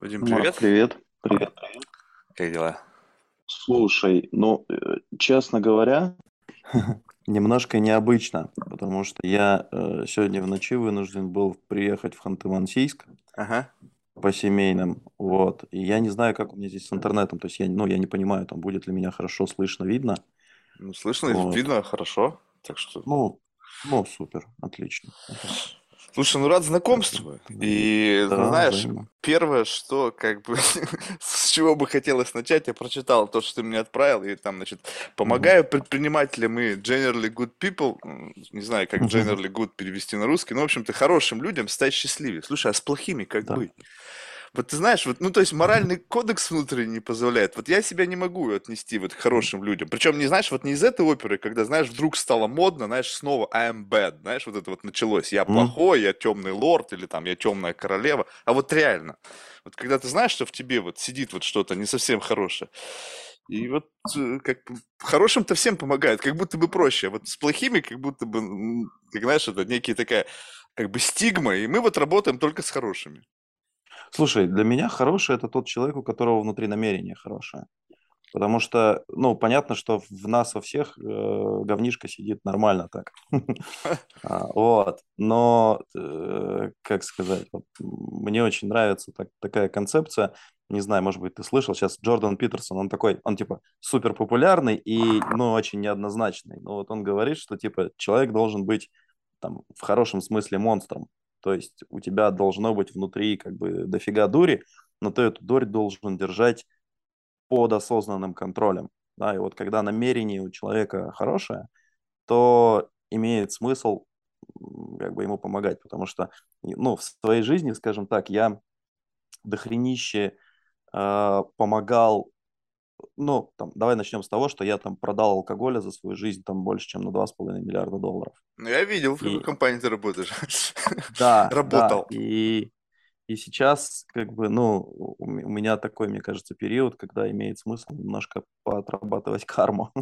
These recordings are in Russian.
Вадим, Марк, привет. привет. Привет. Как дела? Слушай, ну, э, честно говоря, немножко необычно, потому что я э, сегодня в ночи вынужден был приехать в Ханты-Мансийск Ага. по семейным, вот, и я не знаю, как у меня здесь с интернетом, то есть я, ну, я не понимаю, там, будет ли меня хорошо слышно, видно, Ну, слышно, вот, видно хорошо. Так что, ну, ну, супер, отлично. Слушай, ну рад знакомству. И да, знаешь, взаимно. первое, что как бы с чего бы хотелось начать, я прочитал то, что ты мне отправил, и там, значит, помогаю предпринимателям и generally good people, не знаю, как generally good перевести на русский, но, в общем-то, хорошим людям стать счастливее. Слушай, а с плохими как Да. быть? Вот ты знаешь, вот, ну, то есть моральный кодекс внутренний не позволяет. Вот я себя не могу отнести вот к хорошим людям. Причем, не знаешь, вот не из этой оперы, когда, знаешь, вдруг стало модно, знаешь, снова I am bad, знаешь, вот это вот началось. Я плохой, я темный лорд, или там я темная королева. А вот реально, вот когда ты знаешь, что в тебе вот сидит вот что-то не совсем хорошее, и вот э, как хорошим-то всем помогает, как будто бы проще. А вот с плохими, как будто бы, как знаешь, это некие такая как бы стигма, и мы вот работаем только с хорошими. Слушай, для меня хороший это тот человек, у которого внутри намерение хорошее. Потому что, ну, понятно, что в нас во всех э, говнишко сидит нормально так. А, Вот. Но, э, как сказать, мне очень нравится так- такая концепция. Не знаю, может быть, ты слышал, сейчас Джордан Питерсон, он такой, он типа супер популярный и, ну, очень неоднозначный. Но вот он говорит, что типа человек должен быть там в хорошем смысле монстром. То есть у тебя должно быть внутри как бы дофига дури, но ты эту дурь должен держать под осознанным контролем. Да, и вот когда намерение у человека хорошее, то имеет смысл как бы ему помогать, потому что, ну, в своей жизни, скажем так, я дохренище э, помогал, ну, там, давай начнем с того, что я там продал алкоголя за свою жизнь там больше, чем на два с половиной миллиарда долларов. Ну, я видел, в какой И компании ты работаешь. да, да, Работал. и, и сейчас, как бы, ну, у меня такой, мне кажется, период, когда имеет смысл немножко поотрабатывать карму.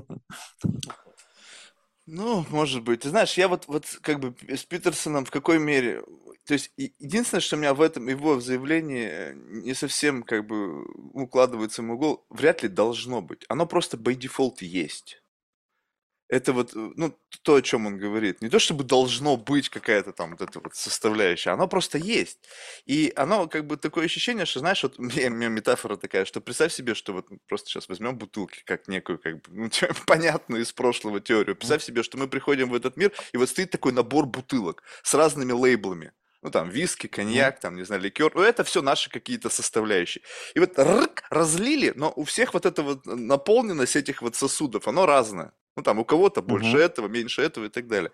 Ну, может быть. Ты знаешь, я вот, вот как бы с Питерсоном в какой мере... То есть единственное, что у меня в этом его в заявлении э, не совсем как бы укладывается в мой гол, вряд ли должно быть. Оно просто by default есть. Это вот, э, ну, то, о чем он говорит. Не то, чтобы должно быть какая-то там вот эта вот составляющая, оно просто есть. И оно как бы такое ощущение, что, знаешь, вот у меня, у меня метафора такая, что представь себе, что вот просто сейчас возьмем бутылки, как некую, как бы, ну, понятную из прошлого теорию. Представь себе, что мы приходим в этот мир, и вот стоит такой набор бутылок с разными лейблами. Ну, там, виски, коньяк, там, не знаю, ликер. Ну, это все наши какие-то составляющие. И вот рык, разлили, но у всех вот эта вот наполненность этих вот сосудов, оно разное. Ну, там, у кого-то больше Мгм. этого, меньше этого и так далее.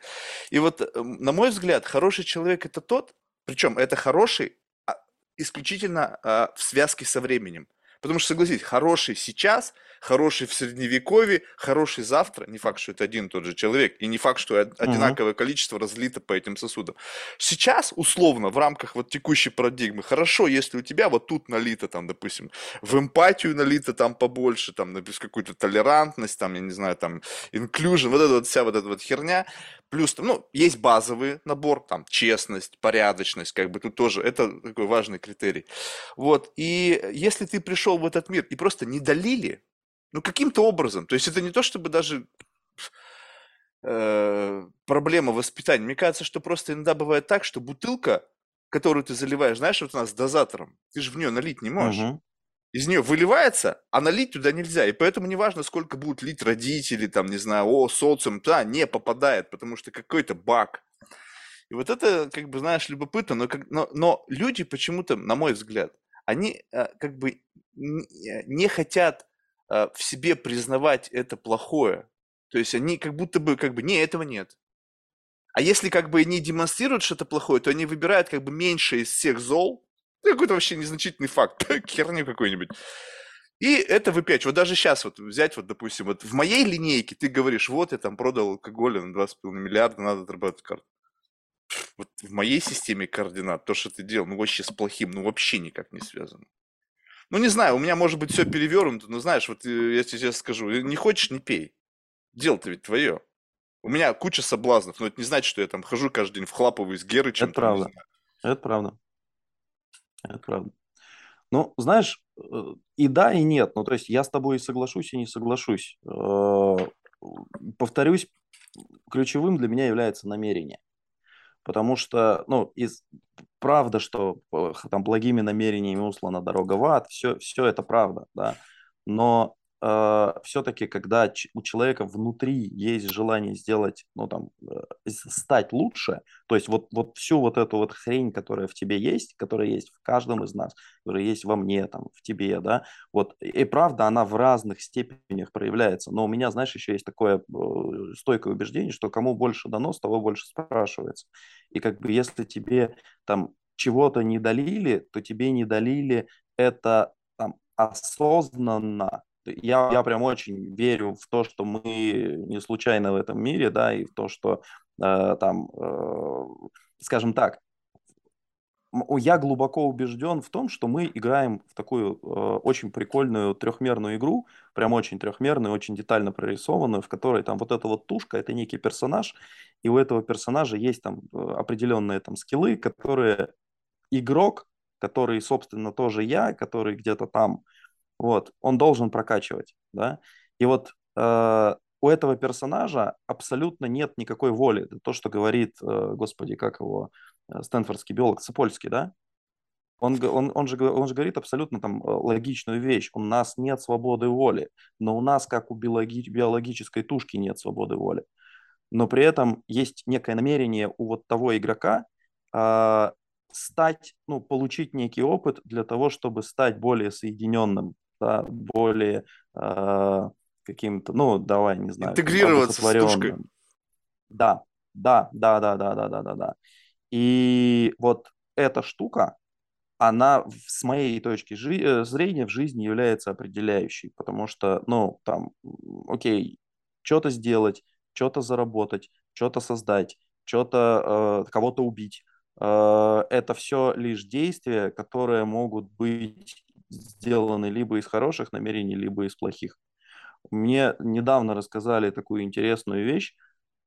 И вот, эм, на мой взгляд, хороший человек это тот, причем это хороший а, исключительно а, в связке со временем. Потому что, согласитесь, хороший сейчас, хороший в средневековье, хороший завтра, не факт, что это один и тот же человек, и не факт, что одинаковое количество разлито по этим сосудам. Сейчас, условно, в рамках вот текущей парадигмы, хорошо, если у тебя вот тут налито, там, допустим, в эмпатию налито там побольше, там, какую-то толерантность, там, я не знаю, там, inclusion, вот эта вот вся вот эта вот херня, плюс, ну, есть базовый набор, там, честность, порядочность, как бы тут тоже, это такой важный критерий. Вот, и если ты пришел в этот мир и просто не долили, ну, каким-то образом, то есть это не то, чтобы даже э, проблема воспитания. Мне кажется, что просто иногда бывает так, что бутылка, которую ты заливаешь, знаешь, вот у нас с дозатором, ты же в нее налить не можешь. Мгм. Из нее выливается, а налить туда нельзя. И поэтому неважно, сколько будут лить родители, там, не знаю, о, социум, туда не попадает, потому что какой-то баг. И вот это, как бы, знаешь, любопытно, но, как, но, но люди почему-то, на мой взгляд, они э, как бы э, не хотят э, в себе признавать это плохое. То есть они как будто бы, как бы, не, этого нет. А если как бы они демонстрируют что-то плохое, то они выбирают как бы меньше из всех зол, какой-то вообще незначительный факт, херню какую-нибудь. И это выпячивать. Вот даже сейчас вот взять, вот, допустим, вот в моей линейке ты говоришь, вот я там продал алкоголя на 2,5 миллиарда, надо отрабатывать карту. Вот в моей системе координат то, что ты делал, ну вообще с плохим, ну вообще никак не связано. Ну не знаю, у меня может быть все перевернуто, но знаешь, вот э, я тебе сейчас скажу, э, не хочешь, не пей. Дело-то ведь твое. У меня куча соблазнов, но это не значит, что я там хожу каждый день в хлаповую с Это Герычем, не правда. Это правда. Это правда. Ну, знаешь, э, и да, и нет. Ну, то есть я с тобой соглашусь и не соглашусь. Э, повторюсь, ключевым для меня является намерение. Потому что, ну, из, правда, что э, там благими намерениями услана дорога в ад, все, все это правда, да. Но э, все-таки, когда у человека внутри есть желание сделать, ну там, э, стать лучше, то есть вот, вот всю вот эту вот хрень, которая в тебе есть, которая есть в каждом из нас, которая есть во мне, там, в тебе, да, вот, и правда, она в разных степенях проявляется, но у меня, знаешь, еще есть такое э, стойкое убеждение, что кому больше дано, с того больше спрашивается, и как бы если тебе там чего-то не долили, то тебе не долили это там осознанно, я, я прям очень верю в то, что мы не случайно в этом мире, да, и в то, что э, там, э, скажем так, я глубоко убежден в том, что мы играем в такую э, очень прикольную трехмерную игру, прям очень трехмерную, очень детально прорисованную, в которой там вот эта вот тушка, это некий персонаж, и у этого персонажа есть там э, определенные там скиллы, которые игрок, который, собственно, тоже я, который где-то там вот, он должен прокачивать, да, и вот э, у этого персонажа абсолютно нет никакой воли, это то, что говорит, э, господи, как его, э, стэнфордский биолог Цепольский, да, он, он, он, же, он же говорит абсолютно там э, логичную вещь. У нас нет свободы воли, но у нас, как у биологи, биологической тушки, нет свободы воли. Но при этом есть некое намерение у вот того игрока э, стать, ну, получить некий опыт для того, чтобы стать более соединенным да, более э, каким-то, ну, давай, не знаю, интегрироваться с тушкой. Да, да, да, да, да, да, да, да, да. И вот эта штука, она с моей точки э, зрения в жизни является определяющей, потому что, ну, там, окей, что-то сделать, что-то заработать, что-то создать, что-то э, кого-то убить. Э, это все лишь действия, которые могут быть сделаны либо из хороших намерений, либо из плохих. Мне недавно рассказали такую интересную вещь,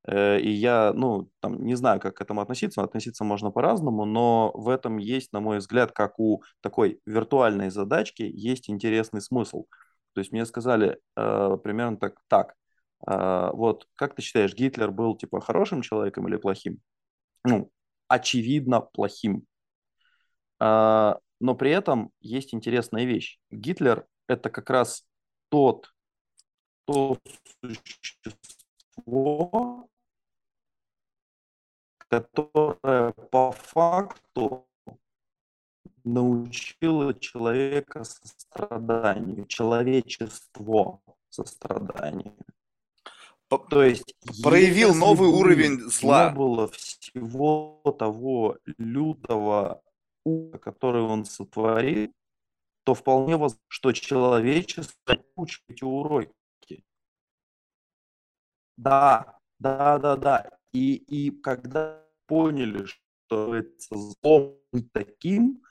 э, и я, ну, там, не знаю, как к этому относиться, относиться можно по-разному, но в этом есть, на мой взгляд, как у такой виртуальной задачки, есть интересный смысл. То есть мне сказали э, примерно так, так, э, вот, как ты считаешь, Гитлер был, типа, хорошим человеком или плохим? Ну, очевидно, плохим. Э, но при этом есть интересная вещь. Гитлер – это как раз тот, то существо, которое по факту научило человека состраданию, человечество состраданию. То есть проявил новый уровень зла. Не было всего того лютого который он сотворил, то вполне возможно, что человечество учит эти уроки. Да, да, да, да. И, и когда поняли, что это злом таким,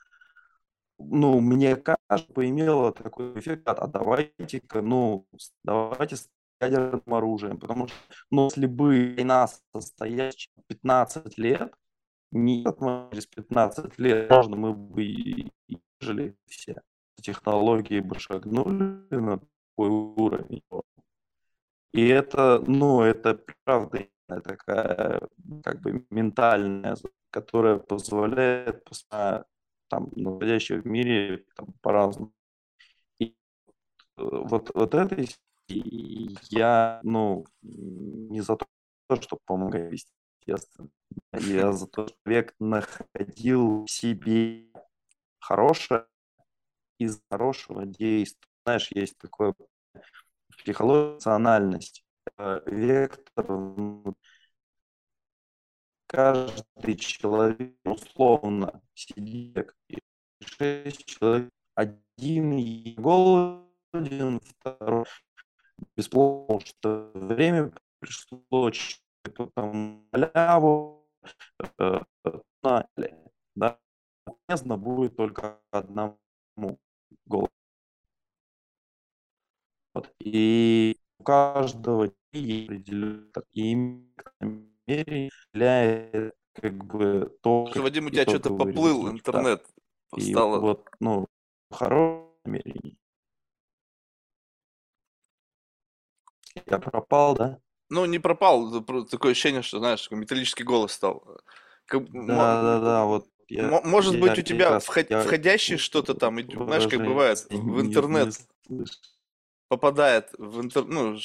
ну, мне кажется, поимело такой эффект, а давайте-ка, ну, давайте с ядерным оружием, потому что, ну, если бы война состоящая 15 лет, нет, через 15 лет, можно мы бы и жили все. Технологии бы шагнули на такой уровень. И это, ну, это правда такая, как бы, ментальная, которая позволяет там, находящего в мире там, по-разному. И вот, вот это я, ну, не за то, чтобы помогать вести естественно. Я за то, что человек находил в себе хорошее из хорошего действия. Знаешь, есть такое психология, рациональность, э, вектор. Каждый человек условно сидит, шесть человек, один голоден, второй бесплодно, что время пришло, там маляву, э, да, полезно будет только одному голосу. Вот. И у каждого намерения, является как бы то... Вадим, у тебя что-то поплыл интернет. И Стало... вот, ну, хорошее намерение. Я пропал, да? Ну, не пропал, такое ощущение, что, знаешь, металлический голос стал. Как, да, да, да, вот. Я, может я быть, у тебя вход, я, входящее что-то там, знаешь, как бывает, в интернет попадает в интер... ну,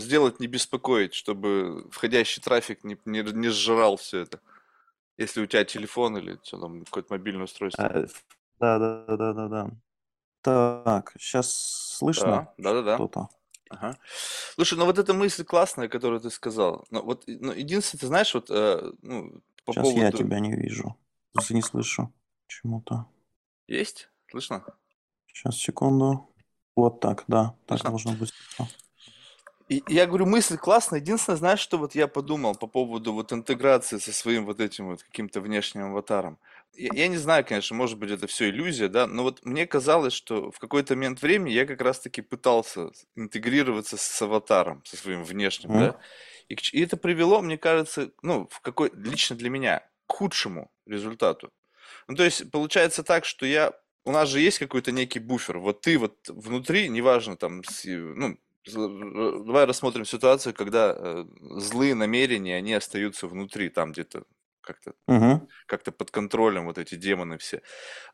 сделать не беспокоить, чтобы входящий трафик не, не, не сжирал все это. Если у тебя телефон или что там, какое-то мобильное устройство. А, да, да, да, да, да. Так, сейчас слышно? Да, да, да. Что-то. Ага. Слушай, ну вот эта мысль классная, которую ты сказал. Ну, вот, ну, единственное, ты знаешь, вот, э, ну, по Сейчас поводу... я тебя не вижу. Просто не слышу чему-то. Есть? Слышно? Сейчас, секунду. Вот так, да. Так Слышно? должно быть. И я говорю, мысль классная. Единственное, знаешь, что вот я подумал по поводу вот интеграции со своим вот этим вот каким-то внешним аватаром. Я, я не знаю, конечно, может быть, это все иллюзия, да, но вот мне казалось, что в какой-то момент времени я как раз-таки пытался интегрироваться с аватаром, со своим внешним, mm. да, и, и это привело, мне кажется, ну, в какой, лично для меня, к худшему результату. Ну, то есть, получается так, что я, у нас же есть какой-то некий буфер, вот ты вот внутри, неважно, там, ну, давай рассмотрим ситуацию, когда э, злые намерения, они остаются внутри, там где-то как-то угу. как под контролем вот эти демоны все.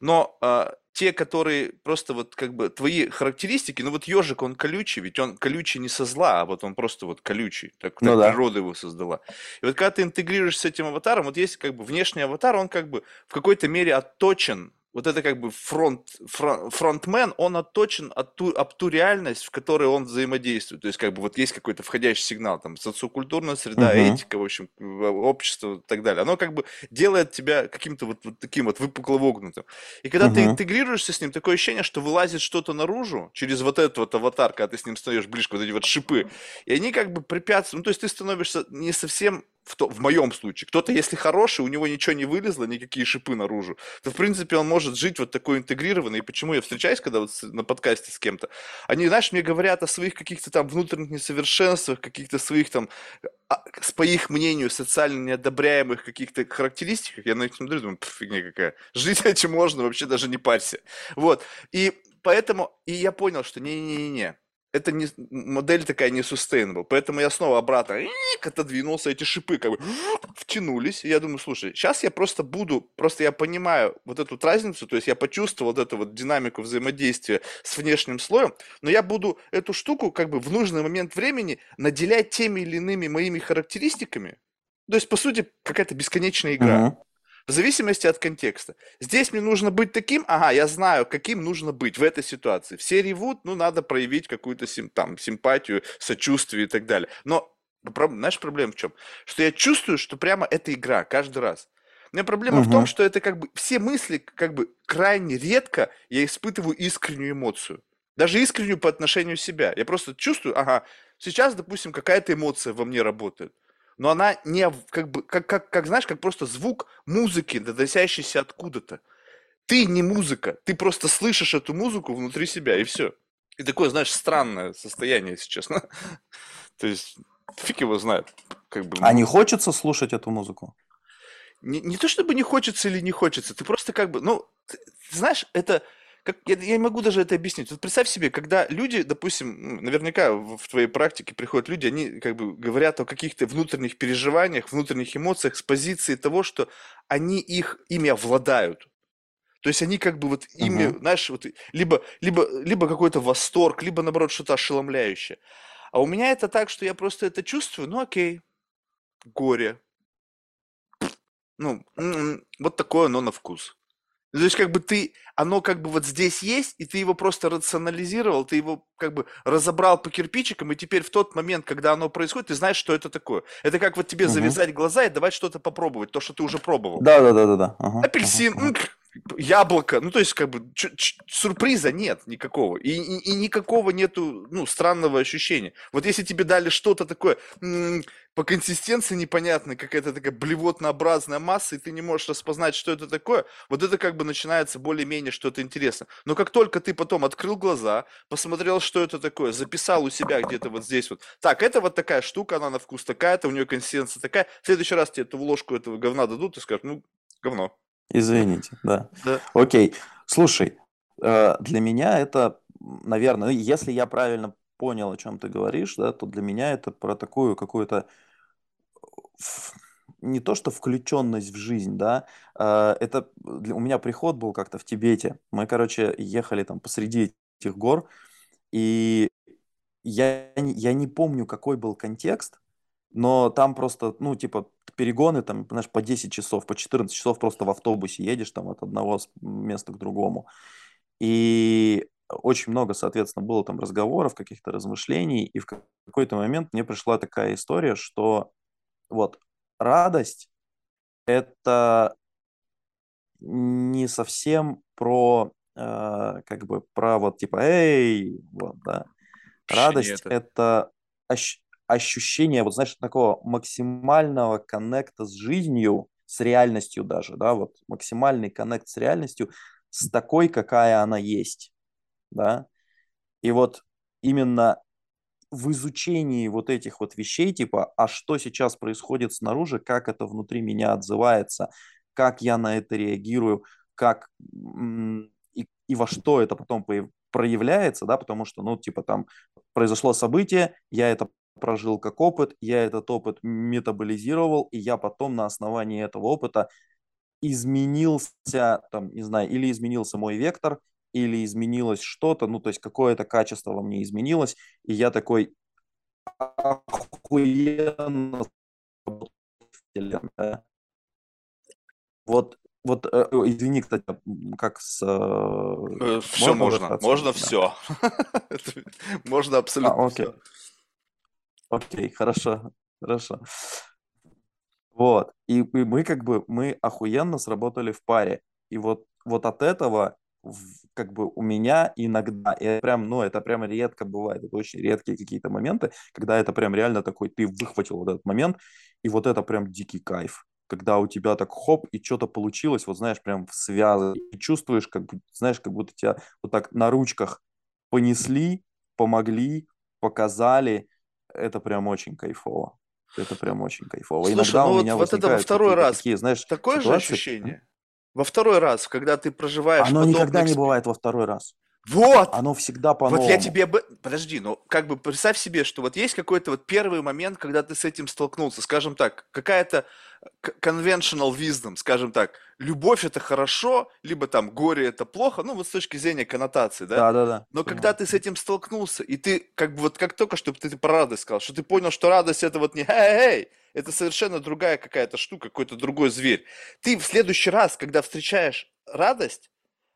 Но а, те, которые просто вот как бы твои характеристики, ну вот ежик, он колючий, ведь он колючий не со зла, а вот он просто вот колючий, так, ну, так да. природа его создала. И вот когда ты интегрируешь с этим аватаром, вот есть как бы внешний аватар, он как бы в какой-то мере отточен вот это как бы фронт, фронт, фронтмен, он отточен от ту, об ту реальность, в которой он взаимодействует. То есть как бы вот есть какой-то входящий сигнал, там, социокультурная среда, uh-huh. этика, в общем, общество и так далее. Оно как бы делает тебя каким-то вот, вот таким вот выпукло-вогнутым. И когда uh-huh. ты интегрируешься с ним, такое ощущение, что вылазит что-то наружу через вот этот вот аватар, когда ты с ним стоишь ближе, вот эти вот шипы, и они как бы препятствуют, ну то есть ты становишься не совсем в, то, в моем случае. Кто-то, если хороший, у него ничего не вылезло, никакие шипы наружу, то, в принципе, он может жить вот такой интегрированный. И почему я встречаюсь, когда вот на подкасте с кем-то, они, знаешь, мне говорят о своих каких-то там внутренних несовершенствах, каких-то своих там, а, по их мнению, социально неодобряемых каких-то характеристиках. Я на них смотрю, думаю, фигня какая. Жить этим можно, вообще даже не парься. Вот. И поэтому, и я понял, что не-не-не-не, это не, модель такая не sustainable. Поэтому я снова обратно отодвинулся, эти шипы как бы втянулись. И я думаю, слушай, сейчас я просто буду, просто я понимаю вот эту разницу, то есть я почувствовал вот эту вот динамику взаимодействия с внешним слоем, но я буду эту штуку как бы в нужный момент времени наделять теми или иными моими характеристиками. То есть, по сути, какая-то бесконечная игра. Uh-huh в зависимости от контекста. Здесь мне нужно быть таким, ага, я знаю, каким нужно быть в этой ситуации. Все ревут, ну, надо проявить какую-то сим, там, симпатию, сочувствие и так далее. Но, знаешь, проблема в чем? Что я чувствую, что прямо это игра каждый раз. У меня проблема угу. в том, что это как бы все мысли, как бы крайне редко я испытываю искреннюю эмоцию. Даже искреннюю по отношению к себя. Я просто чувствую, ага, сейчас, допустим, какая-то эмоция во мне работает но она не как бы, как, как, как знаешь, как просто звук музыки, доносящийся откуда-то. Ты не музыка, ты просто слышишь эту музыку внутри себя, и все. И такое, знаешь, странное состояние, если честно. То есть, фиг его знает. Как бы... А не хочется слушать эту музыку? Не, не то чтобы не хочется или не хочется, ты просто как бы, ну, ты, знаешь, это как, я, я не могу даже это объяснить. Вот представь себе, когда люди, допустим, наверняка в, в твоей практике приходят люди, они как бы говорят о каких-то внутренних переживаниях, внутренних эмоциях с позиции того, что они их ими овладают. То есть они как бы вот ими, uh-huh. знаешь, вот либо, либо, либо какой-то восторг, либо наоборот что-то ошеломляющее. А у меня это так, что я просто это чувствую, ну окей, горе. Ну, вот такое оно на вкус. То есть как бы ты, оно как бы вот здесь есть, и ты его просто рационализировал, ты его как бы разобрал по кирпичикам, и теперь в тот момент, когда оно происходит, ты знаешь, что это такое. Это как вот тебе угу. завязать глаза и давать что-то попробовать, то, что ты уже пробовал. Да, да, да, да, да. Ага, Апельсин, ага, ага яблоко, ну то есть как бы ч- ч- сюрприза нет никакого и, и, и никакого нету ну странного ощущения. Вот если тебе дали что-то такое м- по консистенции непонятной, какая-то такая блевотнообразная масса, и ты не можешь распознать, что это такое, вот это как бы начинается более-менее что-то интересно. Но как только ты потом открыл глаза, посмотрел, что это такое, записал у себя где-то вот здесь вот, так, это вот такая штука, она на вкус такая-то, у нее консистенция такая, в следующий раз тебе эту ложку этого говна дадут и скажут, ну, говно. Извините, да. Да. Окей. Слушай, Э, Для меня это, наверное, ну, если я правильно понял, о чем ты говоришь, да, то для меня это про такую какую-то не то что включенность в жизнь, да, а, это для- у меня приход был как-то в Тибете. Мы, короче, ехали там посреди этих гор, и я, я не помню, какой был контекст, но там просто, ну, типа, перегоны, там, знаешь, по 10 часов, по 14 часов просто в автобусе едешь там от одного места к другому. И очень много, соответственно, было там разговоров, каких-то размышлений, и в ка- какой-то момент мне пришла такая история, что вот радость– это не совсем про, э, как бы, про вот типа, эй, вот, да. Радость– это. это ощ- ощущение, вот знаешь, такого максимального коннекта с жизнью, с реальностью даже, да, вот максимальный коннект с реальностью, с такой, какая она есть, да. И вот именно в изучении вот этих вот вещей, типа, а что сейчас происходит снаружи, как это внутри меня отзывается, как я на это реагирую, как и, и во что это потом проявляется, да, потому что, ну, типа, там произошло событие, я это прожил как опыт, я этот опыт метаболизировал, и я потом на основании этого опыта изменился, там, не знаю, или изменился мой вектор, или изменилось что-то, ну, то есть какое-то качество во мне изменилось, и я такой охуенно да. Вот, вот, э, э, извини, кстати, как с... э, Все можно можно, можно все. Можно А, абсолютно окей, все. окей, хорошо, хорошо. Вот. И, и мы как бы, мы охуенно сработали в паре. И вот, вот от этого как бы у меня иногда, и прям, ну, это прям редко бывает, это очень редкие какие-то моменты, когда это прям реально такой, ты выхватил вот этот момент, и вот это прям дикий кайф. Когда у тебя так хоп, и что-то получилось, вот знаешь, прям в связи, и чувствуешь, как, знаешь, как будто тебя вот так на ручках понесли, помогли, показали, это прям очень кайфово. Это прям очень кайфово. Слушай, Иногда ну у вот, меня вот это во второй раз такие, знаешь, такое же ситуации. М? ощущение? Во второй раз, когда ты проживаешь Оно никогда не бывает во второй раз. Вот! Оно всегда Вот я по-новому. тебе... Подожди, ну как бы представь себе, что вот есть какой-то вот первый момент, когда ты с этим столкнулся, скажем так, какая-то к- conventional wisdom, скажем так, любовь это хорошо, либо там горе это плохо, ну вот с точки зрения коннотации, да? Да-да-да, Но когда понимаю. ты с этим столкнулся, и ты как бы вот как только что ты, ты про радость сказал, что ты понял, что радость это вот не эй, это совершенно другая какая-то штука, какой-то другой зверь. Ты в следующий раз, когда встречаешь радость,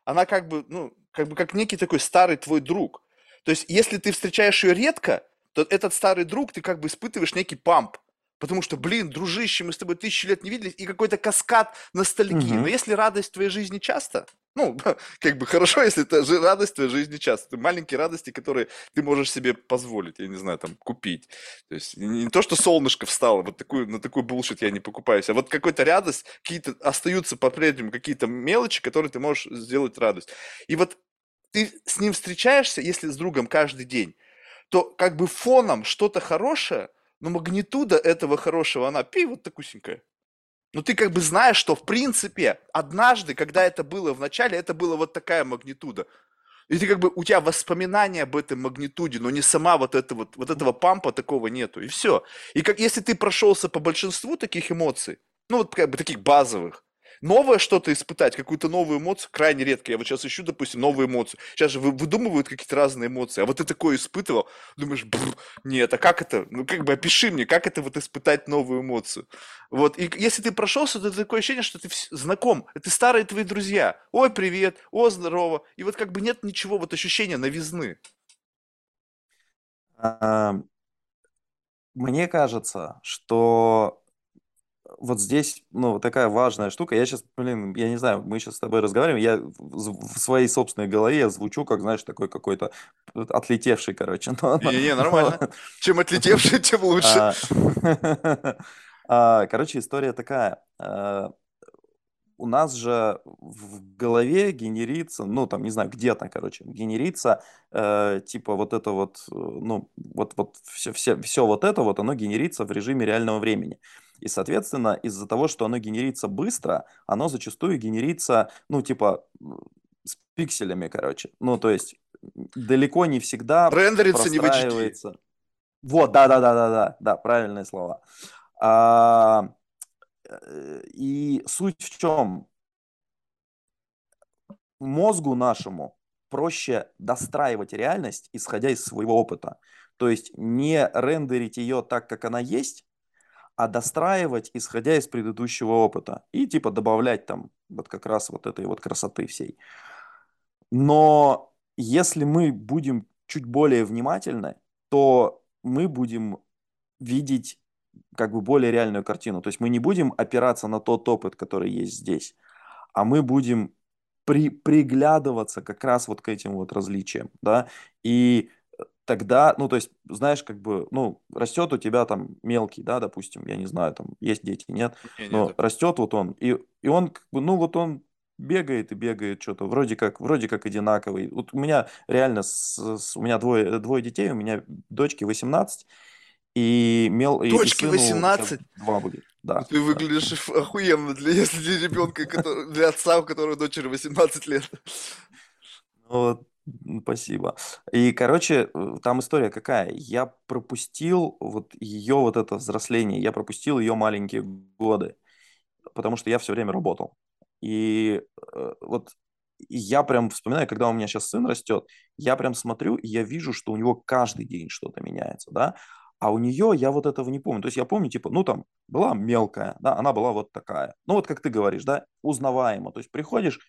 она как бы, ну, как бы как некий такой старый твой друг. То есть, если ты встречаешь ее редко, то этот старый друг, ты как бы испытываешь некий памп. Потому что, блин, дружище, мы с тобой тысячи лет не виделись, и какой-то каскад ностальгии. Но Мгм. если радость в твоей жизни часто, ну, как бы хорошо, если это же радость в твоей жизни часто. Это маленькие радости, которые ты можешь себе позволить, я не знаю, там, купить. То есть не то, что солнышко встало, вот такую, на такой булшит я не покупаюсь, а вот какой-то радость, какие-то остаются по-прежнему какие-то мелочи, которые ты можешь сделать радость. И вот ты с ним встречаешься, если с другом каждый день, то как бы фоном что-то хорошее, но магнитуда этого хорошего, она пи, вот такусенькая. Но ты как бы знаешь, что в принципе однажды, когда это было в начале, это была вот такая магнитуда. И ты как бы, у тебя воспоминания об этом магнитуде, но не сама вот, это вот, вот этого пампа такого нету, и все. И как если ты прошелся по большинству таких эмоций, ну вот как бы таких базовых, новое что-то испытать, какую-то новую эмоцию, крайне редко. Я вот сейчас ищу, допустим, новую эмоцию. Сейчас же вы- выдумывают какие-то разные эмоции, а вот ты такое испытывал, думаешь, «Бррр, нет, а как это? Ну как бы опиши мне, как это вот испытать новую эмоцию. Вот, и если ты прошелся, то такое ощущение, что ты знаком, это старые твои друзья. Ой, привет, о, здорово. И вот как бы нет ничего, вот ощущения новизны. Мне кажется, что вот здесь, ну, такая важная штука. Я сейчас, блин, я не знаю, мы сейчас с тобой разговариваем, я в своей собственной голове я звучу как, знаешь, такой какой-то отлетевший, короче. Но, Не-не, но- нормально. Чем отлетевший, тем лучше. А, а, Короче, история такая. А, У нас же в голове генерится, ну, там, не знаю, где-то, короче, генерится, э, типа, вот это вот, э, ну, вот, вот все, все, все вот это вот, оно генерится в режиме реального времени. И, соответственно, из-за того, что оно генерится быстро, оно зачастую генерится, ну, типа, с пикселями, короче. Ну, то есть далеко не всегда Рендерится не. Вот, да, да, да, да, да, да, правильные слова. А, э, и суть в чем? Мозгу нашему проще достраивать реальность, исходя из своего опыта. То есть не рендерить ее так, как она есть, а достраивать, исходя из предыдущего опыта. И типа добавлять там вот как раз вот этой вот красоты всей. Но если мы будем чуть более внимательны, то мы будем видеть как бы более реальную картину. То есть мы не будем опираться на тот опыт, который есть здесь, а мы будем при, приглядываться как раз вот к этим вот различиям, да, и тогда, ну, то есть, знаешь, как бы, ну, растет у тебя там мелкий, да, допустим, я не знаю, там есть дети, нет, Не, но нет. растет вот он, и, и он, как бы, ну, вот он бегает и бегает что-то, вроде как, вроде как одинаковый. Вот у меня реально, с, с- у меня двое, двое детей, у меня дочке 18, и, мел, и, и Дочке сыну сейчас 18? 2 будет, Ну, да, Ты да. выглядишь охуенно для, если для ребенка, который, для отца, у которого дочери 18 лет. Ну, вот, спасибо. И, короче, э, там история какая? Я пропустил вот ее вот это взросление, я пропустил ее маленькие годы, потому что я все время работал. И э, вот я прям вспоминаю, когда у меня сейчас сын растет, я прям смотрю, и я вижу, что у него каждый день что-то меняется, да, а у нее я вот этого не помню. То есть я помню, типа, ну там была мелкая, да, она была вот такая. Ну вот как ты говоришь, да, узнаваемо. То есть приходишь,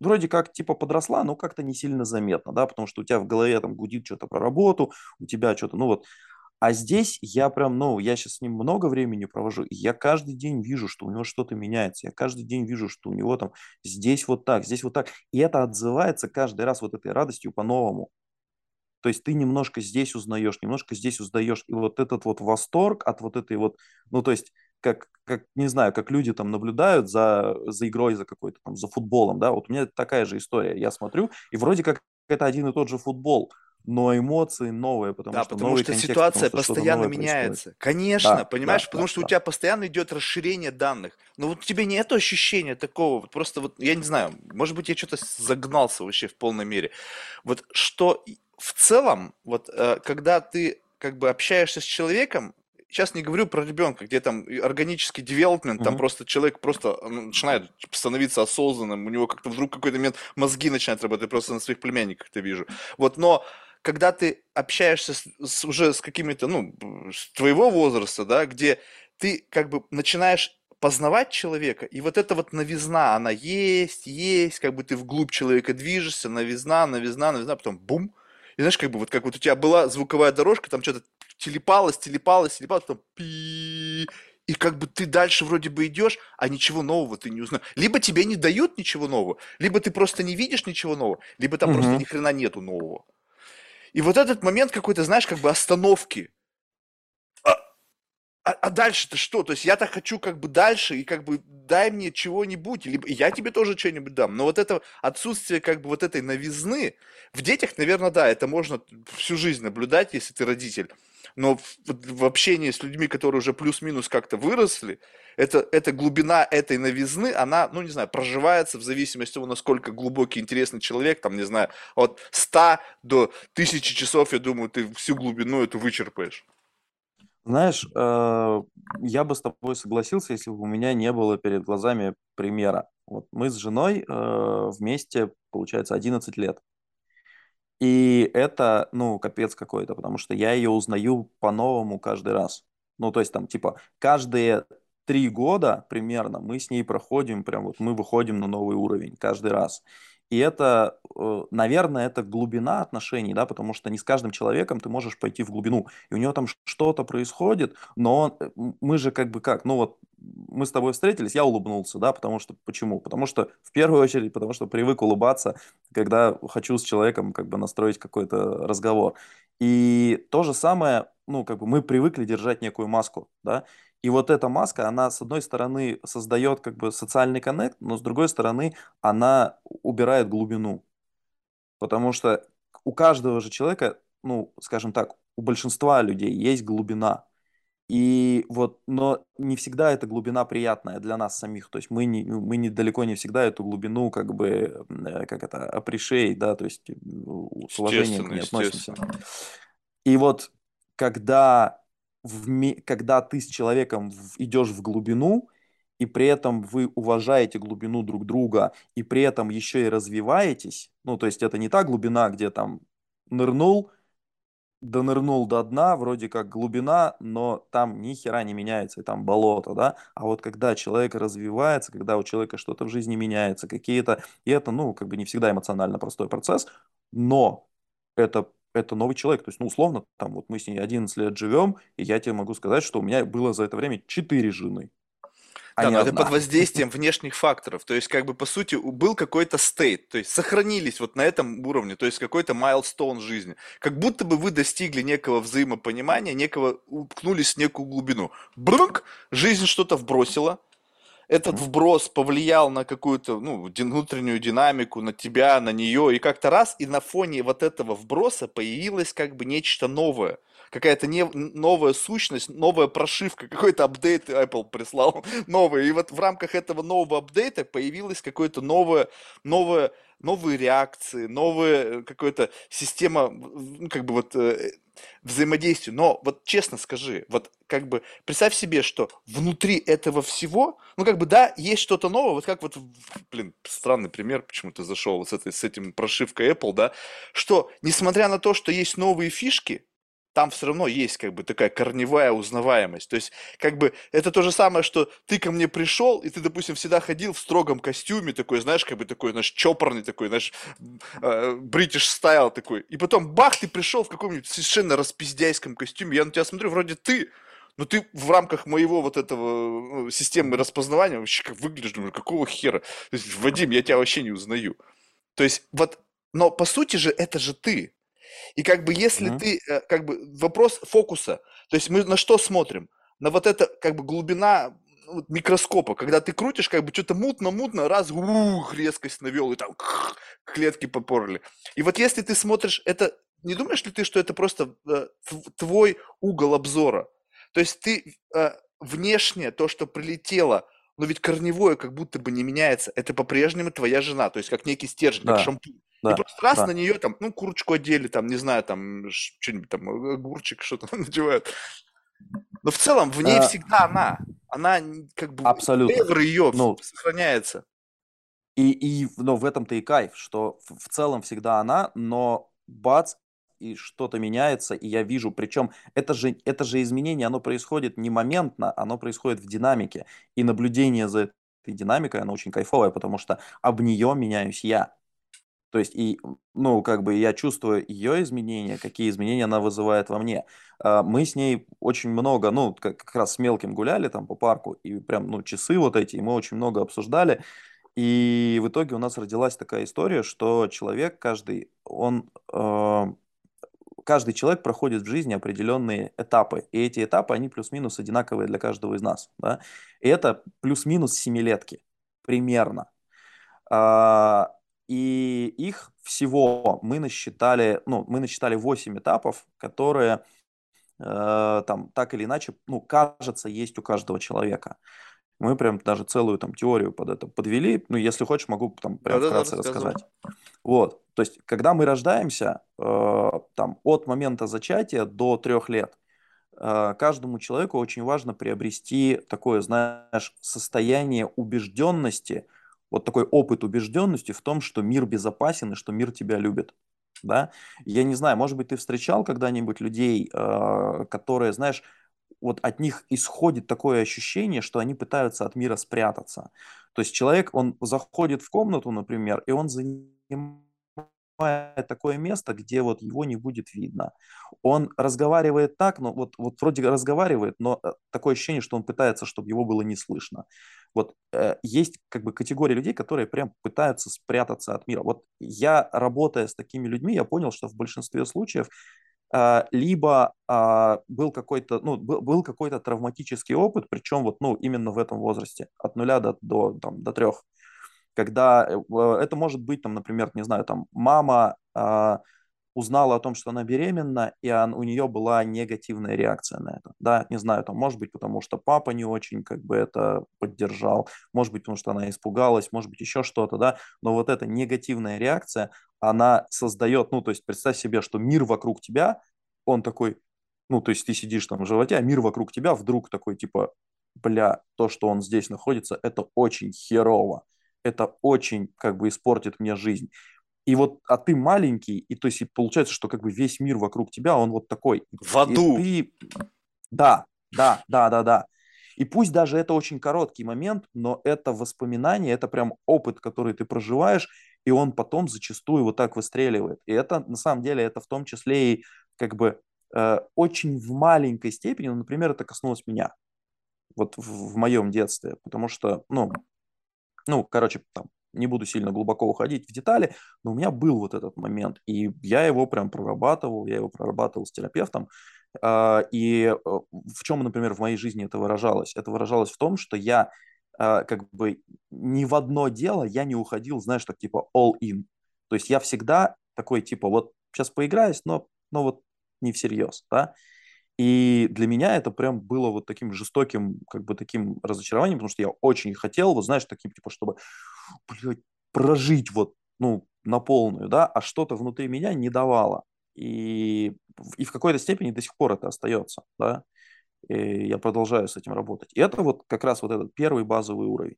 вроде как типа подросла, но как-то не сильно заметно, да, потому что у тебя в голове там гудит что-то про работу, у тебя что-то, ну вот. А здесь я прям, ну, я сейчас с ним много времени провожу, и я каждый день вижу, что у него что-то меняется, я каждый день вижу, что у него там здесь вот так, здесь вот так, и это отзывается каждый раз вот этой радостью по-новому. То есть ты немножко здесь узнаешь, немножко здесь узнаешь, и вот этот вот восторг от вот этой вот, ну, то есть как, как не знаю, как люди там наблюдают за, за игрой, за какой-то там, за футболом, да, вот у меня такая же история. Я смотрю, и вроде как это один и тот же футбол, но эмоции новые, потому Да, что потому новый что контекст, ситуация потому что постоянно новое происходит. меняется. Конечно, Да, понимаешь, да, потому да, что у да. тебя постоянно идет расширение данных. Но вот у тебя нет ощущения такого, вот просто вот, я не знаю, может быть, я что-то загнался вообще в полной мере. Вот что в целом, вот э, когда ты как бы общаешься с человеком, сейчас не говорю про ребенка, где там органический девелопмент, там Мгм. просто человек просто ну, начинает становиться осознанным, у него как-то вдруг какой-то момент мозги начинают работать, я просто на своих племянниках это вижу. Вот, но когда ты общаешься с, с- уже с какими-то, ну, с твоего возраста, да, где ты как бы начинаешь познавать человека, и вот эта вот новизна, она есть, есть, как бы ты вглубь человека движешься, новизна, новизна, новизна, потом бум, и знаешь, как бы вот как вот у тебя была звуковая дорожка, там что-то телепалось, телепалось, телепалось, потом пи, и как бы ты дальше вроде бы идешь, а ничего нового ты не узнаешь. Либо тебе не дают ничего нового, либо ты просто не видишь ничего нового, либо там просто Мгм. ни хрена нету нового. И вот этот момент какой-то, знаешь, как бы остановки. А, а- а дальше-то что? То есть я так хочу как бы дальше, и как бы дай мне чего-нибудь, либо я тебе тоже что-нибудь дам. Но вот это отсутствие как бы вот этой новизны, в детях, наверное, да, это можно всю жизнь наблюдать, если ты родитель. Но в, в общении с людьми, которые уже плюс-минус как-то выросли, это, эта глубина этой новизны, она, ну, не знаю, проживается в зависимости от того, насколько глубокий, интересный человек, там, не знаю, от 100 до 1000 часов, я думаю, ты всю глубину эту вычерпаешь. Знаешь, э, я бы с тобой согласился, если бы у меня не было перед глазами примера. Вот мы с женой э, вместе, получается, 11 лет. И это, ну, капец какой-то, потому что я ее узнаю по-новому каждый раз. Ну, то есть там, типа, каждые три года примерно мы с ней проходим, прям вот мы выходим на новый уровень каждый раз. И это, э, наверное, это глубина отношений, да, потому что не с каждым человеком ты можешь пойти в глубину. И у него там что-то происходит, но он, э, мы же как бы как, ну вот мы с тобой встретились, я улыбнулся, да, потому что, почему? Потому что, в первую очередь, потому что привык улыбаться, когда хочу с человеком как бы настроить какой-то разговор. И то же самое, ну, как бы мы привыкли держать некую маску, да, и вот эта маска, она, с одной стороны, создает как бы социальный коннект, но с другой стороны, она убирает глубину. Потому что у каждого же человека, ну, скажем так, у большинства людей есть глубина. И вот, но не всегда эта глубина приятная для нас самих. То есть мы, не, мы не, далеко не всегда эту глубину как бы, э, как это, appreciate, да, то есть с уважением к ней относимся. И вот когда, в, когда ты с человеком идешь в глубину, и при этом вы уважаете глубину друг друга, и при этом еще и развиваетесь, ну, то есть это не та глубина, где там нырнул, донырнул до дна, вроде как глубина, но там ни хера не меняется, и там болото, да, а вот когда человек развивается, когда у человека что-то в жизни меняется, какие-то, и это, ну, как бы не всегда эмоционально простой процесс, но это это новый человек. То есть, ну, условно, там вот мы с ней 11 лет живем, и я тебе могу сказать, что у меня было за это время 4 жены а да, но это под воздействием внешних факторов. То есть, как бы, по сути, был какой-то стейт, то есть сохранились вот на этом уровне, то есть какой-то майлстоун жизни. Как будто бы вы достигли некого взаимопонимания, некого, уткнулись в некую глубину. Брунк, жизнь что-то вбросила, этот вброс повлиял на какую-то ну, внутреннюю динамику, на тебя, на нее, и как-то раз, и на фоне вот этого вброса появилось как бы нечто новое – какая-то не, новая сущность, новая прошивка, какой-то апдейт Apple прислал новый. И вот в рамках этого нового апдейта появилась какое-то новое, новое, новые реакции, новая какая-то система, ну, как бы вот взаимодействия. Но вот честно скажи, вот как бы представь себе, что внутри этого всего, ну как бы да, есть что-то новое, вот как вот, блин, странный пример почему-то зашел вот с, этой, с этим прошивкой Apple, да, что несмотря на то, что есть новые фишки, там все равно есть как бы такая корневая узнаваемость. То есть, как бы, это то же самое, что ты ко мне пришел, и ты, допустим, всегда ходил в строгом костюме, такой, знаешь, как бы такой, знаешь, чопорный такой, знаешь, бритиш стайл такой. И потом, бах, ты пришел в каком-нибудь совершенно распиздяйском костюме. Я на тебя смотрю, вроде ты, но ты в рамках моего вот этого ну, системы распознавания вообще как выглядишь, думаю, какого хера? То есть, Вадим, я тебя вообще не узнаю. То есть, вот, но по сути же это же ты. И как бы если mm-hmm. ты, э, как бы вопрос фокуса, то есть мы на что смотрим? На вот это как бы глубина ну, микроскопа, когда ты крутишь, как бы что-то мутно-мутно, раз, ух, резкость навел, и там клетки попорли. И вот если ты смотришь, это, не думаешь ли ты, что это просто э, твой угол обзора? То есть ты э, внешне, то, что прилетело, но ведь корневое как будто бы не меняется, это по-прежнему твоя жена, то есть как некий стержень, да. как шампунь. Да, и просто раз да. на нее там, ну, курочку одели, там, не знаю, там, что-нибудь там, огурчик, что-то надевают. Но в целом в ней а... всегда она. Она как бы Абсолютно. ее ну, сохраняется. И, и но в этом-то и кайф, что в, в целом всегда она, но бац, и что-то меняется, и я вижу, причем это же, это же изменение, оно происходит не моментно, оно происходит в динамике, и наблюдение за этой динамикой, оно очень кайфовое, потому что об нее меняюсь я. То есть, и, ну, как бы я чувствую ее изменения, какие изменения она вызывает во мне. А, мы с ней очень много, ну, как, раз с мелким гуляли там по парку, и прям, ну, часы вот эти, и мы очень много обсуждали. И в итоге у нас родилась такая история, что человек каждый, он, э, каждый человек проходит в жизни определенные этапы. И эти этапы, они плюс-минус одинаковые для каждого из нас. Да? И это плюс-минус семилетки примерно. А, и их всего мы насчитали, ну, мы насчитали 8 этапов, которые э, там так или иначе, ну, кажется, есть у каждого человека. Мы прям даже целую там теорию под это подвели. Ну, если хочешь, могу там прям да, вкратце да, рассказать. Вот. То есть, когда мы рождаемся, э, там, от момента зачатия до трех лет, э, каждому человеку очень важно приобрести такое, знаешь, состояние убежденности – вот такой опыт убежденности в том, что мир безопасен и что мир тебя любит. Да? Я не знаю, может быть, ты встречал когда-нибудь людей, э, которые, знаешь, вот от них исходит такое ощущение, что они пытаются от мира спрятаться. То есть человек, он заходит в комнату, например, и он занимает такое место, где вот его не будет видно. Он разговаривает так, но вот, вот вроде разговаривает, но э, такое ощущение, что он пытается, чтобы его было не слышно. Вот э, есть как бы категория людей, которые прям пытаются спрятаться от мира. Вот я, работая с такими людьми, я понял, что в большинстве случаев э, либо э, был какой-то, ну, был, был какой-то травматический опыт, причем вот, ну, именно в этом возрасте, от нуля до, до, там, до трех когда э, это может быть, там, например, не знаю, там, мама, а, узнала о том, что она беременна, и он, у нее была негативная реакция на это. Да, не знаю, там, может быть, потому что папа не очень как бы это поддержал, может быть, потому что она испугалась, может быть, еще что-то, да, но вот эта негативная реакция, она создает, ну, то есть представь себе, что мир вокруг тебя, он такой, ну, то есть ты сидишь там в животе, а мир вокруг тебя вдруг такой, типа, бля, то, что он здесь находится, это очень херово, это очень, как бы, испортит мне жизнь. И вот, а ты маленький, и то есть и получается, что как бы весь мир вокруг тебя, он вот такой. В аду. И ты... Да, да, да, да, да. И пусть даже это очень короткий момент, но это воспоминание, это прям опыт, который ты проживаешь, и он потом зачастую вот так выстреливает. И это, на самом деле, это в том числе и как бы э, очень в маленькой степени, ну, например, это коснулось меня вот в, в моем детстве, потому что, ну, ну, короче, там, не буду сильно глубоко уходить в детали, но у меня был вот этот момент, и я его прям прорабатывал, я его прорабатывал с терапевтом, а, и э, в чем, например, в моей жизни это выражалось? Это выражалось в том, что я а, как бы ни в одно дело я не уходил, знаешь, так типа all in. То есть я всегда такой типа вот сейчас поиграюсь, но, но вот не всерьез, да. И для меня это прям было вот таким жестоким, как бы таким разочарованием, потому что я очень хотел, вот знаешь, таким, типа, чтобы, блядь, прожить вот, ну, на полную, да, а что-то внутри меня не давало. И, и в какой-то степени до сих пор это остается, да. И я продолжаю с этим работать. И это вот как раз вот этот первый базовый уровень.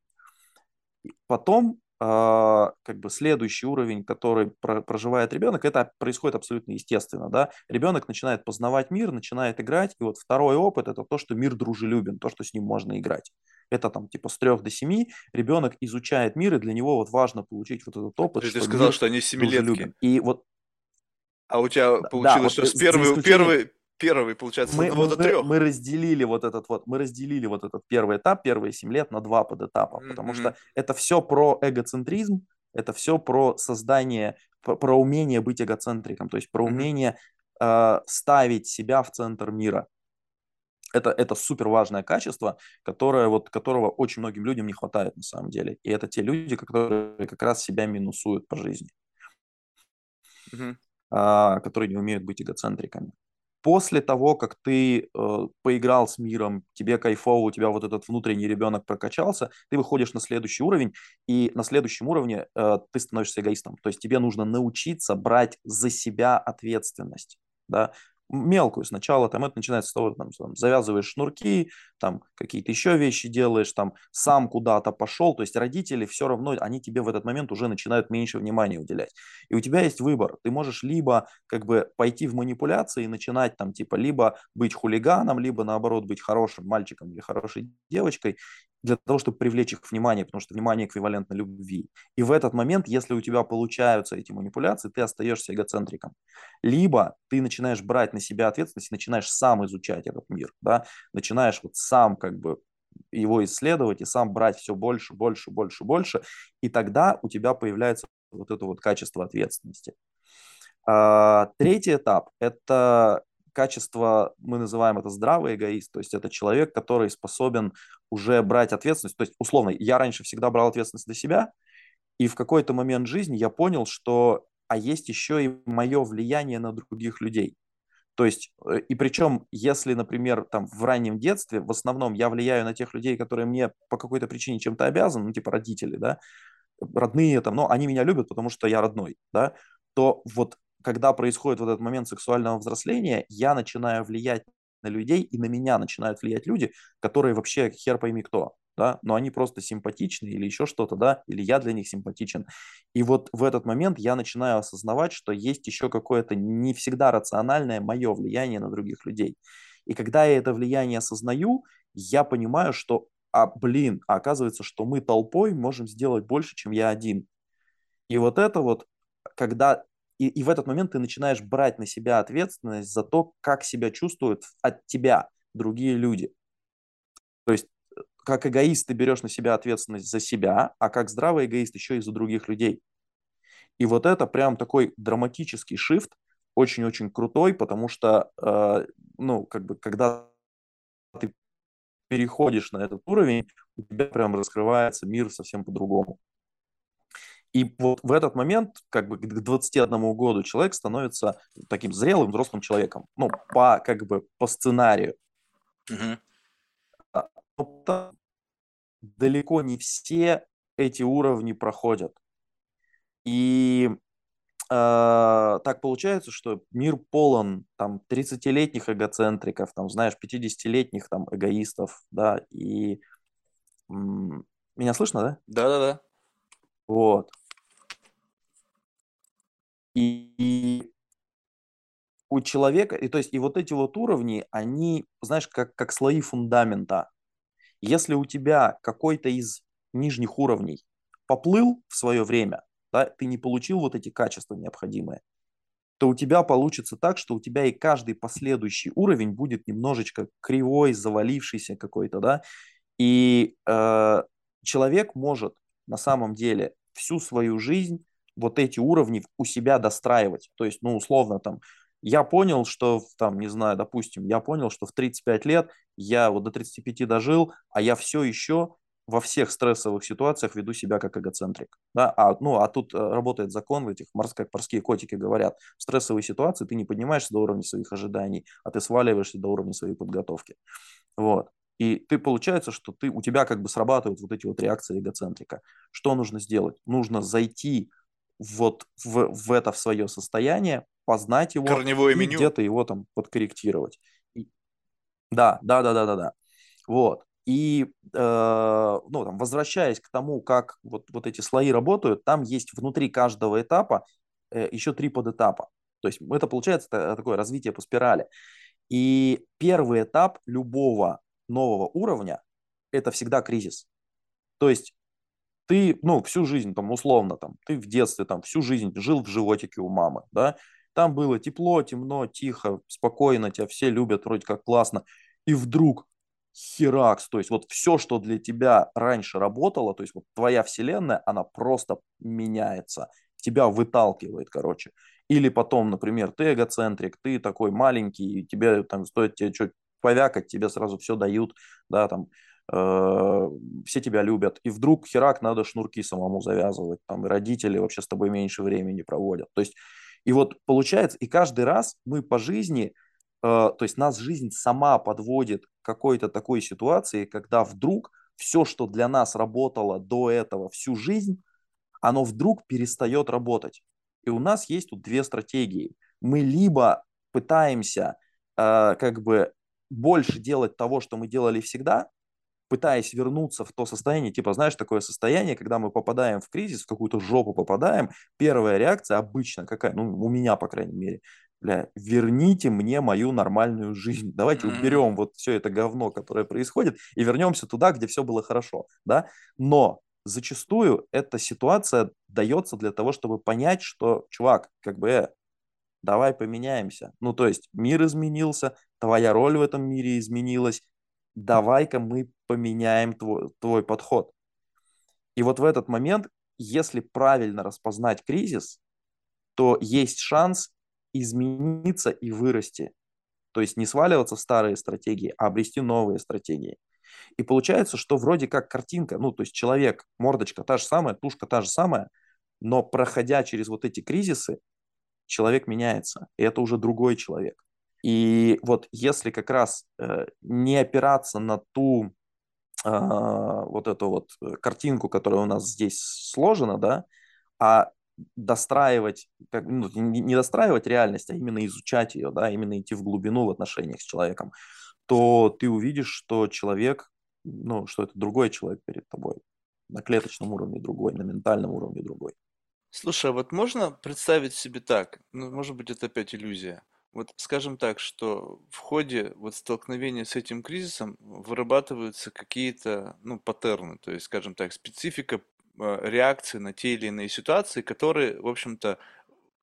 Потом а, как бы следующий уровень, который проживает ребенок, это происходит абсолютно естественно, да. Ребенок начинает познавать мир, начинает играть, и вот второй опыт это то, что мир дружелюбен, то, что с ним можно играть. Это там типа с трех до семи ребенок изучает мир, и для него вот важно получить вот этот опыт. Ты, сказал, что они семилетки. И вот а у тебя получилось, да, что с первый, исключением... первый, получается, мы, мы, до трех. Мы разделили вот этот вот, мы разделили вот этот первый этап, первые семь лет на два подэтапа, mm-hmm. потому что это все про эгоцентризм, это все про создание, про, про умение быть эгоцентриком, то есть про mm-hmm. умение э, ставить себя в центр мира. Это, это супер важное качество, которое, вот, которого очень многим людям не хватает на самом деле. И это те люди, которые как раз себя минусуют по жизни, mm-hmm. э, которые не умеют быть эгоцентриками после того, как ты э, поиграл с миром, тебе кайфово, у тебя вот этот внутренний ребенок прокачался, ты выходишь на следующий уровень, и на следующем уровне э, ты становишься эгоистом. То есть тебе нужно научиться брать за себя ответственность. Да? Мелкую. Сначала, там это начинается с того, там, там завязываешь шнурки, там какие-то еще вещи делаешь, там сам куда-то пошел, то есть родители все равно, они тебе в этот момент уже начинают меньше внимания уделять. И у тебя есть выбор, ты можешь либо как бы пойти в манипуляции и начинать там типа либо быть хулиганом, либо наоборот быть хорошим мальчиком или хорошей девочкой, для того, чтобы привлечь их внимание, потому что внимание эквивалентно любви. И в этот момент, если у тебя получаются эти манипуляции, ты остаешься эгоцентриком. Либо ты начинаешь брать на себя ответственность, начинаешь сам изучать этот мир, да, начинаешь вот сам как бы его исследовать и сам брать все больше, больше, больше, больше, и тогда у тебя появляется вот это вот качество ответственности. А, третий этап – это качество, мы называем это здравый эгоист, то есть это человек, который способен уже брать ответственность, то есть условно, я раньше всегда брал ответственность за себя, и в какой-то момент жизни я понял, что, а есть еще и мое влияние на других людей. То есть, э, и причем, если, например, там в раннем детстве, в основном я влияю на тех людей, которые мне по какой-то причине чем-то обязаны, ну, типа родители, да, родные там, но они меня любят, потому что я родной, да, то вот когда происходит вот этот момент сексуального взросления, я начинаю влиять на людей, и на меня начинают влиять люди, которые вообще хер пойми кто, да, но они просто симпатичны или еще что-то, да, или я для них симпатичен. И вот в этот момент я начинаю осознавать, что есть еще какое-то не всегда рациональное мое влияние на других людей. И когда я это влияние осознаю, я понимаю, что, а, блин, а оказывается, что мы толпой можем сделать больше, чем я один. И вот это вот, когда и, и в этот момент ты начинаешь брать на себя ответственность за то, как себя чувствуют от тебя другие люди. То есть э, как эгоист ты берешь на себя ответственность за себя, а как здравый эгоист еще и за других людей. И вот это прям такой драматический шифт, очень-очень крутой, потому что, э, ну, как бы, когда ты переходишь на этот уровень, у тебя прям раскрывается мир совсем по-другому. И вот в этот момент, как бы к 21 году человек становится таким зрелым взрослым человеком. Ну, по, как бы, по сценарию. Но далеко не все эти уровни проходят. И э, так получается, что мир полон там 30-летних эгоцентриков, там, знаешь, 50-летних там эгоистов, да, и м, меня слышно, да? Да-да-да. Вот. И, и у человека, и то есть, и вот эти вот уровни, они, знаешь, как, как слои фундамента. Если у тебя какой-то из нижних уровней поплыл в свое время, да, ты не получил вот эти качества необходимые, то у тебя получится так, что у тебя и каждый последующий уровень будет немножечко кривой, завалившийся какой-то, да, и э, человек может на самом деле всю свою жизнь вот эти уровни у себя достраивать. То есть, ну, условно, там, я понял, что, там, не знаю, допустим, я понял, что в 35 лет я вот до 35 дожил, а я все еще во всех стрессовых ситуациях веду себя как эгоцентрик. Да? А, ну, а тут э, работает закон в этих, как морские котики говорят, в стрессовой ситуации ты не поднимаешься до уровня своих ожиданий, а ты сваливаешься до уровня своей подготовки. Вот. И ты получается, что ты, у тебя как бы срабатывают вот эти вот реакции эгоцентрика. Что нужно сделать? Нужно зайти вот в, в это в свое состояние, познать его Корневое и меню. где-то его там подкорректировать. И... Да, да, да, да, да, да. Вот. И, э, ну, там, возвращаясь к тому, как вот, вот эти слои работают, там есть внутри каждого этапа э, еще три подэтапа. То есть это получается такое развитие по спирали. И первый этап любого нового уровня – это всегда кризис. То есть ты, ну, всю жизнь, там, условно, там, ты в детстве, там, всю жизнь жил в животике у мамы, да, там было тепло, темно, тихо, спокойно, тебя все любят, вроде как классно, и вдруг херакс, то есть вот все, что для тебя раньше работало, то есть вот твоя вселенная, она просто меняется, тебя выталкивает, короче. Или потом, например, ты эгоцентрик, ты такой маленький, и тебе там стоит тебе что повякать, тебе сразу все дают, да, там, все тебя любят, и вдруг херак надо шнурки самому завязывать, там, и родители вообще с тобой меньше времени проводят. То есть, и вот получается, и каждый раз мы по жизни, э, то есть нас жизнь сама подводит к какой-то такой ситуации, когда вдруг все, что для нас работало до этого всю жизнь, оно вдруг перестает работать. И у нас есть тут две стратегии. Мы либо пытаемся э, как бы больше делать того, что мы делали всегда, пытаясь вернуться в то состояние, типа, знаешь, такое состояние, когда мы попадаем в кризис, в какую-то жопу попадаем, первая реакция обычно какая, ну, у меня, по крайней мере, бля, верните мне мою нормальную жизнь, давайте mm-hmm. уберем вот все это говно, которое происходит, и вернемся туда, где все было хорошо, да, но зачастую эта ситуация дается для того, чтобы понять, что, чувак, как бы, э, давай поменяемся. Ну, то есть мир изменился, твоя роль в этом мире изменилась, давай-ка мы поменяем твой, твой подход. И вот в этот момент, если правильно распознать кризис, то есть шанс измениться и вырасти. То есть не сваливаться в старые стратегии, а обрести новые стратегии. И получается, что вроде как картинка, ну, то есть человек, мордочка та же самая, тушка та же самая, но проходя через вот эти кризисы, человек меняется, и это уже другой человек. И вот если как раз э, не опираться на ту вот эту вот э, картинку, которая у нас здесь сложена, да, а достраивать, как, ну, не достраивать реальность, а именно изучать ее, да, именно идти в глубину в отношениях с человеком, то ты увидишь, что человек, ну, что это другой человек перед тобой, на клеточном уровне другой, на ментальном уровне другой. Слушай, а вот можно представить себе так, ну, может быть, это опять иллюзия. Вот скажем так, что в ходе вот столкновения с этим кризисом вырабатываются какие-то, ну, паттерны, то есть, скажем так, специфика э, реакции на те или иные ситуации, которые, в общем-то,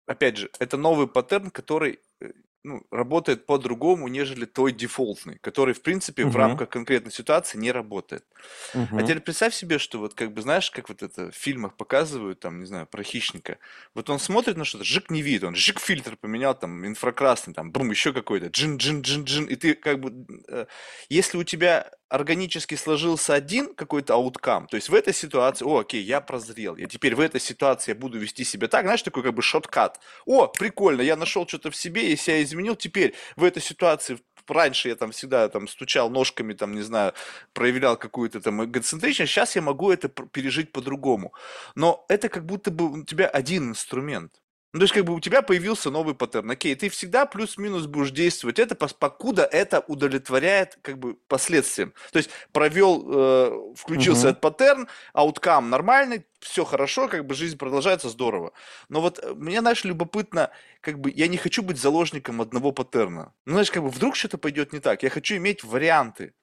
опять же, это новый паттерн, который э, ну, работает по-другому, нежели твой дефолтный, который, в принципе, в Мгм. рамках конкретной ситуации не работает. А Мгм. теперь представь себе, что вот как бы, знаешь, как вот это в фильмах показывают, там, не знаю, про хищника. Вот он смотрит на что-то, жик не видит, он жик фильтр поменял, там, инфракрасный, там, бум, еще какой-то, джин, джин, джин, джин, и ты как бы, э, если у тебя органически сложился один какой-то ауткам, то есть в этой ситуации, о, окей, я прозрел, и теперь в этой ситуации я буду вести себя так, знаешь, такой как бы шоткат. О, прикольно, я нашел что-то в себе, и себя изменил, теперь в этой ситуации раньше я там всегда там стучал ножками, там, не знаю, проявлял какую-то там эгоцентричность, сейчас я могу это пережить по-другому. Но это как будто бы у тебя один инструмент. Ну, то есть, как бы у тебя появился новый паттерн. Окей, ты всегда плюс-минус будешь действовать это, покуда это удовлетворяет как бы последствиям. То есть, провел, э, включился Мгм. этот паттерн, ауткам нормальный, все хорошо, как бы жизнь продолжается здорово. Но вот э, мне, знаешь, любопытно, как бы я не хочу быть заложником одного паттерна. Ну, знаешь, как бы вдруг что-то пойдет не так. Я хочу иметь варианты.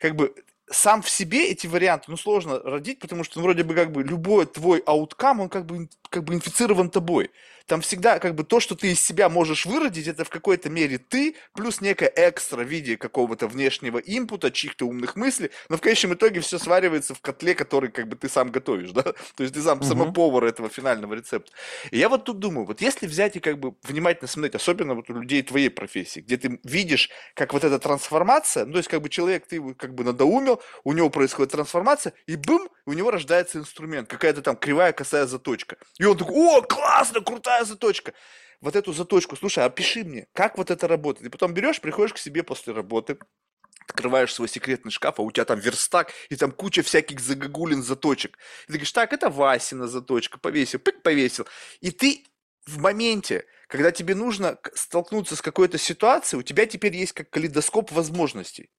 Как бы сам в себе эти варианты, ну, сложно родить, потому что, ну, вроде бы, как бы, любой твой ауткам, он как бы, как бы инфицирован тобой. Там всегда, как бы, то, что ты из себя можешь выродить, это в какой-то мере ты, плюс некое экстра в виде какого-то внешнего импута, чьих-то умных мыслей, но в конечном итоге все сваривается в котле, который, как бы, ты сам готовишь, да? То есть ты сам, сама Мгм. повар этого финального рецепта. И я вот тут думаю, вот если взять и, как бы, внимательно смотреть, особенно вот у людей твоей профессии, где ты видишь, как вот эта трансформация, ну, то есть, как бы, человек, ты его, как бы, надоумил, у него происходит трансформация, и бум, у него рождается инструмент, какая-то там кривая косая заточка. И он такой, о, классно, крутая заточка. Вот эту заточку, слушай, опиши мне, как вот это работает. И потом берешь, приходишь к себе после работы, открываешь свой секретный шкаф, а у тебя там верстак, и там куча всяких загогулин заточек. И ты говоришь, так, это Васина заточка, повесил, пик, повесил. И ты в моменте, когда тебе нужно столкнуться с какой-то ситуацией, у тебя теперь есть как калейдоскоп возможностей.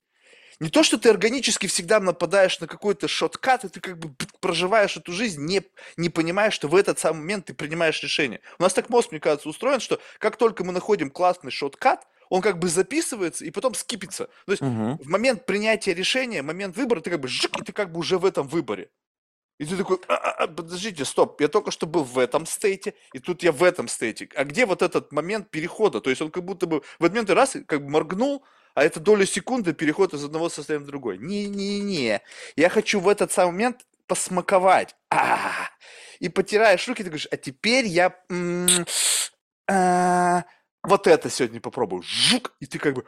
Не то, что ты органически всегда нападаешь на какой-то шоткат, и ты как бы проживаешь эту жизнь, не, не понимая, что в этот самый момент ты принимаешь решение. У нас так мозг, мне кажется, устроен, что как только мы находим классный шоткат, он как бы записывается и потом скипится. То есть Мгм. в момент принятия решения, момент выбора, ты как бы жик, и ты как бы уже в этом выборе. И ты такой, «А, а, а, подождите, стоп, я только что был в этом стейте, и тут я в этом стейте. А где вот этот момент перехода? То есть он как будто бы в этот момент раз, как бы моргнул, а это доля секунды переход из одного состояния в другое. Не-не-не, я хочу в этот самый момент посмаковать. А, и потираешь руки, ты говоришь, а теперь я а, вот это сегодня попробую. Жук, и ты как бы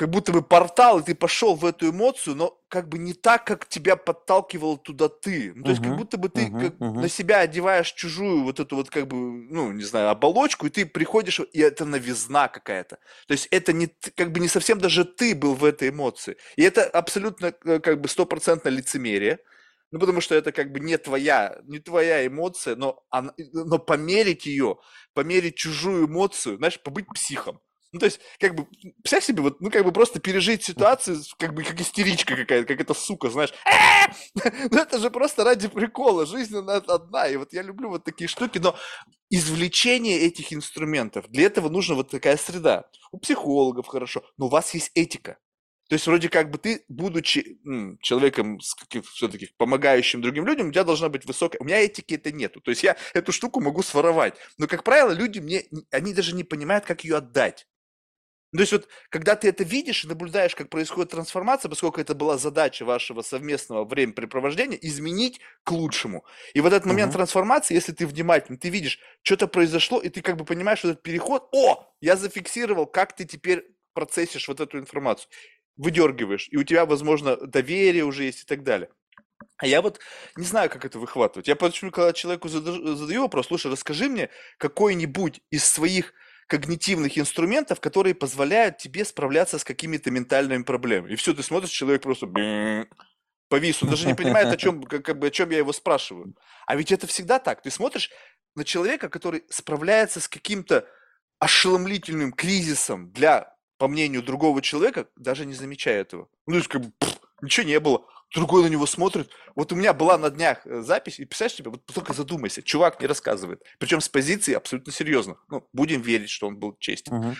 как будто бы портал, и ты пошел в эту эмоцию, но как бы не так, как тебя подталкивал туда ты. Ну, то есть как будто бы ты как на себя одеваешь чужую вот эту вот как бы, ну, не знаю, оболочку, и ты приходишь, и это новизна какая-то. То есть это не, как бы не совсем даже ты был в этой эмоции. И это абсолютно э, как бы стопроцентно лицемерие. Ну, потому что это как бы не твоя, не твоя эмоция, но, она, но померить ее, померить чужую эмоцию, знаешь, побыть психом. Ну, то есть, как бы, представь себе, вот, ну, как бы просто пережить ситуацию, как бы, как истеричка какая-то, как эта сука, знаешь. Ну, это же просто ради прикола, жизнь она одна, и вот я люблю вот такие штуки, но извлечение этих инструментов, для этого нужна вот такая среда. У психологов хорошо, но у вас есть этика. То есть вроде как бы ты, будучи м, человеком с каким все-таки помогающим другим людям, у тебя должна быть высокая... У меня этики это нету. То есть я эту штуку могу своровать. Но, как правило, люди мне... Они даже не понимают, как ее отдать. Ну, То есть вот, когда ты это видишь и наблюдаешь, как происходит трансформация, поскольку это была задача вашего совместного времяпрепровождения, изменить к лучшему. И в этот момент Мгм. трансформации, если ты внимательный, ты видишь, что-то произошло, и ты как бы понимаешь, что этот переход, о, я зафиксировал, как ты теперь процессишь вот эту информацию, выдергиваешь, и у тебя, возможно, доверие уже есть и так далее. А я вот не знаю, как это выхватывать. Я почему, когда человеку задаю вопрос, слушай, расскажи мне какой-нибудь из своих когнитивных инструментов, которые позволяют тебе справляться с какими-то ментальными проблемами. И все, ты смотришь, человек просто повис, он даже не понимает, о чем, как, бы, о чем я его спрашиваю. А ведь это всегда так. Ты смотришь на человека, который справляется с каким-то ошеломлительным кризисом для, по мнению другого человека, даже не замечая этого. Ну, то есть, как бы, пф, ничего не было. Другой на него смотрит. Вот у меня была на днях э, запись, и представляешь себе, вот только задумайся, чувак не рассказывает. Причем с позиции абсолютно серьезных. Ну, будем верить, что он был честен. Мгм.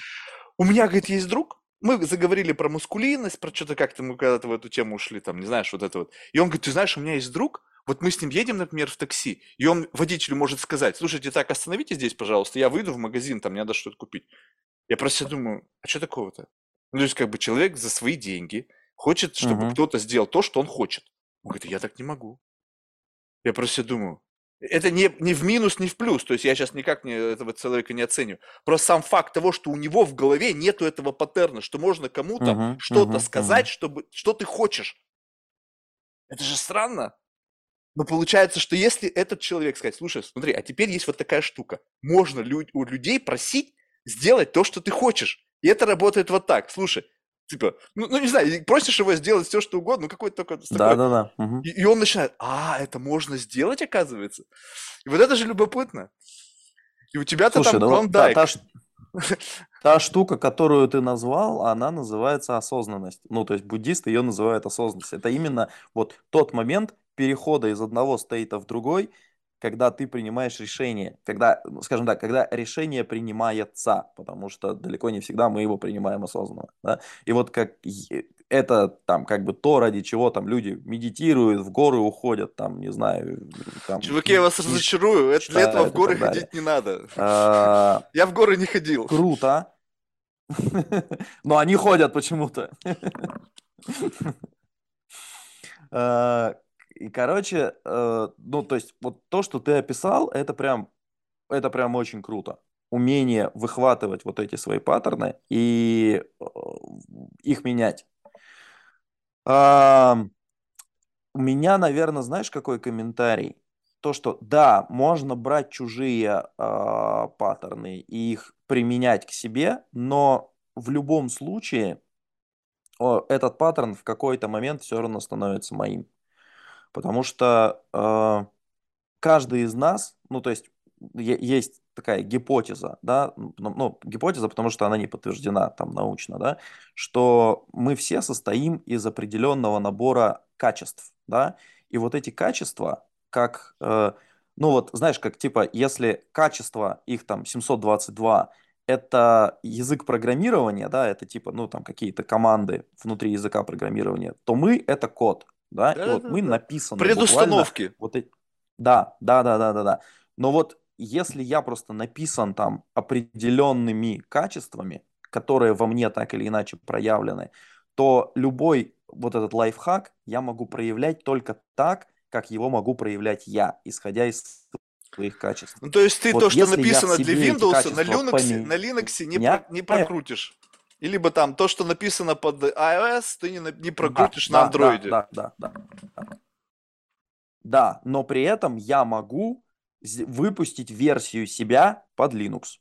У меня, говорит, есть друг, мы заговорили про мускулинность, про что-то как-то мы когда-то в эту тему ушли, там, не знаешь, вот это вот. И он говорит, ты знаешь, у меня есть друг, вот мы с ним едем, например, в такси, и он водителю может сказать, слушайте, так, остановите здесь, пожалуйста, я выйду в магазин, там, мне надо что-то купить. Я просто думаю, а что такого-то? Ну, то есть, как бы человек за свои деньги хочет, чтобы Мгм. кто-то сделал то, что он хочет. Он говорит, я так не могу. Я просто думаю, это не, не в минус, не в плюс. То есть я сейчас никак не, этого человека не оценю. Просто сам факт того, что у него в голове нету этого паттерна, что можно кому-то Мгм, что-то мгм, сказать, мгм. чтобы, что ты хочешь. Это же странно. Но получается, что если этот человек сказать, слушай, смотри, а теперь есть вот такая штука. Можно лю- у людей просить сделать то, что ты хочешь. И это работает вот так. Слушай, типа, ну, ну, не знаю, просишь его сделать все, что угодно, ну какой-то только такой Да-да-да. мгм. и, и он начинает, а, это можно сделать, оказывается. И вот это же любопытно. И у тебя-то Слушай, там да та, клондайк. та ш- та штука, которую ты назвал, она называется осознанность. Ну, то есть буддисты ее называют осознанность. Это именно вот тот момент перехода из одного стейта в другой, когда ты принимаешь решение, когда, ну, скажем так, когда решение принимается, потому что далеко не всегда мы его принимаем осознанно, да? И вот как это там как бы то, ради чего там люди медитируют, в горы уходят, там, не знаю, там Чуваки, я вас книжки разочарую, это, для этого в и горы ходить не надо. А, Я в горы не ходил. Круто. Но они ходят почему-то. Э, И, короче, э, ну, то есть, вот то, что ты описал, это прям, это прям очень круто. Умение выхватывать вот эти свои паттерны и э, их менять. А, У меня, наверное, знаешь, какой комментарий? То, что да, можно брать чужие а, паттерны и их применять к себе, но в любом случае о, этот паттерн в какой-то момент все равно становится моим. Потому что э, каждый из нас, ну, то есть есть такая гипотеза, да, ну, гипотеза, потому что она не подтверждена там научно, да, что мы все состоим из определенного набора качеств, да, и вот эти качества, как, э, ну вот, знаешь, как типа, если качество их там 722 это язык программирования, да, это типа, ну, там какие-то команды внутри языка программирования, то мы это код, да, и вот мы Да-да-да. написаны Предустановки. вот эти... Да, да, да, да, да, да. Но вот если я просто написан там определенными качествами, которые во мне так или иначе проявлены, то любой вот этот лайфхак я могу проявлять только так, как его могу проявлять я, исходя из своих качеств. Ну, то есть ты Вот то, что написано для Windows, на Linux, на Linux не, про- не прокрутишь. И либо там то, что написано под iOS, ты не, не прокрутишь да, на да, Android. Да, да, да, да. Да, но при этом я могу выпустить версию себя под Linux.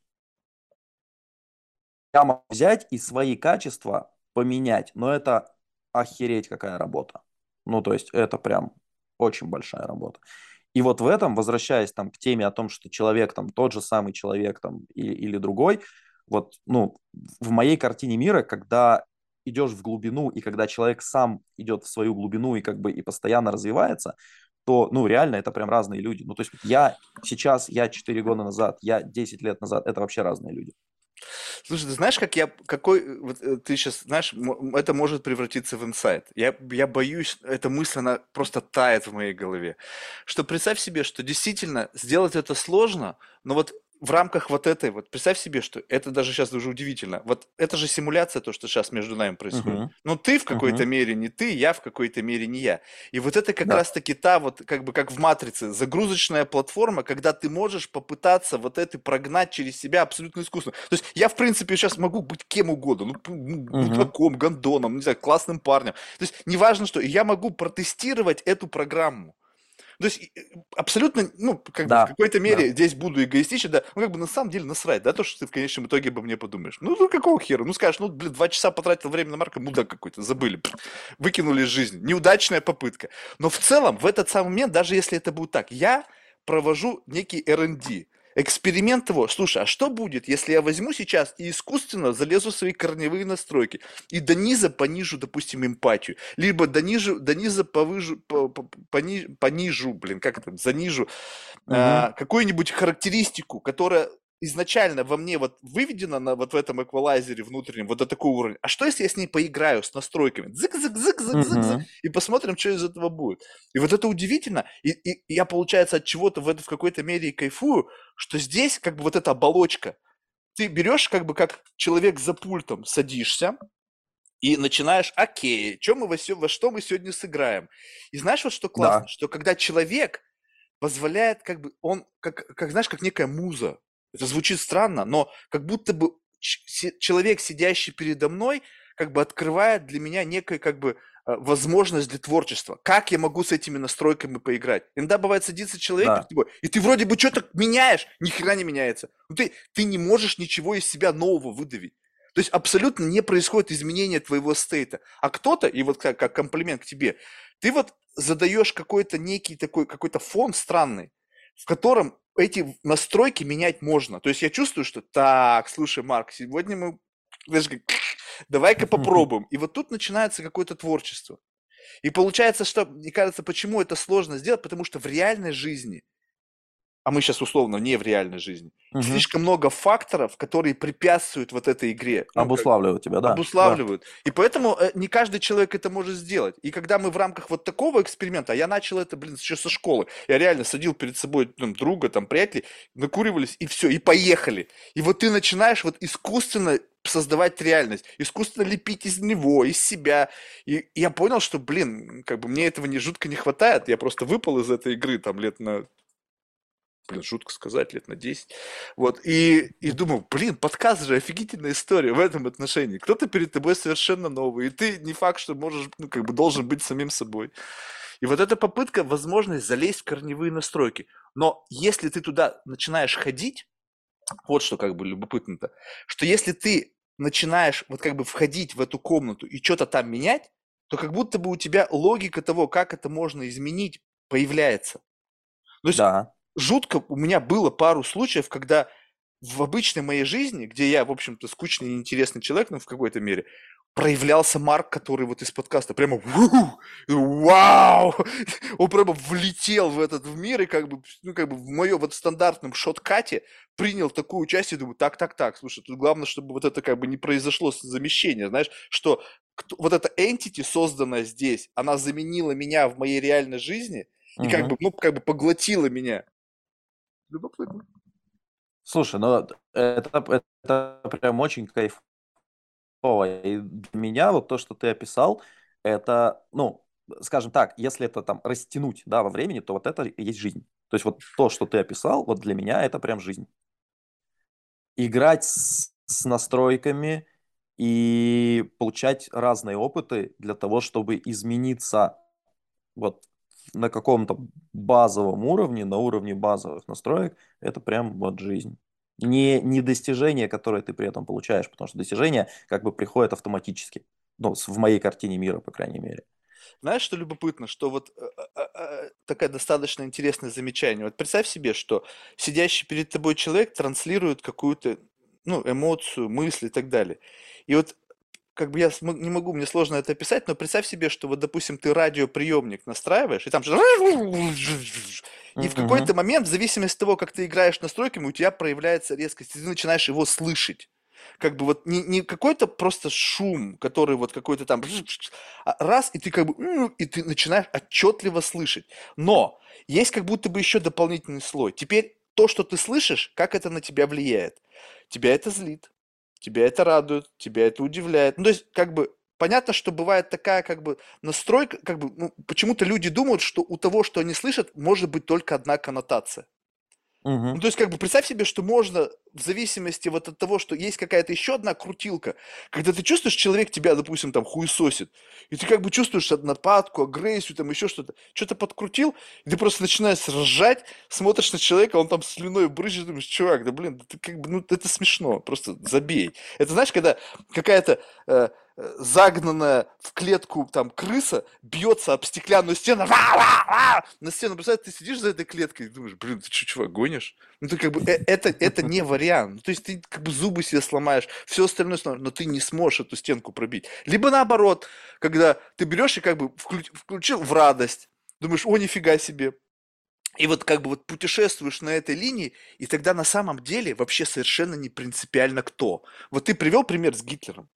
Я могу взять и свои качества поменять, но это охереть какая работа. Ну, то есть это прям очень большая работа. И вот в этом, возвращаясь там к теме о том, что человек там тот же самый человек там и- или другой, вот, ну, в моей картине мира, когда идешь в глубину, и когда человек сам идет в свою глубину и как бы и постоянно развивается, то, ну, реально это прям разные люди. Ну, то есть я сейчас, я 4 года назад, я 10 лет назад, это вообще разные люди. Слушай, ты знаешь, как я, какой, э, вот э, ты сейчас, знаешь, это может превратиться в инсайт. Я, я боюсь, эта мысль, она просто тает в моей голове. Что представь себе, что действительно сделать это сложно, но вот в рамках вот этой, вот представь себе, что это даже сейчас уже удивительно. Вот это же симуляция, то, что сейчас между нами происходит. Мгм. Ну, ты в какой-то Мгм. мере не ты, я в какой-то мере не я. И вот это как Да. раз-таки та вот, как бы как в «Матрице», загрузочная платформа, когда ты можешь попытаться вот это прогнать через себя абсолютно искусственно. То есть я, в принципе, сейчас могу быть кем угодно, ну, ну, Мгм. мудаком, гондоном, не знаю, классным парнем. То есть неважно что, и я могу протестировать эту программу. То есть абсолютно, ну, как бы в Да, какой-то да. мере здесь буду эгоистичен, да, ну, как бы на самом деле насрать, да, то, что ты в конечном итоге обо мне подумаешь. Ну, ну, какого хера? Ну, скажешь, ну, блин, два часа потратил время на Марка, мудак какой-то, забыли, выкинули из жизни. Неудачная попытка. Но в целом, в этот самый момент, даже если это будет так, я провожу некий R&D. Эксперимент его, слушай, а что будет, если я возьму сейчас и искусственно залезу в свои корневые настройки и до низа понижу, допустим, эмпатию, либо до, низу, до низа повыжу, по- по- пони- понижу, блин, как это, занижу а, какую-нибудь характеристику, которая изначально во мне вот выведена на вот в этом эквалайзере внутреннем, вот до такого уровня. А что, если я с ней поиграю, с настройками? Зык-зык-зык-зык-зык-зык. Мгм. И посмотрим, что из этого будет. И вот это удивительно. И, и- и я, получается, от чего-то в, это, в какой-то мере и кайфую, что здесь как бы вот эта оболочка, ты берешь как бы как человек за пультом, садишься, и начинаешь, окей, что мы во, сё- во что мы сегодня сыграем? И знаешь, вот что классно, Да, что когда человек позволяет, как бы, он, как, как знаешь, как некая муза. Это звучит странно, но как будто бы человек, сидящий передо мной, как бы открывает для меня некую, как бы, э, возможность для творчества. Как я могу с этими настройками поиграть? Иногда бывает садится человек да. тобой, и ты вроде бы что-то меняешь, ни хрена не меняется. Ну, ты, ты не можешь ничего из себя нового выдавить. То есть абсолютно не происходит изменения твоего стейта. А кто-то, и вот как, как комплимент к тебе, ты вот задаешь какой-то некий такой, какой-то фон странный, в котором эти настройки менять можно. То есть я чувствую, что так, слушай, Марк, сегодня мы, знаешь, как, давай-ка попробуем. И вот тут начинается какое-то творчество. И получается, что, мне кажется, почему это сложно сделать, потому что в реальной жизни а мы сейчас условно не в реальной жизни, Мгм. слишком много факторов, которые препятствуют вот этой игре. Ну, как Обуславливаю тебя, да. Да. обуславливают. И поэтому э, не каждый человек это может сделать. И когда мы в рамках вот такого эксперимента, а я начал это, блин, еще со школы, я реально садил перед собой там, друга, там, приятелей, накуривались, и все, и поехали. И вот ты начинаешь вот искусственно создавать реальность, искусственно лепить из него, из себя. И я понял, что, блин, как бы мне этого не жутко не хватает. Я просто выпал из этой игры там лет на блин, жутко сказать, лет на 10. Вот, и, и думаю, блин, подкаст же офигительная история в этом отношении. Кто-то перед тобой совершенно новый, и ты не факт, что можешь, ну, как бы должен быть самим собой. И вот эта попытка, возможность залезть в корневые настройки. Но если ты туда начинаешь ходить, вот что как бы любопытно-то, что если ты начинаешь вот как бы входить в эту комнату и что-то там менять, то как будто бы у тебя логика того, как это можно изменить, появляется. То есть Да. Жутко у меня было пару случаев, когда в обычной моей жизни, где я, в общем-то, скучный и неинтересный человек, ну, в какой-то мере, проявлялся Марк, который вот из подкаста прямо «Ву! вау, он прямо влетел в этот в мир и как бы, ну, как бы в моем вот стандартном шоткате принял такую часть и думаю, так, так, так, слушай, тут главное, чтобы вот это как бы не произошло замещение, знаешь, что кто- вот эта entity, созданная здесь, она заменила меня в моей реальной жизни и как Мгм. бы, ну, как бы поглотила меня. Любопытно. Слушай, ну это, это прям очень кайфово. И для меня вот то, что ты описал, это, ну, скажем так, если это там растянуть, да, во времени, то вот это и есть жизнь. То есть вот то, что ты описал, вот для меня это прям жизнь. Играть с, с настройками и получать разные опыты для того, чтобы измениться вот на каком-то базовом уровне, на уровне базовых настроек, это прям вот жизнь. Не, не достижение, которое ты при этом получаешь, потому что достижения как бы приходят автоматически. Ну, в моей картине мира, по крайней мере. Знаешь, что любопытно, что вот э, э, э, такое достаточно интересное замечание. Вот представь себе, что сидящий перед тобой человек транслирует какую-то, ну, эмоцию, мысль и так далее. И вот как бы я не могу, мне сложно это описать, но представь себе, что вот, допустим, ты радиоприемник настраиваешь, и там же... И в какой-то момент, в зависимости от того, как ты играешь настройками, у тебя проявляется резкость, и ты начинаешь его слышать. Как бы вот не, не какой-то просто шум, который вот какой-то там... а раз, и ты как бы... И ты начинаешь отчетливо слышать. Но есть как будто бы еще дополнительный слой. Теперь то, что ты слышишь, как это на тебя влияет. Тебя это злит, тебя это радует, тебя это удивляет. Ну, то есть, как бы, понятно, что бывает такая, как бы, настройка, как бы, ну, почему-то люди думают, что у того, что они слышат, может быть только одна коннотация. Ну, Мгм. то есть, как бы, представь себе, что можно, в зависимости вот от того, что есть какая-то еще одна крутилка, когда ты чувствуешь, человек тебя, допустим, там, хуесосит, и ты как бы чувствуешь нападку, агрессию, там, еще что-то, что-то подкрутил, и ты просто начинаешь ржать, смотришь на человека, он там слюной брызжет, думаешь, чувак, да блин, ты как бы, ну, это смешно, просто забей. Это знаешь, когда какая-то э, загнанная в клетку там крыса бьется об стеклянную стену, на стену, представляешь, ты сидишь за этой клеткой и думаешь, блин, ты что, чувак, гонишь? Ну, ты как бы, э, это, это не вариант. Ну, то есть ты как бы зубы себе сломаешь, все остальное сломаешь, но ты не сможешь эту стенку пробить. Либо наоборот, когда ты берешь и как бы вклю- включил в радость, думаешь, о, нифига себе, и вот как бы вот путешествуешь на этой линии, и тогда на самом деле вообще совершенно не принципиально кто. Вот ты привел пример с Гитлером.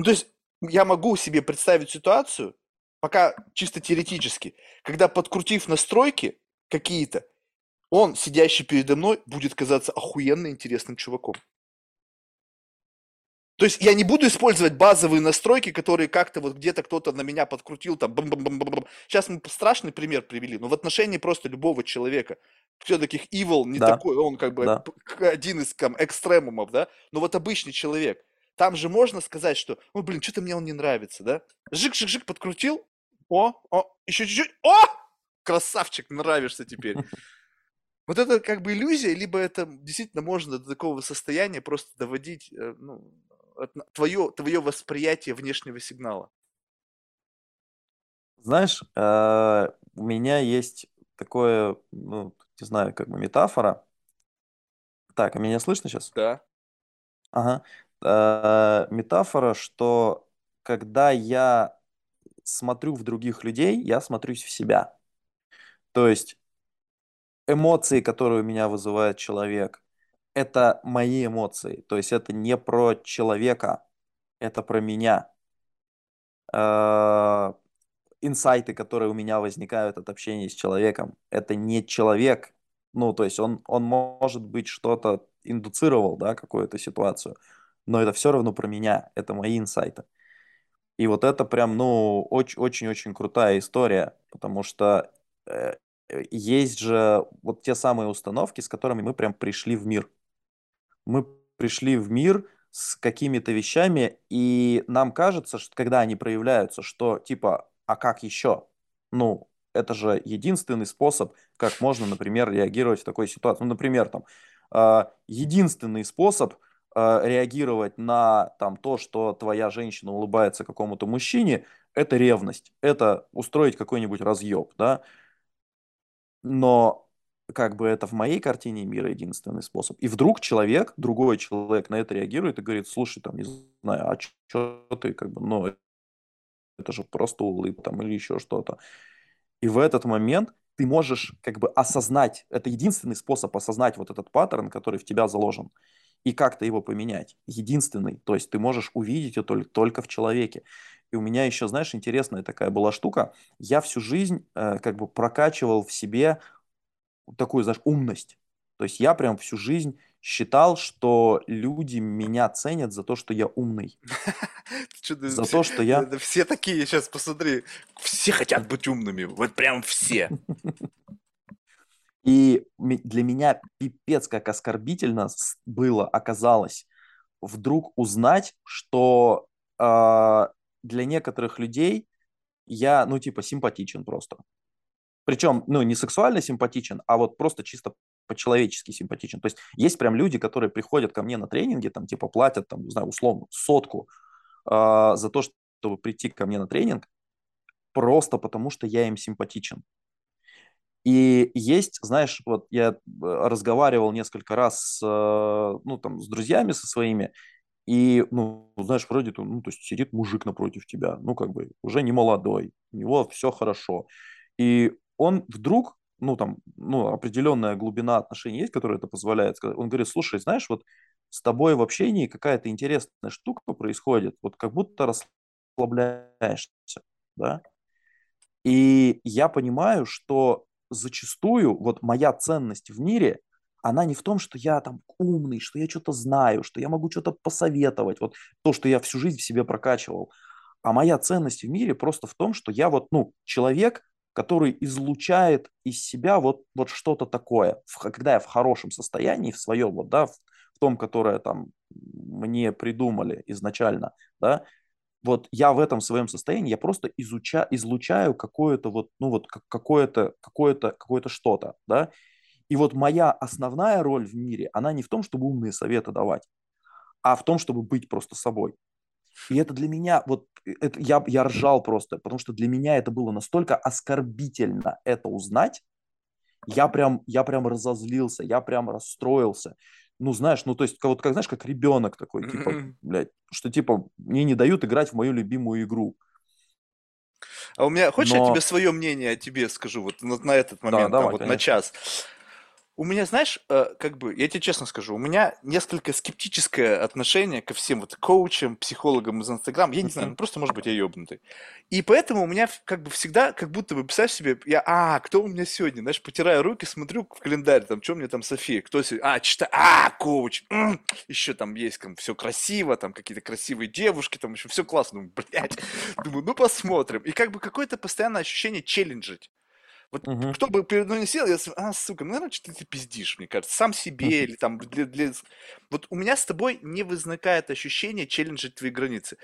Ну, то есть я могу себе представить ситуацию, пока чисто теоретически, когда подкрутив настройки какие-то, он, сидящий передо мной, будет казаться охуенно интересным чуваком. То есть я не буду использовать базовые настройки, которые как-то вот где-то кто-то на меня подкрутил, там, бам -бам -бам -бам. Сейчас мы страшный пример привели, но в отношении просто любого человека. Все-таки evil не Да, такой, он как бы да. один из там, экстремумов, да, но вот обычный человек. Там же можно сказать, что, ну, блин, что-то мне он не нравится, да? Жик-жик-жик подкрутил, о, о, еще чуть-чуть, о, красавчик, нравишься теперь. Вот это как бы иллюзия, либо это действительно можно до такого состояния просто доводить э, ну, твое, твое восприятие внешнего сигнала. Знаешь, э, у меня есть такое, ну, не знаю, как бы метафора. Так, а меня слышно сейчас? Да. Ага. Э, метафора, что когда я смотрю в других людей, я смотрюсь в себя. То есть эмоции, которые у меня вызывает человек, это мои эмоции. То есть это не про человека, это про меня. Э, инсайты, которые у меня возникают от общения с человеком, это не человек. Ну, то есть он, он может быть что-то индуцировал, да, какую-то ситуацию, но это все равно про меня, это мои инсайты. И вот это прям, ну, очень-очень-очень крутая история, потому что э, есть же вот те самые установки, с которыми мы прям пришли в мир. Мы пришли в мир с какими-то вещами, и нам кажется, что когда они проявляются, что типа, а как еще? Ну, это же единственный способ, как можно, например, реагировать в такой ситуации. Ну, например, там, э, единственный способ э, реагировать на там, то, что твоя женщина улыбается какому-то мужчине, это ревность, это устроить какой-нибудь разъеб, да но как бы это в моей картине мира единственный способ. И вдруг человек, другой человек на это реагирует и говорит, слушай, там, не знаю, а что ты, как бы, ну, это же просто улыбка там или еще что-то. И в этот момент ты можешь как бы осознать, это единственный способ осознать вот этот паттерн, который в тебя заложен, и как-то его поменять. Единственный. То есть ты можешь увидеть это только, только в человеке. И у меня еще, знаешь, интересная такая была штука. Я всю жизнь э, как бы прокачивал в себе такую, знаешь, умность. То есть я прям всю жизнь считал, что люди меня ценят за то, что я умный. За то, что я... Все такие, сейчас посмотри, все хотят быть умными, вот прям все. И для меня пипец как оскорбительно было, оказалось, вдруг узнать, что э, для некоторых людей я, ну, типа, симпатичен просто. Причем, ну, не сексуально симпатичен, а вот просто чисто по-человечески симпатичен. То есть есть прям люди, которые приходят ко мне на тренинги, там, типа, платят, там, не знаю, условно, сотку э, за то, чтобы прийти ко мне на тренинг, просто потому что я им симпатичен. И есть, знаешь, вот я э, разговаривал несколько раз с, э, ну, там, с друзьями со своими, и, ну, знаешь, вроде, ну, то есть сидит мужик напротив тебя, ну, как бы уже не молодой, у него все хорошо. И он вдруг, ну, там, ну, определенная глубина отношений есть, которая это позволяет. Он говорит, слушай, знаешь, вот с тобой в общении какая-то интересная штука происходит, вот как будто расслабляешься, да. И я понимаю, что зачастую вот моя ценность в мире она не в том, что я там умный, что я что-то знаю, что я могу что-то посоветовать, вот то, что я всю жизнь в себе прокачивал. А моя ценность в мире просто в том, что я вот, ну, человек, который излучает из себя вот, вот что-то такое, когда я в хорошем состоянии, в своем, вот, да, в, в том, которое там мне придумали изначально, да, вот я в этом своем состоянии, я просто изуча, излучаю какое-то вот, ну вот какое-то, какое-то, какое-то что-то, да, и вот моя основная роль в мире, она не в том, чтобы умные советы давать, а в том, чтобы быть просто собой. И это для меня, вот это, я, я ржал просто, потому что для меня это было настолько оскорбительно это узнать. Я прям, я прям разозлился, я прям расстроился. Ну, знаешь, ну, то есть, вот как, знаешь, как ребенок такой, типа, блядь, что, типа, мне не дают играть в мою любимую игру. А у меня, хочешь, Но... я тебе свое мнение о тебе скажу, вот на, на этот момент, да, давай, там, вот конечно. на час У меня, знаешь, э, как бы, я тебе честно скажу, у меня несколько скептическое отношение ко всем вот коучам, психологам из Инстаграма. Я не знаю, ну просто, может быть, я ёбнутый. И поэтому у меня как бы всегда, как будто бы, представь себе, я, а, кто у меня сегодня? Знаешь, потираю руки, смотрю в календарь, там, что мне там София, кто сегодня? А, читай, а, коуч, еще там есть, там, все красиво, там, какие-то красивые девушки, там, еще все классно. Думаю, блядь, думаю, ну посмотрим. И как бы какое-то постоянное ощущение челленджить. Вот Мгм. кто бы передо мной сел, я а, сука, ну, наверное, что ты пиздишь, мне кажется, сам себе или там для, для... Вот у меня с тобой не возникает ощущение челленджить твои границы.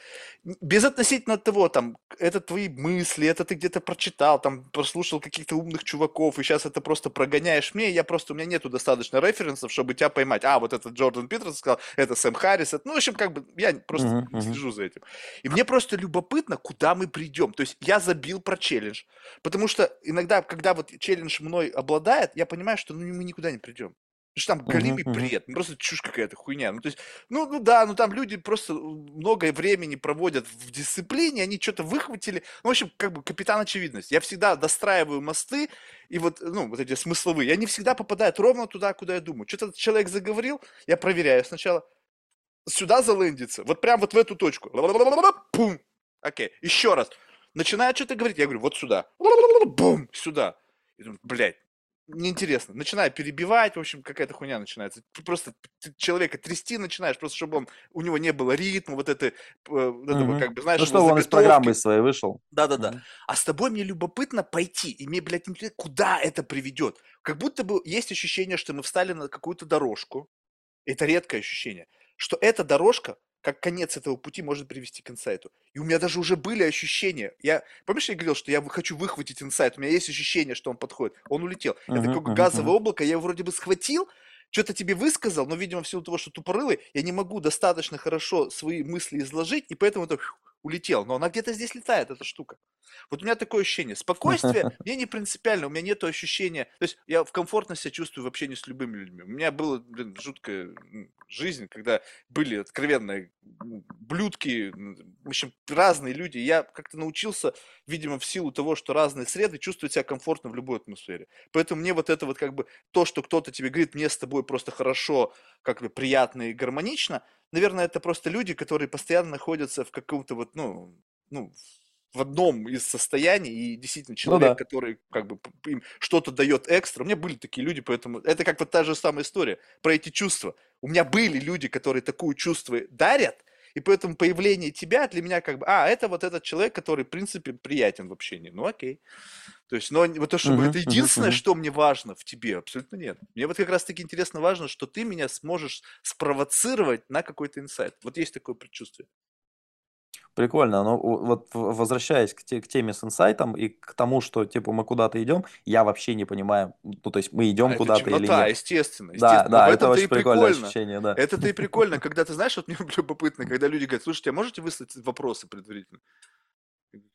Без относительно того, там, это твои мысли, это ты где-то прочитал, там, прослушал каких-то умных чуваков, и сейчас это просто прогоняешь мне, я просто, у меня нету достаточно референсов, чтобы тебя поймать. А, вот это Джордан Питерс сказал, это Сэм Харрис, это... ну, в общем, как бы, я просто Мгм, не слежу за этим. И мне просто любопытно, куда мы придем. То есть я забил про челлендж, потому что иногда, когда вот челлендж мной обладает, я понимаю, что ну, мы никуда не придем. Потому что там галимый мгм. бред, ну, просто чушь какая-то, хуйня. Ну, то есть, ну, ну да, ну там люди просто много времени проводят в дисциплине, они что-то выхватили. Ну, в общем, как бы капитан очевидность. Я всегда достраиваю мосты, и вот, ну, вот эти смысловые, они всегда попадают ровно туда, куда я думаю. Что-то человек заговорил, я проверяю сначала, сюда залендится, вот прям вот в эту точку. Пум. Окей, еще раз. Начинает что-то говорить, я говорю, вот сюда. Бум, сюда. И думаю, блядь, неинтересно. Начинаю перебивать, в общем, какая-то хуйня начинается. Ты просто ты человека трясти начинаешь, просто чтобы он, у него не было ритма, вот, это, э, вот этого, Мгм. как бы, знаешь, Ну, чтобы он из программы своей вышел. Да-да-да. Мгм. А с тобой мне любопытно пойти, и мне, блядь, интересно, куда это приведет. Как будто бы есть ощущение, что мы встали на какую-то дорожку. Это редкое ощущение, что эта дорожка, как конец этого пути, может привести к инсайту. И у меня даже уже были ощущения. Я, помнишь, я говорил, что я хочу выхватить инсайт, у меня есть ощущение, что он подходит. Он улетел. Это Мгм, как мгм, газовое облако, я его вроде бы схватил, что-то тебе высказал, но, видимо, в силу того, что тупорылый, я не могу достаточно хорошо свои мысли изложить, и поэтому это улетел. Но она где-то здесь летает, эта штука. Вот у меня такое ощущение. Спокойствие мне не принципиально, у меня нет ощущения... То есть я в комфортно себя чувствую в общении с любыми людьми. У меня была, блин, жуткая жизнь, когда были откровенные блюдки, в общем, разные люди. Я как-то научился, видимо, в силу того, что разные среды, чувствовать себя комфортно в любой атмосфере. Поэтому мне вот это вот как бы то, что кто-то тебе говорит, мне с тобой просто хорошо, как бы приятно и гармонично, наверное, это просто люди, которые постоянно находятся в каком-то вот, ну, ну, в одном из состояний, и действительно Ну человек, да. который как бы им что-то дает экстра, у меня были такие люди, поэтому это как вот та же самая история про эти чувства. У меня были люди, которые такое чувство дарят, и поэтому появление тебя для меня как бы, а, это вот этот человек, который, в принципе, приятен в общении. Ну, окей. То есть, но вот то, чтобы Мгм, это единственное, мгм. что мне важно в тебе, абсолютно нет. Мне вот как раз-таки интересно важно, что ты меня сможешь спровоцировать на какой-то инсайт. Вот есть такое предчувствие. Прикольно, но вот возвращаясь к, те- к теме с инсайтом и к тому, что типа мы куда-то идем, я вообще не понимаю, ну то есть мы А идем это куда-то или нет. естественно, Да, естественно. Но да, в это очень прикольное прикольно. ощущение, да. Это-то и прикольно, когда ты знаешь, вот мне любопытно, когда люди говорят, слушайте, а можете выслать вопросы предварительно?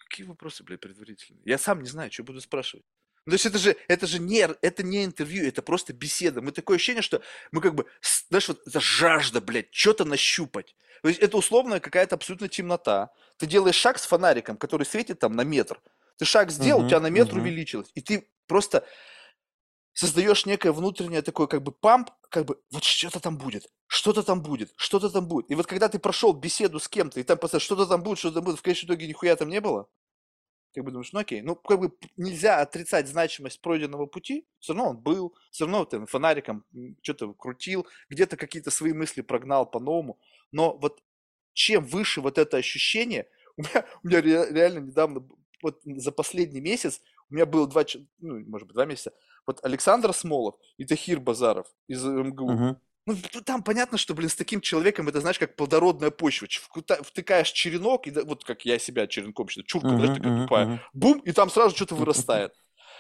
Какие вопросы, блядь, предварительно? Я сам не знаю, что буду спрашивать. Ну, то есть это же, это же не, это не интервью, это просто беседа. Мы такое ощущение, что мы как бы, знаешь, вот это жажда, блядь, что-то нащупать. То есть это условная какая-то абсолютно темнота. Ты делаешь шаг с фонариком, который светит там на метр. Ты шаг сделал, у Мгм, тебя на метр мгм. увеличилось. И ты просто создаешь некое внутреннее такое как бы памп, как бы вот что-то там будет, что-то там будет, что-то там будет. И вот когда ты прошел беседу с кем-то, и там просто что-то там будет, что-то там будет, в конечном итоге нихуя там не было, как бы думаешь, ну окей, ну как бы нельзя отрицать значимость пройденного пути, все равно он был, все равно ты фонариком что-то крутил, где-то какие-то свои мысли прогнал по-новому, но вот чем выше вот это ощущение, у меня, у меня ре- реально недавно, вот за последний месяц, у меня было два, ну, может быть, два месяца, вот Александр Смолов и Тахир Базаров из МГУ. Мгм. Ну, там понятно, что, блин, с таким человеком, это, знаешь, как плодородная почва. Втыкаешь черенок, и да- вот как я себя черенком считаю, чурка, знаешь, Мгм, такая тупая, бум, и там сразу что-то вырастает.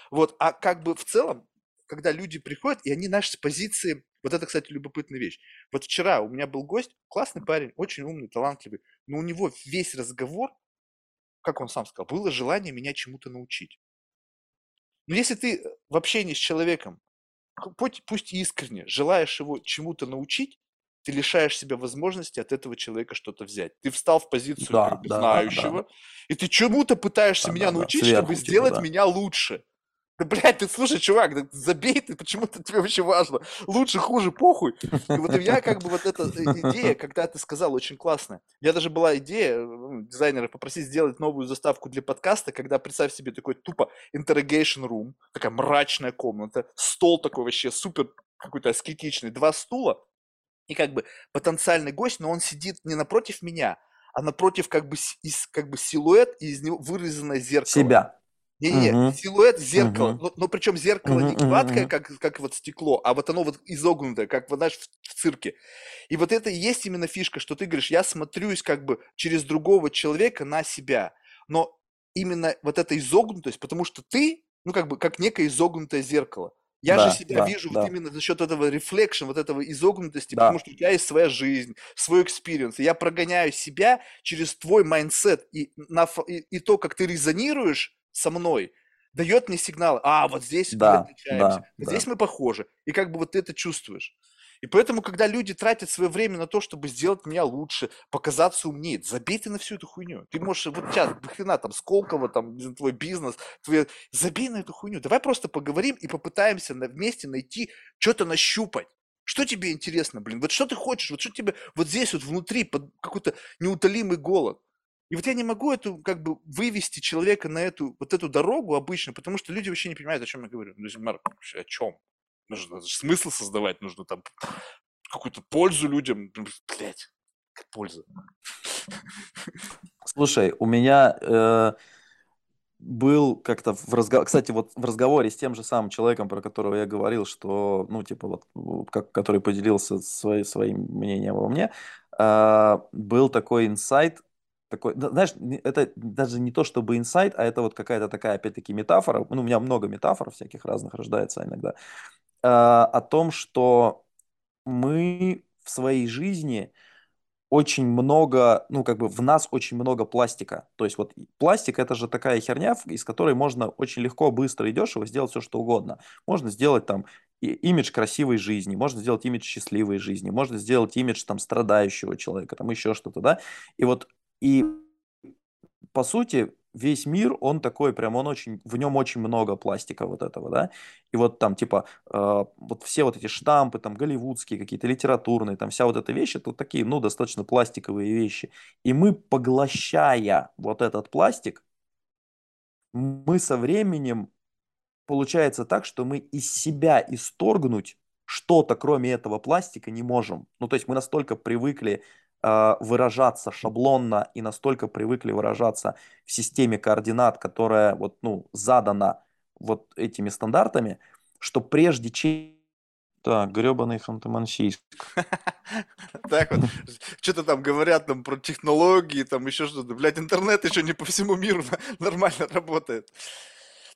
Вот, а как бы в целом, когда люди приходят, и они, знаешь, с позиции, вот это, кстати, любопытная вещь. Вот вчера у меня был гость, классный парень, очень умный, талантливый, но у него весь разговор, как он сам сказал, было желание меня чему-то научить. Но если ты в общении с человеком, пусть, пусть искренне, желаешь его чему-то научить, ты лишаешь себя возможности от этого человека что-то взять. Ты встал в позицию Да, как бы да, да, да. знающего, и ты чему-то пытаешься Да, меня да, да, научить, сверху, чтобы типа, сделать да. меня лучше. Да, блядь, ты слушай, чувак, да забей ты, почему-то тебе вообще важно. Лучше, хуже, похуй. И вот я как бы вот эта идея, когда ты сказал, очень классная. Я даже была идея дизайнера попросить сделать новую заставку для подкаста, когда представь себе такой тупо interrogation room, такая мрачная комната, стол такой вообще супер какой-то аскетичный, два стула, и как бы потенциальный гость, но он сидит не напротив меня, а напротив как бы, из, как бы силуэт, и из него вырезанное зеркало. Себя. Не-не, угу. силуэт зеркала, угу. но, но причем зеркало угу, не гладкое, угу. как, как вот стекло, а вот оно вот изогнутое, как вот, знаешь, в, в цирке. И вот это и есть именно фишка, что ты говоришь, я смотрюсь как бы через другого человека на себя, но именно вот эта изогнутость, потому что ты, ну как бы, как некое изогнутое зеркало. Я да, же себя да, вижу да. вот именно за счет этого reflection, вот этого изогнутости, да. потому что у тебя есть своя жизнь, свой experience. Я прогоняю себя через твой mindset и, на, и, и то, как ты резонируешь со мной, дает мне сигнал, а, вот здесь да, мы отличаемся, да, вот да. здесь мы похожи. И как бы вот ты это чувствуешь. И поэтому, когда люди тратят свое время на то, чтобы сделать меня лучше, показаться умнее, забей ты на всю эту хуйню. Ты можешь, вот сейчас, хрена, там, Сколково, там, твой бизнес, твой... забей на эту хуйню. Давай просто поговорим и попытаемся вместе найти, что-то нащупать. Что тебе интересно, блин? Вот что ты хочешь? Вот что тебе вот здесь вот внутри под какой-то неутолимый голод? И вот я не могу эту, как бы, вывести человека на эту, вот эту дорогу обычно, потому что люди вообще не понимают, о чем я говорю. Ну, Марк, о чем? Нужно смысл создавать, нужно там какую-то пользу людям. Блять, польза. Слушай, у меня э, был как-то в разговоре, кстати, вот в разговоре с тем же самым человеком, про которого я говорил, что, ну, типа, вот, как, который поделился свои, своим мнением обо мне, э, был такой инсайт, такой, знаешь, это даже не то чтобы инсайт, а это вот какая-то такая, опять-таки, метафора. Ну, у меня много метафор всяких разных рождается иногда. Э, о том, что мы в своей жизни очень много, ну, как бы в нас очень много пластика. То есть вот пластик это же такая херня, из которой можно очень легко, быстро и дешево сделать все, что угодно. Можно сделать там имидж красивой жизни, можно сделать имидж счастливой жизни, можно сделать имидж там страдающего человека, там еще что-то, да. И вот и по сути, весь мир, он такой, прям он очень, в нем очень много пластика вот этого, да, и вот там типа, э, вот все вот эти штампы, там, голливудские какие-то, литературные, там вся вот эта вещь, это такие, ну, достаточно пластиковые вещи, и мы, поглощая вот этот пластик, мы со временем, получается так, что мы из себя исторгнуть что-то, кроме этого пластика, не можем. Ну, то есть мы настолько привыкли Э, выражаться шаблонно и настолько привыкли выражаться в системе координат, которая вот, ну, задана вот этими стандартами, что прежде чем... Так, гребаный Ханты-Мансийск. Так вот, что-то там говорят там про технологии, там еще что-то. Блядь, интернет еще не по всему миру нормально работает.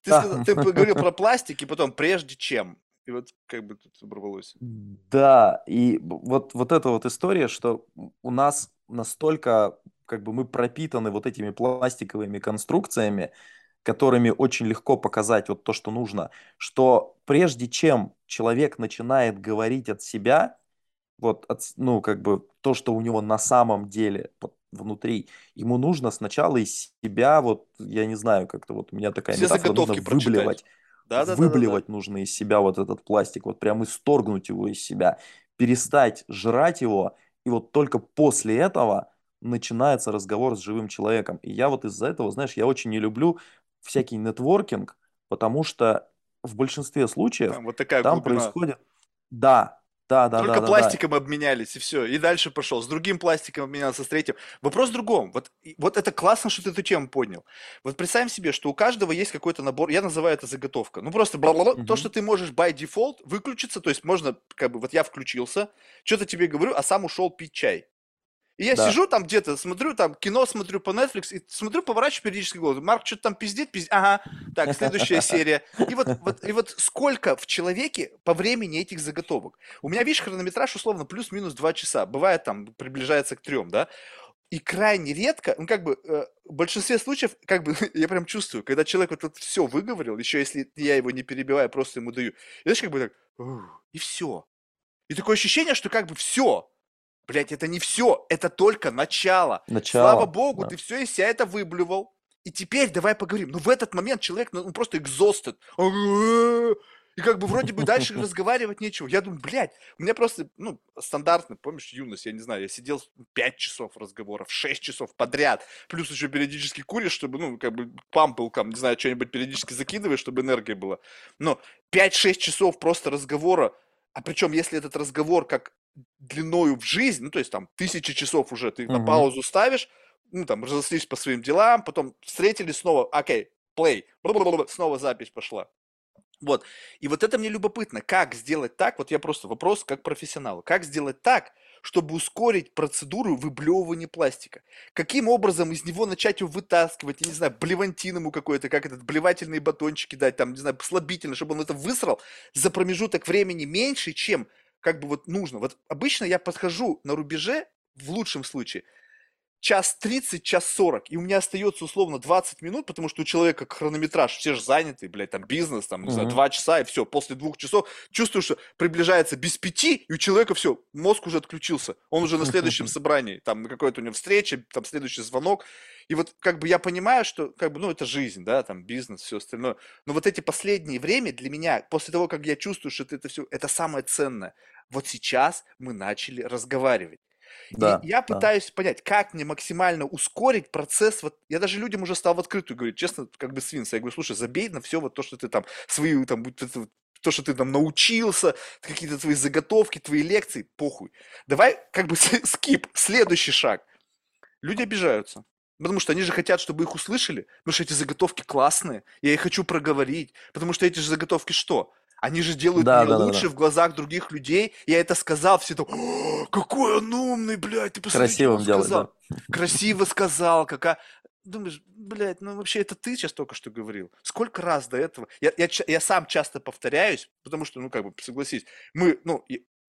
Ты, ты говорил про пластик, и потом прежде чем. И вот как бы тут оборвалось. Да, и вот, вот эта вот история, что у нас настолько, как бы мы пропитаны вот этими пластиковыми конструкциями, которыми очень легко показать вот то, что нужно, что прежде чем человек начинает говорить от себя, вот, от, ну, как бы то, что у него на самом деле вот, внутри, ему нужно сначала из себя, вот, я не знаю, как-то вот у меня такая Все метафора, нужно выблевать. Да, да, выблевать да, да, да. нужно из себя вот этот пластик, вот прям исторгнуть его из себя, перестать жрать его, и вот только после этого начинается разговор с живым человеком. И я вот из-за этого, знаешь, я очень не люблю всякий нетворкинг, потому что в большинстве случаев там, вот такая там происходит... Да, да, да, Только да, пластиком да. обменялись, и все. И дальше пошел. С другим пластиком обменялся, с третьим. Вопрос в другом. Вот, вот это классно, что ты эту тему поднял. Вот представим себе, что у каждого есть какой-то набор, я называю это заготовка. Ну просто бла -бла -бла, угу. то, что ты можешь by default выключиться, то есть можно, как бы, вот я включился, что-то тебе говорю, а сам ушел пить чай. И я да. сижу там где-то, смотрю там кино, смотрю по Netflix, и смотрю, поворачиваю периодически голову. Марк что-то там пиздит, пиздит. Ага, так, следующая серия. И вот, вот, и вот сколько в человеке по времени этих заготовок? У меня, видишь, хронометраж условно плюс-минус 2 часа. Бывает там, приближается к трем, да? И крайне редко, ну как бы э, в большинстве случаев, как бы я прям чувствую, когда человек вот, вот все выговорил, еще если я его не перебиваю, просто ему даю, и знаешь, как бы так, и все. И такое ощущение, что как бы все, Блять, это не все, это только начало. начало Слава богу, да. ты все из себя это выблювал. и теперь давай поговорим. Но в этот момент человек, ну, он просто exhausted. И как бы вроде бы дальше разговаривать нечего. Я думаю, блядь, у меня просто, ну, стандартно, помнишь, юность, я не знаю, я сидел 5 часов разговоров, 6 часов подряд, плюс еще периодически куришь, чтобы, ну, как бы пампелком, не знаю, что-нибудь периодически закидываешь, чтобы энергия была. Но 5-6 часов просто разговора, а причем если этот разговор как длиною в жизнь, ну, то есть там тысячи часов уже ты на паузу ставишь, ну, там, разослись по своим делам, потом встретились снова, окей, play, снова запись пошла. Вот. И вот это мне любопытно, как сделать так, вот я просто вопрос как профессионал, как сделать так, чтобы ускорить процедуру выблевывания пластика? Каким образом из него начать его вытаскивать, я не знаю, блевантин ему какой-то, как этот, блевательные батончики дать, там, не знаю, слабительно, чтобы он это высрал за промежуток времени меньше, чем как бы вот нужно. Вот обычно я подхожу на рубеже, в лучшем случае, час 30, час 40, и у меня остается условно 20 минут, потому что у человека хронометраж, все же заняты, блядь, там бизнес, там, не знаю, 2 часа, и все, после двух часов чувствую, что приближается без пяти, и у человека все, мозг уже отключился, он уже на следующем собрании, там, на какой-то у него встрече, там, следующий звонок, и вот как бы я понимаю, что как бы, ну, это жизнь, да, там, бизнес, все остальное, но вот эти последние время для меня, после того, как я чувствую, что это, это все, это самое ценное, вот сейчас мы начали разговаривать. Да, И я да. пытаюсь понять, как мне максимально ускорить процесс. Вот я даже людям уже стал в открытую говорить, честно, как бы свинс. Я говорю, слушай, забей на все вот то, что ты там, свои там, будь это то, что ты там научился, какие-то твои заготовки, твои лекции, похуй. Давай как бы скип, следующий шаг. Люди обижаются. Потому что они же хотят, чтобы их услышали, потому что эти заготовки классные, я их хочу проговорить, потому что эти же заготовки что? Они же делают Да, меня да, да, лучше да. в глазах других людей. Я это сказал, все там, «О, какой он умный, блядь, ты посмотри, что Красивым делать, сказал. да. Красиво сказал, какая... Думаешь, блядь, ну вообще это ты сейчас только что говорил. Сколько раз до этого? Я, я, я сам часто повторяюсь, потому что, ну как бы, согласись, мы, ну,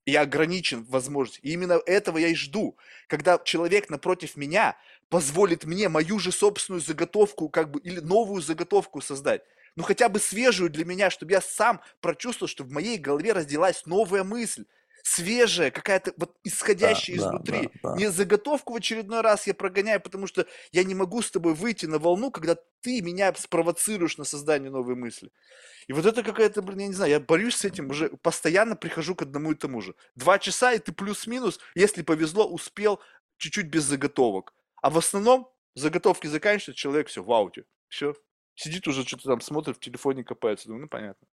я ограничен в возможности. И именно этого я и жду. Когда человек напротив меня позволит мне мою же собственную заготовку, как бы, или новую заготовку создать. Ну, хотя бы свежую для меня, чтобы я сам прочувствовал, что в моей голове родилась новая мысль. Свежая, какая-то вот Да, исходящая да, изнутри. да, да. Не заготовку в очередной раз я прогоняю, потому что я не могу с тобой выйти на волну, когда ты меня спровоцируешь на создание новой мысли. И вот это какая-то, блин, я не знаю, я борюсь с этим уже, постоянно прихожу к одному и тому же. Два часа, и ты плюс-минус, если повезло, успел чуть-чуть без заготовок. А в основном заготовки заканчиваются, человек все в ауте. Все. Сидит уже, что-то там смотрит, в телефоне копается. Думаю, ну понятно.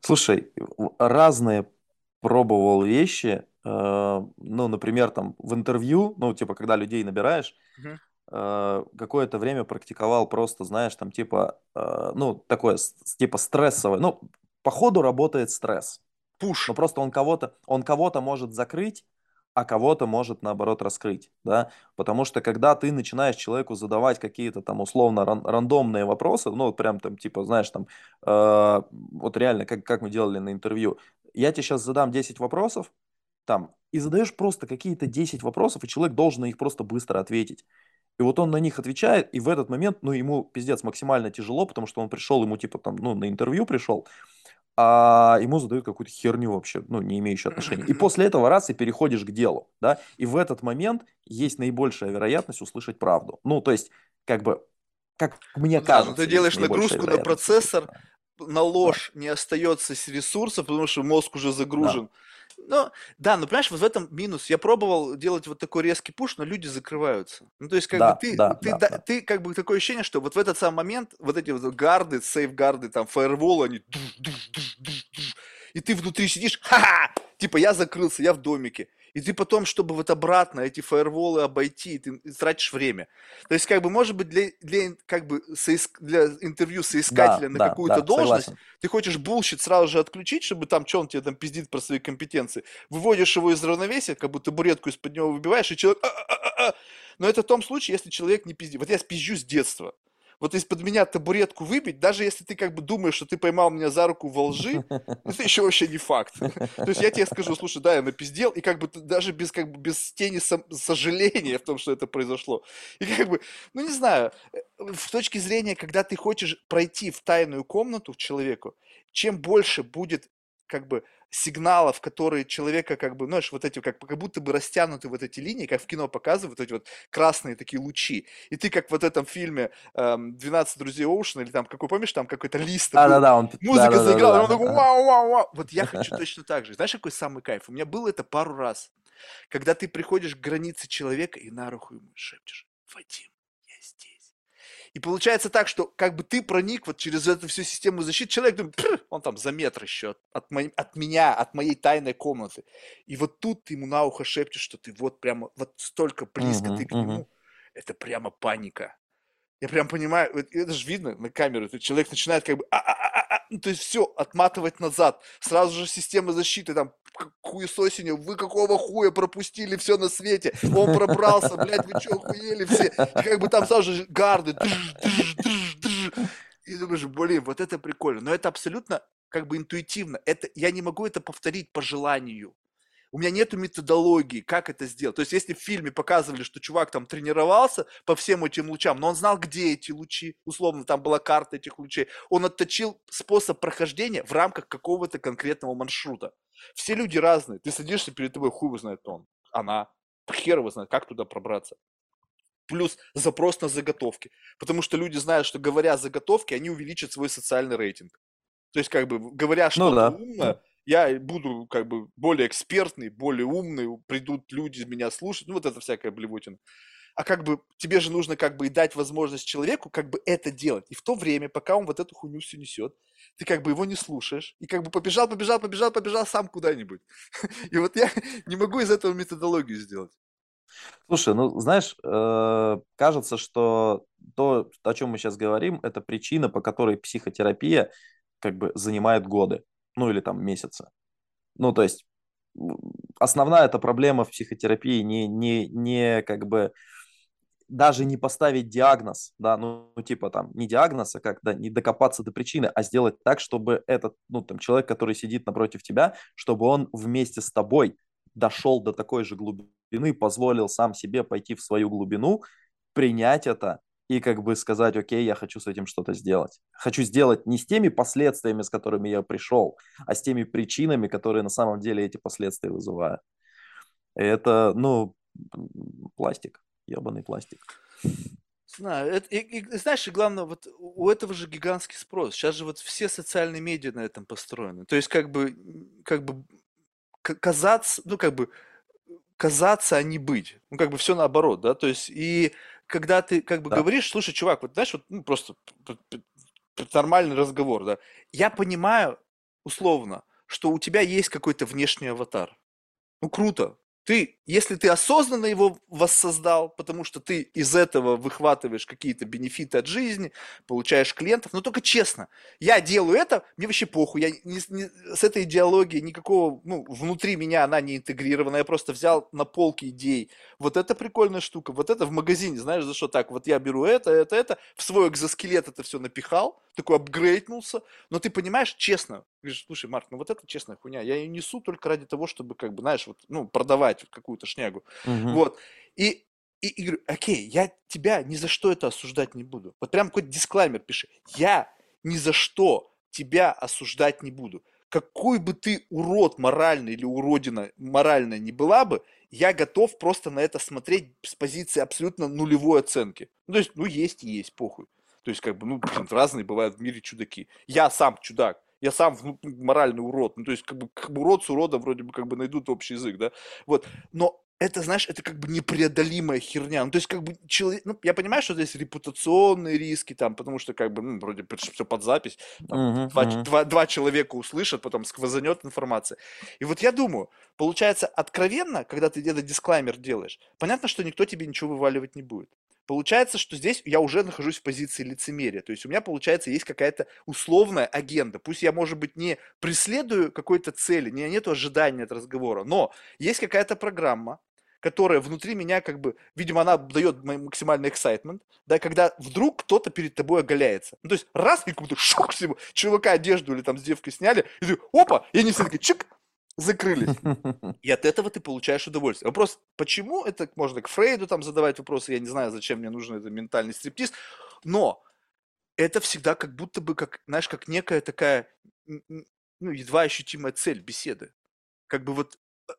Слушай, разные пробовал вещи, э, ну, например, там в интервью, ну, типа, когда людей набираешь, э, какое-то время практиковал просто, знаешь, там, типа, э, ну, такое, типа, стрессовое, ну, по ходу работает стресс, Пуш. но просто он кого-то, он кого-то может закрыть, а кого-то может, наоборот, раскрыть, да, потому что когда ты начинаешь человеку задавать какие-то там условно ран- рандомные вопросы, ну, вот прям там, типа, знаешь, там, э, вот реально, как, как мы делали на интервью, я тебе сейчас задам 10 вопросов, там, и задаешь просто какие-то 10 вопросов, и человек должен на них просто быстро ответить. И вот он на них отвечает, и в этот момент, ну, ему пиздец максимально тяжело, потому что он пришел, ему типа там, ну, на интервью пришел, а ему задают какую-то херню вообще, ну, не имеющую отношения. И после этого раз и переходишь к делу, да, и в этот момент есть наибольшая вероятность услышать правду. Ну, то есть, как бы, как мне Ну да, кажется, ты делаешь нагрузку на процессор, на ложь не остается ресурсов, потому что мозг уже Да. Ну, да, но понимаешь, вот в этом минус. Я пробовал делать вот такой резкий пуш, но люди закрываются. Ну, то есть, как бы Да, ты, да, ты, да, да- да. ты как бы такое ощущение, что вот в этот самый момент вот эти вот гарды, сейфгарды, там, фаерволы, они и ты внутри сидишь, ха-ха, типа я закрылся, я в домике. И ты потом, чтобы вот обратно эти фаерволы обойти, ты тратишь время. То есть, как бы, может быть, для, для, как бы, соиск- для интервью Да, соискателя на да, какую-то да, должность, согласен. ты хочешь bullshit сразу же отключить, чтобы там, что он тебе там пиздит про свои компетенции, выводишь его из равновесия, как бы табуретку из-под него выбиваешь, и человек... «А-а-а-а-а». Но это в том случае, если человек не пиздит. Вот я спизжу с детства. Вот из-под меня табуретку выбить, даже если ты как бы думаешь, что ты поймал меня за руку во лжи, это еще вообще не факт. То есть я тебе скажу, слушай, да, я напиздел, и как бы даже без, как бы, без тени сожаления в том, что это произошло. И как бы, ну не знаю, э, в точке зрения, когда ты хочешь пройти в тайную комнату к человеку, чем больше будет как бы сигналов, которые человека как бы, знаешь, вот эти, как, как будто бы растянуты вот эти линии, как в кино показывают, вот эти вот красные такие лучи. И ты как в вот этом фильме эм, «12 друзей Оушена», или там, какой, помнишь, там какой-то лист Да, да, да, он... музыка да, да, заиграла, да, и он да, такой да. вау, вау, вау. Вот я хочу точно так же. Знаешь, какой самый кайф? У меня было это пару раз. Когда ты приходишь к границе человека и на руку ему шепчешь, Вадим. И получается так, что как бы ты проник вот через эту всю систему защиты, человек думает, «Пр, он там за метр еще от, от, мо- от меня, от моей тайной комнаты. И вот тут ты ему на ухо шепчешь, что ты вот прямо, вот столько близко Мгм, ты к мгм. нему. Это прямо паника. Я прям понимаю, это же видно на камеру, человек начинает как бы, «А-а-а-а-а», ну, то есть все, отматывать назад, сразу же система защиты, там, хуесосенью, вы какого хуя пропустили все на свете, он пробрался, блядь, вы что, охуели все, и как бы там сразу же гарды, тыж, тыж, тыж, тыж. и думаешь, блин, вот это прикольно, но это абсолютно как бы интуитивно, это, я не могу это повторить по желанию, у меня нету методологии, как это сделать. То есть, если в фильме показывали, что чувак там тренировался по всем этим лучам, но он знал, где эти лучи, условно, там была карта этих лучей, он отточил способ прохождения в рамках какого-то конкретного маршрута. Все люди разные. Ты садишься перед тобой, хуй его знает он, она, хер его знает, как туда пробраться. Плюс запрос на заготовки. Потому что люди знают, что говоря заготовки, они увеличат свой социальный рейтинг. То есть, как бы, говоря Ну что-то да, умное, я буду как бы более экспертный, более умный, придут люди меня слушать, ну вот это всякая блевотина. А как бы тебе же нужно как бы и дать возможность человеку как бы это делать. И в то время, пока он вот эту хуйню все несет, ты как бы его не слушаешь, и как бы побежал, побежал, побежал, побежал сам куда-нибудь. И вот я не могу из этого методологию сделать. Слушай, ну знаешь, э, кажется, что то, о чем мы сейчас говорим, это причина, по которой психотерапия как бы занимает годы, ну или там месяцы. Ну то есть основная эта проблема в психотерапии не, не, не как бы даже не поставить диагноз, да, ну, ну, типа там не диагноз, а как, да, не докопаться до причины, а сделать так, чтобы этот, ну, там, человек, который сидит напротив тебя, чтобы он вместе с тобой дошел до такой же глубины, позволил сам себе пойти в свою глубину, принять это и как бы сказать, окей, я хочу с этим что-то сделать. Хочу сделать не с теми последствиями, с которыми я пришел, а с теми причинами, которые на самом деле эти последствия вызывают. Это, ну, пластик, ебаный пластик. Знаю, это- и, и знаешь, и главное, вот у этого же гигантский спрос. Сейчас же вот все социальные медиа на этом построены. То есть как бы, как бы казаться, ну как бы казаться, а не быть. Ну как бы все наоборот, да. То есть и когда ты как бы Да. говоришь, слушай, чувак, вот знаешь, вот ну, просто нормальный разговор, да. Я понимаю условно, что у тебя есть какой-то внешний аватар. Ну круто. Ты, если ты осознанно его воссоздал, потому что ты из этого выхватываешь какие-то бенефиты от жизни, получаешь клиентов, но только честно, я делаю это, мне вообще похуй, я не, не- с этой идеологией никакого, ну, внутри меня она не интегрирована, я просто взял на полке идей, вот это прикольная штука, вот это в магазине, знаешь, за что так, вот я беру это, это, это, в свой экзоскелет это все напихал, такой апгрейднулся, но ты понимаешь, честно, говоришь, слушай, Марк, ну вот это честная хуйня, я ее несу только ради того, чтобы, как бы, знаешь, вот, ну, продавать вот какую-то шнягу. Мгм. Вот. И, и, и говорю, окей, я тебя ни за что это осуждать не буду. Вот прям какой-то дисклаймер пиши. Я ни за что тебя осуждать не буду. Какой бы ты урод моральный или уродина моральная не была бы, я готов просто на это смотреть с позиции абсолютно нулевой оценки. Ну, то есть, ну, есть и есть, похуй. То есть, как бы, ну, блин, разные бывают в мире чудаки. Я сам чудак, я сам ну, моральный урод. Ну, то есть, как бы, как бы урод с уродом вроде бы как бы найдут общий язык, да. Вот. Но это, знаешь, это как бы непреодолимая херня. Ну, то есть, как бы, человек, ну, я понимаю, что здесь репутационные риски, там, потому что, как бы, ну, вроде все под запись, там, Мгм, два, мгм. два- два человека услышат, потом сквозанет информация. И вот я думаю, получается, откровенно, когда ты этот дисклаймер делаешь, понятно, что никто тебе ничего вываливать не будет. Получается, что здесь я уже нахожусь в позиции лицемерия. То есть у меня, получается, есть какая-то условная агенда. Пусть я, может быть, не преследую какой-то цели, у меня нет ожидания от разговора, но есть какая-то программа, которая внутри меня как бы, видимо, она дает максимальный excitement, да, когда вдруг кто-то перед тобой оголяется. Ну, то есть раз, и как будто всего, чувака одежду или там с девкой сняли, и ты, опа, и они все такие, чик, закрылись. И от этого ты получаешь удовольствие. Вопрос, почему это можно к Фрейду там задавать вопросы, я не знаю, зачем мне нужен этот ментальный стриптиз, но это всегда как будто бы, как, знаешь, как некая такая, ну, едва ощутимая цель беседы. Как бы вот, э,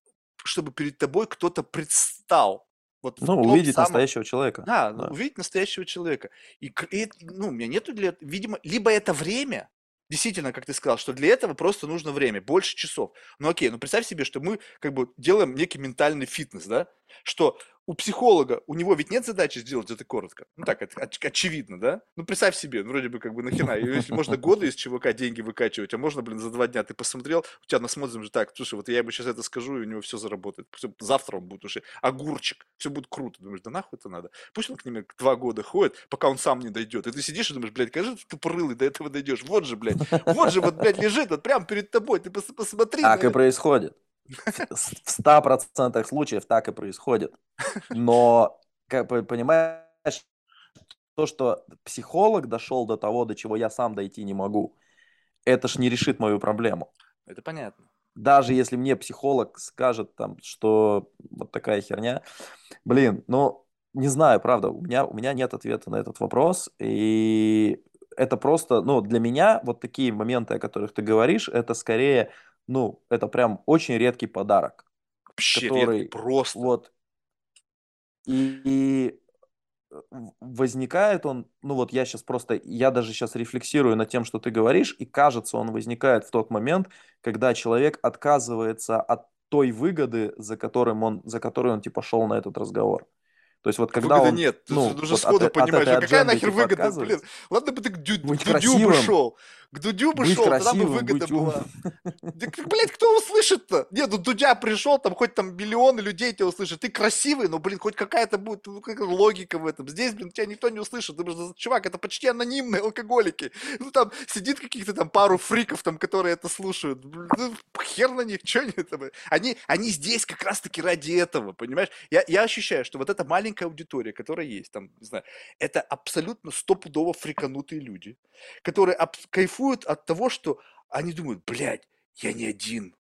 чтобы перед тобой кто-то предстал. Вот ну, увидеть самом... настоящего человека. Да, да, увидеть настоящего человека. И, и ну, у меня нету для видимо, либо это время, Действительно, как ты сказал, что для этого просто нужно время, больше часов. Ну окей, ну представь себе, что мы как бы делаем некий ментальный фитнес, да? Что у психолога, у него ведь нет задачи сделать это коротко. Ну так, это очевидно, да? Ну представь себе, ну, вроде бы как бы нахера. Если можно годы из ЧВК деньги выкачивать, а можно, блин, за два дня ты посмотрел, у тебя насмотрим же так, слушай, вот я ему сейчас это скажу, и у него все заработает. Все, завтра он будет уже огурчик, все будет круто. Думаешь, да нахуй это надо? Пусть он к ним два года ходит, пока он сам не дойдет. И ты сидишь и думаешь, блядь, кажется, ты тупорылый, до этого дойдешь. Вот же, блядь, вот же, вот, блядь, лежит, вот прямо перед тобой, ты посмотри. Так и происходит. В ста процентах случаев так и происходит. Но, как понимаешь, то, что психолог дошел до того, до чего я сам дойти не могу, это ж не решит мою проблему. Это понятно. Даже если мне психолог скажет, там, что вот такая херня, блин, ну, не знаю, правда, у меня, у меня нет ответа на этот вопрос, и это просто, ну, для меня вот такие моменты, о которых ты говоришь, это скорее ну, это прям очень редкий подарок. Вообще который, редкий, просто. Вот, и, и возникает он, ну вот я сейчас просто, я даже сейчас рефлексирую над тем, что ты говоришь, и кажется, он возникает в тот момент, когда человек отказывается от той выгоды, за, которым он, за которой он типа шел на этот разговор. То есть вот когда Выгоды он... нет, ну, ты уже вот сходу от, понимаешь, от какая нахер выгода, блин. Ладно бы ты к, дю, к Дудю бы шел, к Дудю бы шел, тогда бы выгода была. Да, блядь, кто услышит-то? Нет, ну Дудя пришел, там хоть там миллионы людей тебя услышат. Ты красивый, но, блин, хоть какая-то будет ну, какая логика в этом. Здесь, блин, тебя никто не услышит. Ты, блин, чувак, это почти анонимные алкоголики. Ну там сидит каких-то там пару фриков, там, которые это слушают. Ну, хер на них, что они там? Они, они здесь как раз-таки ради этого, понимаешь? Я, я ощущаю, что вот эта маленькая аудитория, которая есть, там, не знаю, это абсолютно стопудово фриканутые люди, которые кайфуют кайфуют от того, что они думают, блядь, я не один.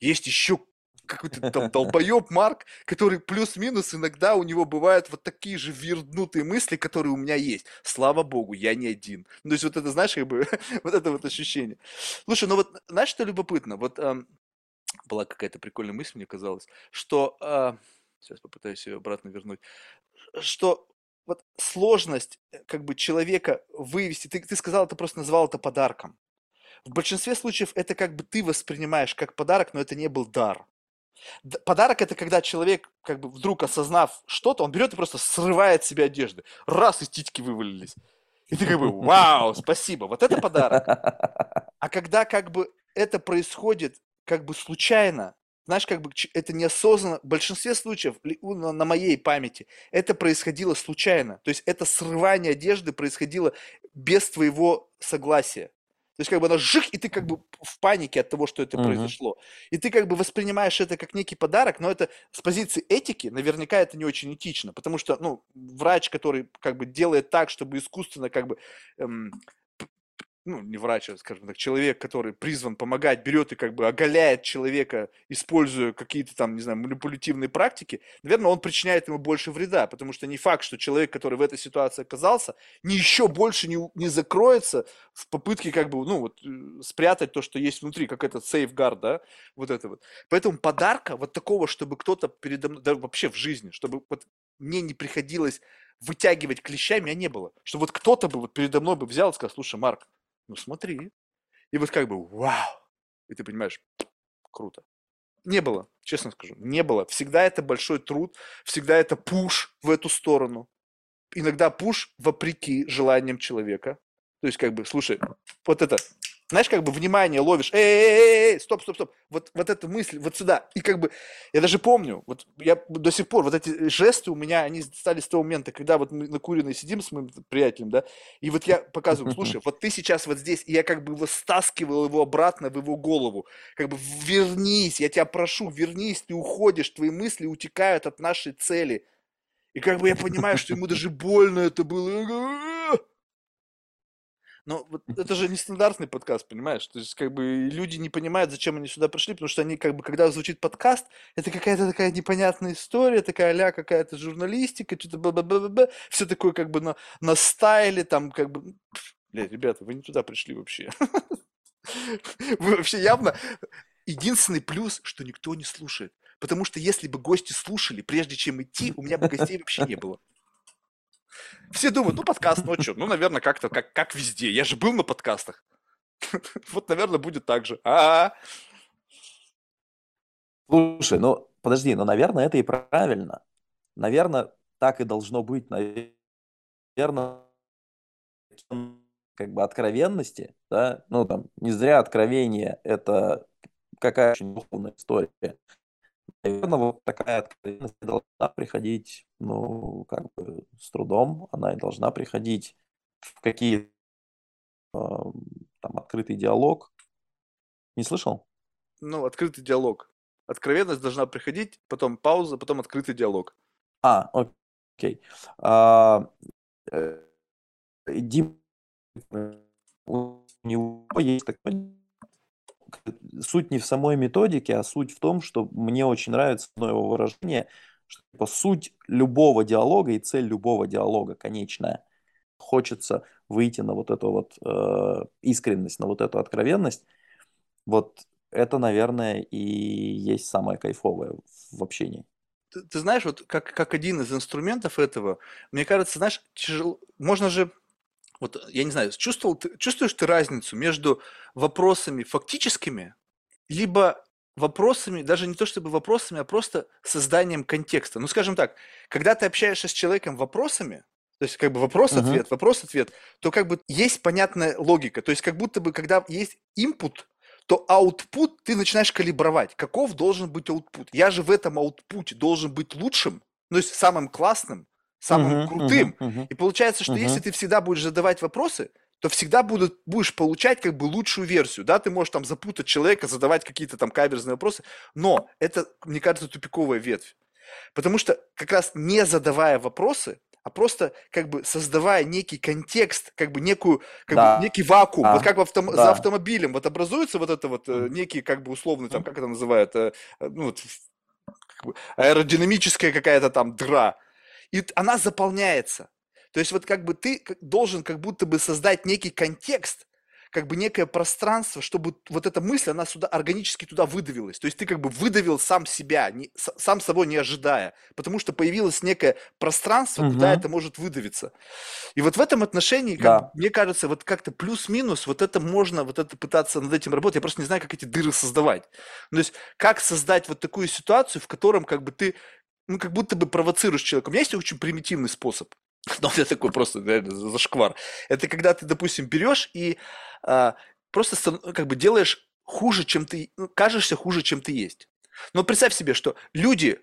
Есть еще какой-то там долбоеб Марк, который плюс-минус иногда у него бывают вот такие же вернутые мысли, которые у меня есть. Слава богу, я не один. Ну, то есть вот это, знаешь, как бы, вот это вот ощущение. Слушай, ну вот, знаешь, что любопытно? Вот эм, была какая-то прикольная мысль, мне казалось, что... Э, сейчас попытаюсь ее обратно вернуть. Что вот сложность э, как бы человека вывести, ты, ты сказал, ты просто назвал это подарком. В большинстве случаев это как бы ты воспринимаешь как подарок, но это не был дар. Подарок это когда человек, как бы вдруг осознав что-то, он берет и просто срывает себе одежды. Раз, и титьки вывалились. И ты как бы, вау, спасибо, вот это подарок. А когда как бы это происходит как бы случайно, знаешь, как бы это неосознанно, в большинстве случаев, на моей памяти, это происходило случайно. То есть это срывание одежды происходило без твоего согласия. То есть как бы она жих, и ты как бы в панике от того, что это uh-huh. произошло. И ты как бы воспринимаешь это как некий подарок, но это с позиции этики наверняка это не очень этично, потому что, ну, врач, который как бы делает так, чтобы искусственно как бы эм, ну, не врач, а, скажем так, человек, который призван помогать, берет и как бы оголяет человека, используя какие-то там, не знаю, манипулятивные практики, наверное, он причиняет ему больше вреда, потому что не факт, что человек, который в этой ситуации оказался, не еще больше не, не закроется в попытке как бы, ну, вот, э, спрятать то, что есть внутри, как этот сейфгард, да, вот это вот. Поэтому подарка вот такого, чтобы кто-то передо мной, да вообще в жизни, чтобы вот мне не приходилось вытягивать клещами, меня не было. Что вот кто-то бы вот передо мной бы взял и сказал, слушай, Марк, ну смотри. И вот как бы, вау. И ты понимаешь, круто. Не было, честно скажу, не было. Всегда это большой труд, всегда это пуш в эту сторону. Иногда пуш вопреки желаниям человека. То есть, как бы, слушай, вот это знаешь, как бы внимание ловишь, эй, эй, эй, эй, стоп, стоп, стоп, вот, вот эта мысль, вот сюда. И как бы, я даже помню, вот я до сих пор, вот эти жесты у меня, они стали с того момента, когда вот мы на Куриной сидим с моим приятелем, да, и вот я показываю, слушай, вот ты сейчас вот здесь, и я как бы его стаскивал его обратно в его голову, как бы вернись, я тебя прошу, вернись, ты уходишь, твои мысли утекают от нашей цели. И как бы я понимаю, что ему даже больно это было. Но вот это же не стандартный подкаст, понимаешь? То есть, как бы люди не понимают, зачем они сюда пришли, потому что они, как бы, когда звучит подкаст, это какая-то такая непонятная история, такая ля какая-то журналистика, что-то бла-бла-бла-бла, все такое, как бы, на, на стайле, там, как бы, блядь, ребята, вы не туда пришли вообще. Вы вообще явно... Единственный плюс, что никто не слушает. Потому что если бы гости слушали, прежде чем идти, у меня бы гостей вообще не было. Все думают, ну, подкаст, ну, что, ну, наверное, как-то, как, как везде. Я же был на подкастах. Вот, наверное, будет так же. А, Слушай, ну, подожди, ну, наверное, это и правильно. Наверное, так и должно быть. Наверное, как бы откровенности, да, ну, там, не зря откровение – это какая очень духовная история. Наверное, вот такая откровенность должна приходить, ну, как бы с трудом, она и должна приходить в какие там открытый диалог. Не слышал? Ну, открытый диалог. Откровенность должна приходить, потом пауза, потом открытый диалог. А, окей. А, э, Дим, у него есть такой суть не в самой методике, а суть в том, что мне очень нравится одно его выражение, что типа, суть любого диалога и цель любого диалога конечная. Хочется выйти на вот эту вот э, искренность, на вот эту откровенность. Вот это, наверное, и есть самое кайфовое в общении. Ты, ты знаешь, вот как, как один из инструментов этого, мне кажется, знаешь, тяжело, можно же вот я не знаю, чувствовал, ты, чувствуешь ты разницу между вопросами фактическими, либо вопросами, даже не то чтобы вопросами, а просто созданием контекста. Ну, скажем так, когда ты общаешься с человеком вопросами, то есть как бы вопрос-ответ, uh-huh. вопрос-ответ, то как бы есть понятная логика. То есть как будто бы, когда есть input, то output ты начинаешь калибровать. Каков должен быть output? Я же в этом output должен быть лучшим, ну, то есть самым классным, самым uh-huh, крутым. Uh-huh, uh-huh. И получается, что uh-huh. если ты всегда будешь задавать вопросы, то всегда будут, будешь получать как бы лучшую версию. Да, ты можешь там запутать человека, задавать какие-то там каверзные вопросы, но это, мне кажется, тупиковая ветвь. Потому что как раз не задавая вопросы, а просто как бы создавая некий контекст, как бы некую, как да. бы некий вакуум, да. вот как в автом, да. за автомобилем, вот образуется вот это вот э, некий как бы условный там, как это называют, э, ну вот как бы аэродинамическая какая-то там дыра, и она заполняется. То есть вот как бы ты должен как будто бы создать некий контекст, как бы некое пространство, чтобы вот эта мысль, она сюда органически туда выдавилась. То есть ты как бы выдавил сам себя, не, сам собой не ожидая, потому что появилось некое пространство, угу. куда это может выдавиться. И вот в этом отношении, как, да. мне кажется, вот как-то плюс-минус, вот это можно, вот это пытаться над этим работать. Я просто не знаю, как эти дыры создавать. То есть как создать вот такую ситуацию, в котором как бы ты ну, как будто бы провоцируешь человека. У меня есть очень примитивный способ. Но это такой просто реально зашквар. Это когда ты, допустим, берешь и а, просто ну, как бы делаешь хуже, чем ты, ну, кажешься хуже, чем ты есть. Но представь себе, что люди,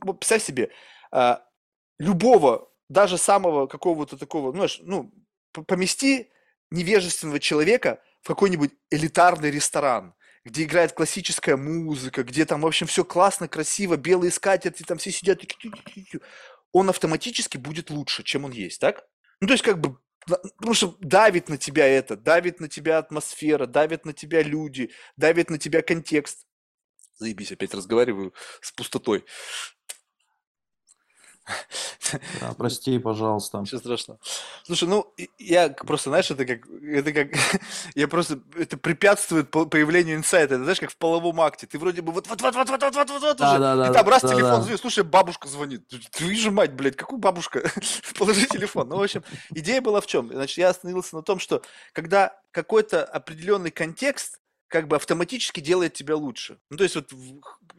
представь себе, а, любого, даже самого какого-то такого, знаешь, ну, помести невежественного человека в какой-нибудь элитарный ресторан, где играет классическая музыка, где там, в общем, все классно, красиво, белые скатерти, там все сидят, он автоматически будет лучше, чем он есть, так? Ну, то есть, как бы, потому что давит на тебя это, давит на тебя атмосфера, давит на тебя люди, давит на тебя контекст. Заебись, опять разговариваю с пустотой. Да, прости, пожалуйста. Ничего страшного. Слушай, ну, я просто, знаешь, это как, это как, я просто, это препятствует появлению инсайта. Это знаешь, как в половом акте. Ты вроде бы вот, вот, вот, вот, вот, вот, вот, вот, вот уже. Да, да, и там раз да, телефон да. звонит, слушай, бабушка звонит. Твою же мать, блядь, какую бабушка? Положи телефон. Ну, в общем, идея была в чем? Значит, я остановился на том, что когда какой-то определенный контекст как бы автоматически делает тебя лучше. Ну, то есть вот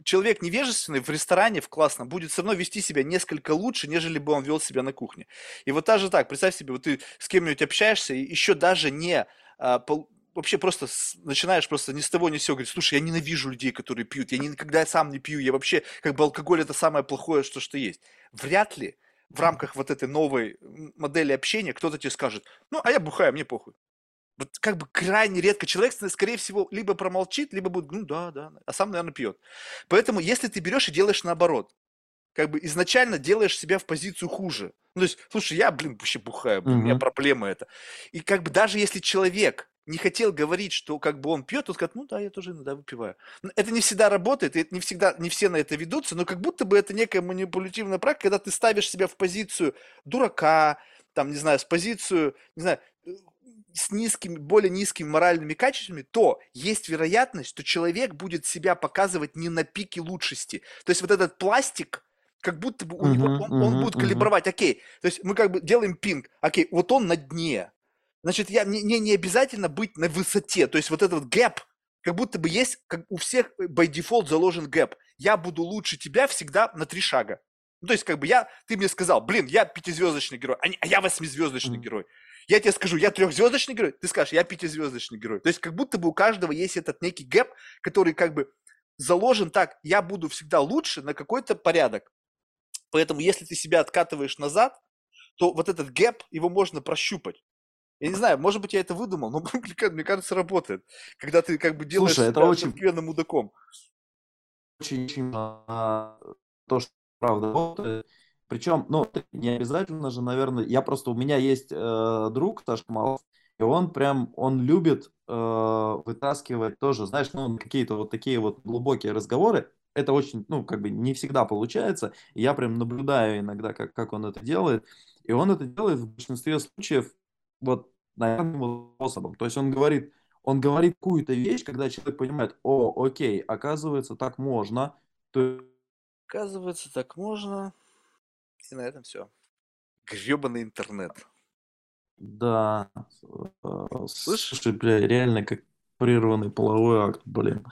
человек невежественный в ресторане, в классном, будет все равно вести себя несколько лучше, нежели бы он вел себя на кухне. И вот так же так, представь себе, вот ты с кем-нибудь общаешься, и еще даже не а, пол, вообще просто с, начинаешь просто ни с того ни с сего говорить, слушай, я ненавижу людей, которые пьют, я никогда сам не пью, я вообще, как бы алкоголь это самое плохое, что, что есть. Вряд ли в рамках вот этой новой модели общения кто-то тебе скажет, ну, а я бухаю, мне похуй. Вот как бы крайне редко человек, скорее всего, либо промолчит, либо будет, ну да, да, а сам, наверное, пьет. Поэтому, если ты берешь и делаешь наоборот, как бы изначально делаешь себя в позицию хуже. Ну, то есть, слушай, я, блин, вообще бухаю, блин, у меня проблема это. И как бы даже если человек не хотел говорить, что как бы он пьет, он скажет, ну да, я тоже иногда выпиваю. Это не всегда работает, это не всегда, не все на это ведутся, но как будто бы это некая манипулятивная практика, когда ты ставишь себя в позицию дурака, там, не знаю, с позицию, не знаю, с низкими, более низкими моральными качествами, то есть вероятность, что человек будет себя показывать не на пике лучшести. То есть вот этот пластик, как будто бы у него, Мгм, он, он мгм, будет мгм. калибровать, окей, то есть мы как бы делаем пинг, окей, вот он на дне, значит, я, мне, мне не обязательно быть на высоте, то есть вот этот гэп, как будто бы есть, как у всех э, by default заложен gap, я буду лучше тебя всегда на три шага. Ну, то есть, как бы я, ты мне сказал, блин, я пятизвездочный герой, а, не- а я восьмизвездочный Мгм. герой. Я тебе скажу, я трехзвездочный герой, ты скажешь, я пятизвездочный герой. То есть, как будто бы у каждого есть этот некий gap, который как бы заложен так, я буду всегда лучше на какой-то порядок. Поэтому, если ты себя откатываешь назад, то вот этот gap, его можно прощупать. Я не знаю, может быть, я это выдумал, но мне ка- мне кажется, работает. Когда ты как бы делаешь Слушай, это очень- мудаком. очень, очень а, то, что правда работает. Причем, ну, не обязательно же, наверное, я просто, у меня есть э, друг Сашка Малов, и он прям, он любит э, вытаскивать тоже, знаешь, ну, какие-то вот такие вот глубокие разговоры. Это очень, ну, как бы не всегда получается. Я прям наблюдаю иногда, как, как он это делает. И он это делает в большинстве случаев вот, наверное, способом. То есть он говорит, он говорит какую-то вещь, когда человек понимает, о, окей, оказывается, так можно. То Оказывается, так можно. И на этом все. Гребаный интернет. Да. э, Слышь? Слушай, бля, реально как прерванный половой акт, блин.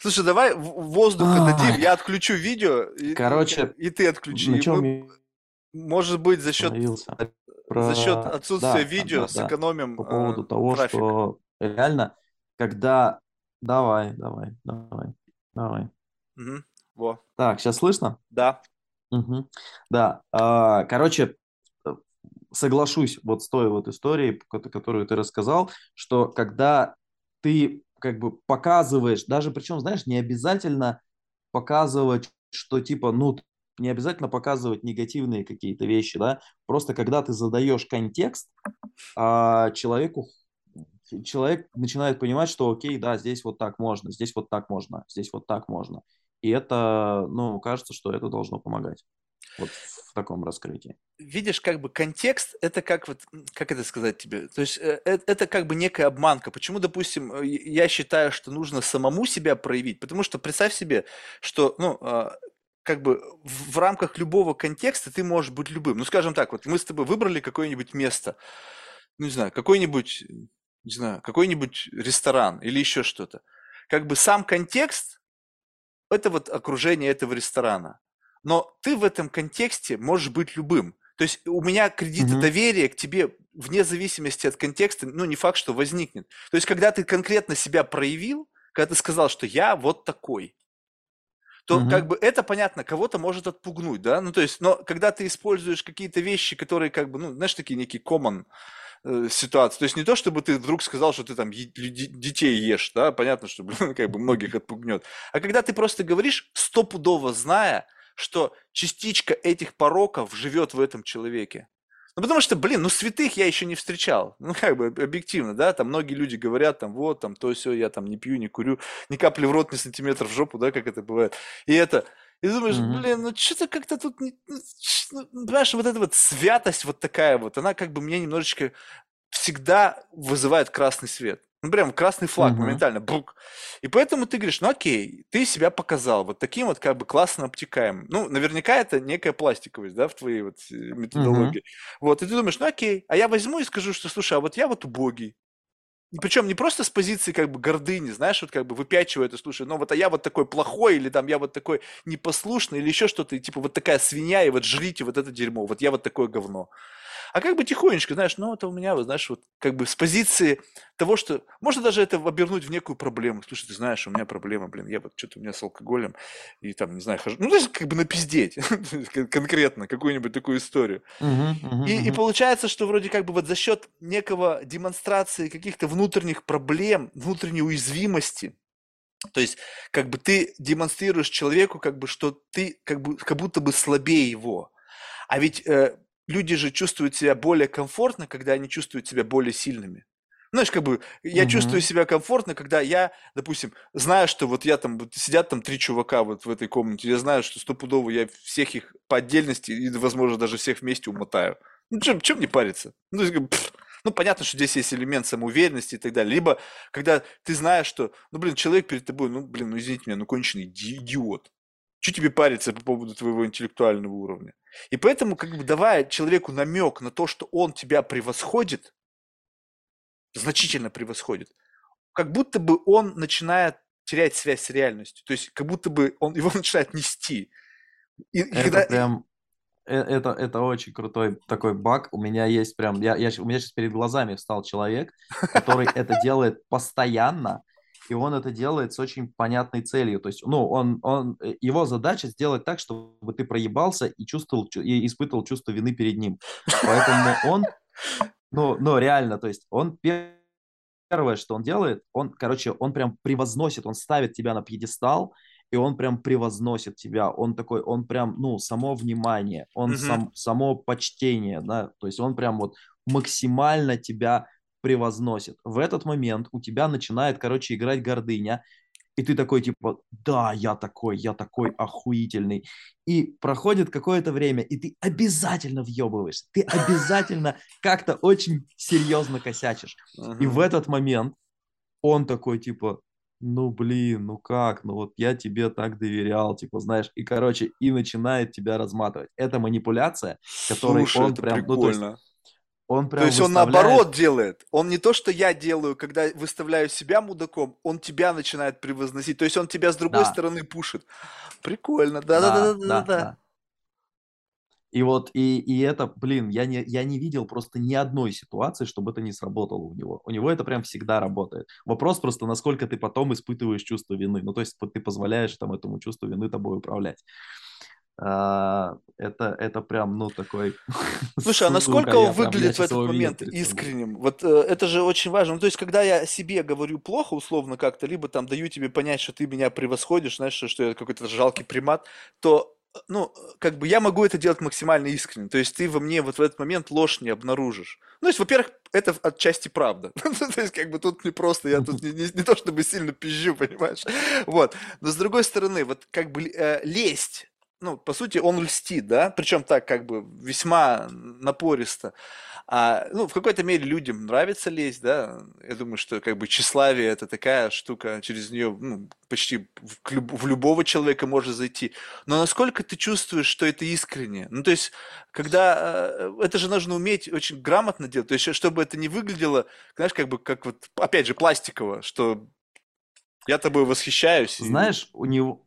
Слушай, давай воздуха дадим, я отключу видео, Короче, и ты отключи. Может быть, за счет, за счет отсутствия видео сэкономим По э, поводу того, что реально, когда... Давай, давай, давай, давай. Во, Так, сейчас слышно? да. Мгм. Да, а, короче, э, соглашусь вот с той вот историей, ко- которую ты рассказал, что когда ты как бы показываешь, даже причем, знаешь, не обязательно показывать, что типа, ну, не обязательно показывать негативные какие-то вещи, да, просто когда ты задаешь контекст, а, человеку человек начинает понимать, что окей, да, здесь вот так можно, здесь вот так можно, здесь вот так можно. И это, ну, кажется, что это должно помогать. Вот в таком раскрытии. Видишь, как бы контекст, это как вот, как это сказать тебе? То есть э, э, это как бы некая обманка. Почему, допустим, э, я считаю, что нужно самому себя проявить? Потому что представь себе, что, ну, а, как бы в рамках любого контекста ты можешь быть любым. Ну, скажем так, вот мы с тобой выбрали какое-нибудь место, ну, не знаю, какой-нибудь, не знаю, какой-нибудь ресторан или еще что-то. Как бы сам контекст это вот окружение этого ресторана. Но ты в этом контексте можешь быть любым. То есть у меня кредит Мгм. доверия к тебе вне зависимости от контекста, ну не факт, что возникнет. То есть когда ты конкретно себя проявил, когда ты сказал, что я вот такой, то Мгм. как бы это понятно, кого-то может отпугнуть, да? Ну то есть, но когда ты используешь какие-то вещи, которые как бы, ну знаешь, такие некие common э, ситуации. То есть не то, чтобы ты вдруг сказал, что ты там детей ешь, да, понятно, что блин, как бы многих отпугнет. А когда ты просто говоришь, стопудово зная, что частичка этих пороков живет в этом человеке. Ну, потому что, блин, ну, святых я еще не встречал. Ну, как бы, об- объективно, да, там многие люди говорят, там, вот, там, то, все, я там не пью, не курю, ни капли в рот, ни сантиметр в жопу, да, как это бывает. И это, и думаешь, Мгм. блин, ну, что-то как-то тут, ну, ш- ну, понимаешь, вот эта вот святость вот такая вот, она как бы мне немножечко всегда вызывает красный свет. Ну, прям красный флаг Мгм. моментально, бук. И поэтому ты говоришь, ну окей, ты себя показал вот таким вот как бы классно обтекаемым. Ну, наверняка это некая пластиковость, да, в твоей вот э, методологии. Вот, и ты думаешь, ну окей, а я возьму и скажу, что, слушай, а вот я вот убогий. Причем не просто с позиции как бы гордыни, знаешь, вот как бы выпячивая это, слушай, ну вот а я вот такой плохой, или там я вот такой непослушный, или еще что-то, и типа вот такая свинья, и вот жрите вот это дерьмо, вот я вот такое говно. А как бы тихонечко, знаешь, ну это у меня, вот, знаешь, вот как бы с позиции того, что можно даже это обернуть в некую проблему. Слушай, ты знаешь, у меня проблема, блин, я вот что-то у меня с алкоголем, и там, не знаю, хожу, ну даже как бы напиздеть кон- конкретно какую-нибудь такую историю. И, получается, что вроде как бы вот за счет некого демонстрации каких-то внутренних проблем, внутренней уязвимости, то есть как бы ты демонстрируешь человеку, как бы, что ты как, бы, как будто бы слабее его. А ведь э, люди же чувствуют себя более комфортно, когда они чувствуют себя более сильными. Знаешь, как бы я Мгм. чувствую себя комфортно, когда я, допустим, знаю, что вот я там, вот сидят там три чувака вот в этой комнате, я знаю, что стопудово я всех их по отдельности и, возможно, даже всех вместе умотаю. Ну, чем, чем не париться? Ну, есть, ну, понятно, что здесь есть элемент самоуверенности и так далее. Либо, когда ты знаешь, что, ну, блин, человек перед тобой, ну, блин, ну, извините меня, ну, конченый иди- идиот. Что тебе париться по поводу твоего интеллектуального уровня? И поэтому, как бы, давая человеку намек на то, что он тебя превосходит, значительно превосходит, как будто бы он начинает терять связь с реальностью. То есть, как будто бы он его начинает нести. И, Это когда... прям, э- это, это очень крутой такой баг. У меня есть прям, я, я, у меня сейчас перед глазами встал человек, который это делает постоянно, и он это делает с очень понятной целью. То есть, ну, он, он, э, его задача сделать так, чтобы ты проебался и чувствовал, чу- и испытывал чувство вины перед ним. Поэтому он, ну, ну, реально, то есть он пер- первое, что он делает, он, короче, он прям превозносит, он ставит тебя на пьедестал, и он прям превозносит тебя, он такой, он прям, ну, само внимание, он Мгм. сам, само почтение, да, то есть он прям вот максимально тебя превозносит. В этот момент у тебя начинает, короче, играть гордыня, и ты такой, типа, да, я такой, я такой охуительный. И проходит какое-то время, и ты обязательно въебываешься, ты обязательно как-то очень серьезно косячишь. И в этот момент он такой, типа, ну, блин, ну как, ну вот я тебе так доверял, типа, знаешь, и, короче, и начинает тебя разматывать. Это манипуляция, которой Слушай, он это прям, ну, то есть он То прям есть он выставляет, наоборот делает. Он не то, что я делаю, когда выставляю себя мудаком, он тебя начинает превозносить. То есть он тебя с другой да, стороны пушит. Прикольно. да, да, Да-да-да-да-да. да. И вот, и, и это, блин, я не, я не видел просто ни одной ситуации, чтобы это не сработало у него. У него это прям всегда работает. Вопрос просто, насколько ты потом испытываешь чувство вины. Ну, то есть ты позволяешь там этому чувству вины тобой управлять. А, это, это прям, ну, такой, Слушай, а насколько он выглядит в этот момент искренним? Вот э, это же очень важно. Ну, то есть, когда я себе говорю плохо, условно как-то, либо там даю тебе понять, что ты меня превосходишь, знаешь, что, я какой-то жалкий примат, то, э, ну, как бы я могу это делать максимально искренне. То есть, ты во мне вот в этот момент ложь не обнаружишь. Ну, то есть, во-первых, это отчасти правда. То есть, как бы тут не просто, я тут не, не- не то чтобы сильно пизжу, понимаешь? Вот. Но с другой стороны, вот как бы э, лесть, ну, по сути, он льстит, да, причем так как бы весьма напористо. А, ну, в какой-то мере людям нравится лезть, да. Я думаю, что как бы тщеславие это такая штука, через нее ну, почти в, люб- в любого человека может зайти. Но насколько ты чувствуешь, что это искренне? Ну, то есть, когда э, это же нужно уметь очень грамотно делать, то есть, чтобы это не выглядело, знаешь, как бы как вот, опять же, пластиково, что я тобой восхищаюсь. и- Знаешь, у него,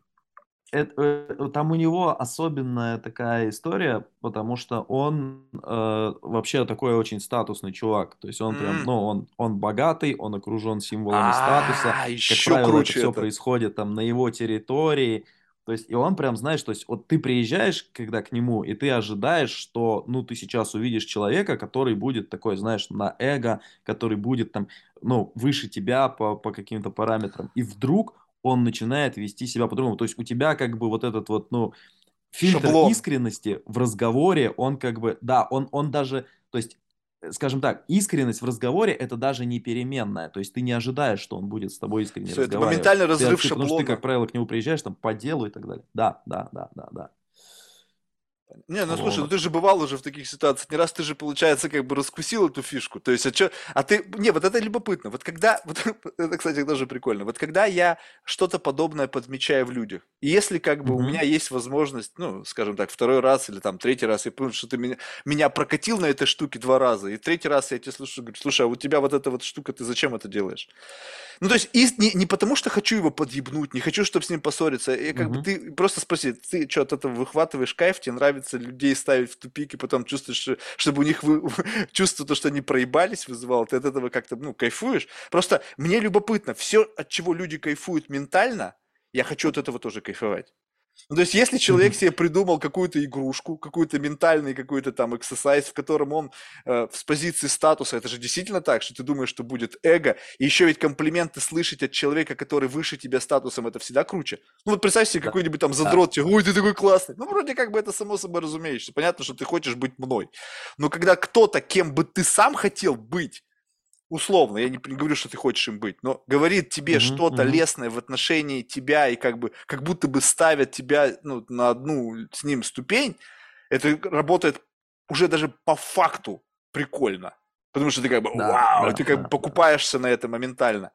это, э, там у него особенная такая история, потому что он э, вообще такой очень статусный чувак. То есть он прям, М. ну, он, он богатый, он окружен символами статуса. А, Как еще правило, это круче все это. происходит там на его территории. То есть, и он прям, знаешь, то есть, вот ты приезжаешь, когда к нему, и ты ожидаешь, что, ну, ты сейчас увидишь человека, который будет такой, знаешь, на эго, который будет там, ну, выше тебя по, по каким-то параметрам. И вдруг он начинает вести себя по-другому. То есть у тебя как бы вот этот вот, ну, фильтр Шаблон. искренности в разговоре, он как бы, да, он, он даже, то есть, э, скажем так, искренность в разговоре это даже не переменная. То есть ты не ожидаешь, что он будет с тобой искренне Все, это разговаривать. моментальный Ты, разрыв ты- потому что ты, шаблона. как правило, к нему приезжаешь там по делу и так далее. Да, да, да, да, да. Не, ну слушай, ну ты же бывал уже в таких ситуациях. Не раз ты же, получается, как бы раскусил эту фишку. То есть, а чё, а ты, не, вот это любопытно. Вот когда, вот это, кстати, тоже прикольно. Вот когда я что-то подобное подмечаю в людях, и если как бы у Мгм. меня есть возможность, ну, скажем так, второй раз или там третий раз, я понял, что ты меня, меня прокатил на этой штуке два раза, и третий раз я тебе слушаю, говорю, слушай, а у тебя вот эта вот штука, ты зачем это делаешь? Ну, то есть, и не, не потому, что хочу его подъебнуть, не хочу, чтобы с ним поссориться. И как бы Мгм. ты просто спроси, ты что от этого выхватываешь кайф, тебе нравится людей ставить в тупик, и потом чувствуешь, что, чтобы у них вы, чувство, то, что они проебались, вызывало, ты от этого как-то, ну, кайфуешь. Просто мне любопытно, все, от чего люди кайфуют ментально, я хочу от этого тоже кайфовать. Ну, то есть, если человек себе придумал какую-то игрушку, какой-то ментальный какой-то там эксерсайз, в котором он э, с позиции статуса, это же действительно так, что ты думаешь, что будет эго, и еще ведь комплименты слышать от человека, который выше тебя статусом, это всегда круче. Ну вот представь себе Да. какой-нибудь там Да. задрот, тебе, ой, ты такой классный. Ну вроде как бы это само собой разумеется. Понятно, что ты хочешь быть мной. Но когда кто-то, кем бы ты сам хотел быть, условно, я не, говорю, что ты хочешь им быть, но говорит тебе Мгм, что-то мгм. лестное в отношении тебя и как бы как будто бы ставят тебя ну, на одну с ним ступень, это работает уже даже по факту прикольно. Потому что ты как бы, Да, вау, да, ты как да, бы покупаешься на это моментально.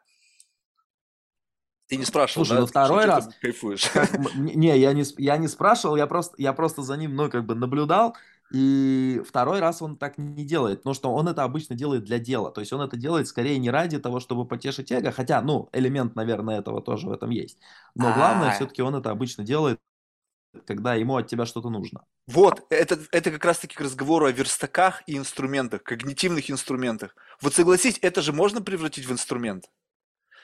Ты не спрашивал, Слушай, да? ну второй что раз- кайфуешь. Как не, я не, я не спрашивал, я просто, я просто за ним, ну, как бы наблюдал, и второй раз он так не делает, потому что он это обычно делает для дела, то есть он это делает скорее не ради того, чтобы потешить эго, хотя, ну, элемент, наверное, этого тоже в этом есть, но главное, А. все-таки он это обычно делает, когда ему от тебя что-то нужно. Вот, это, это как раз-таки к разговору о верстаках и инструментах, когнитивных инструментах. Вот согласись, это же можно превратить в инструмент.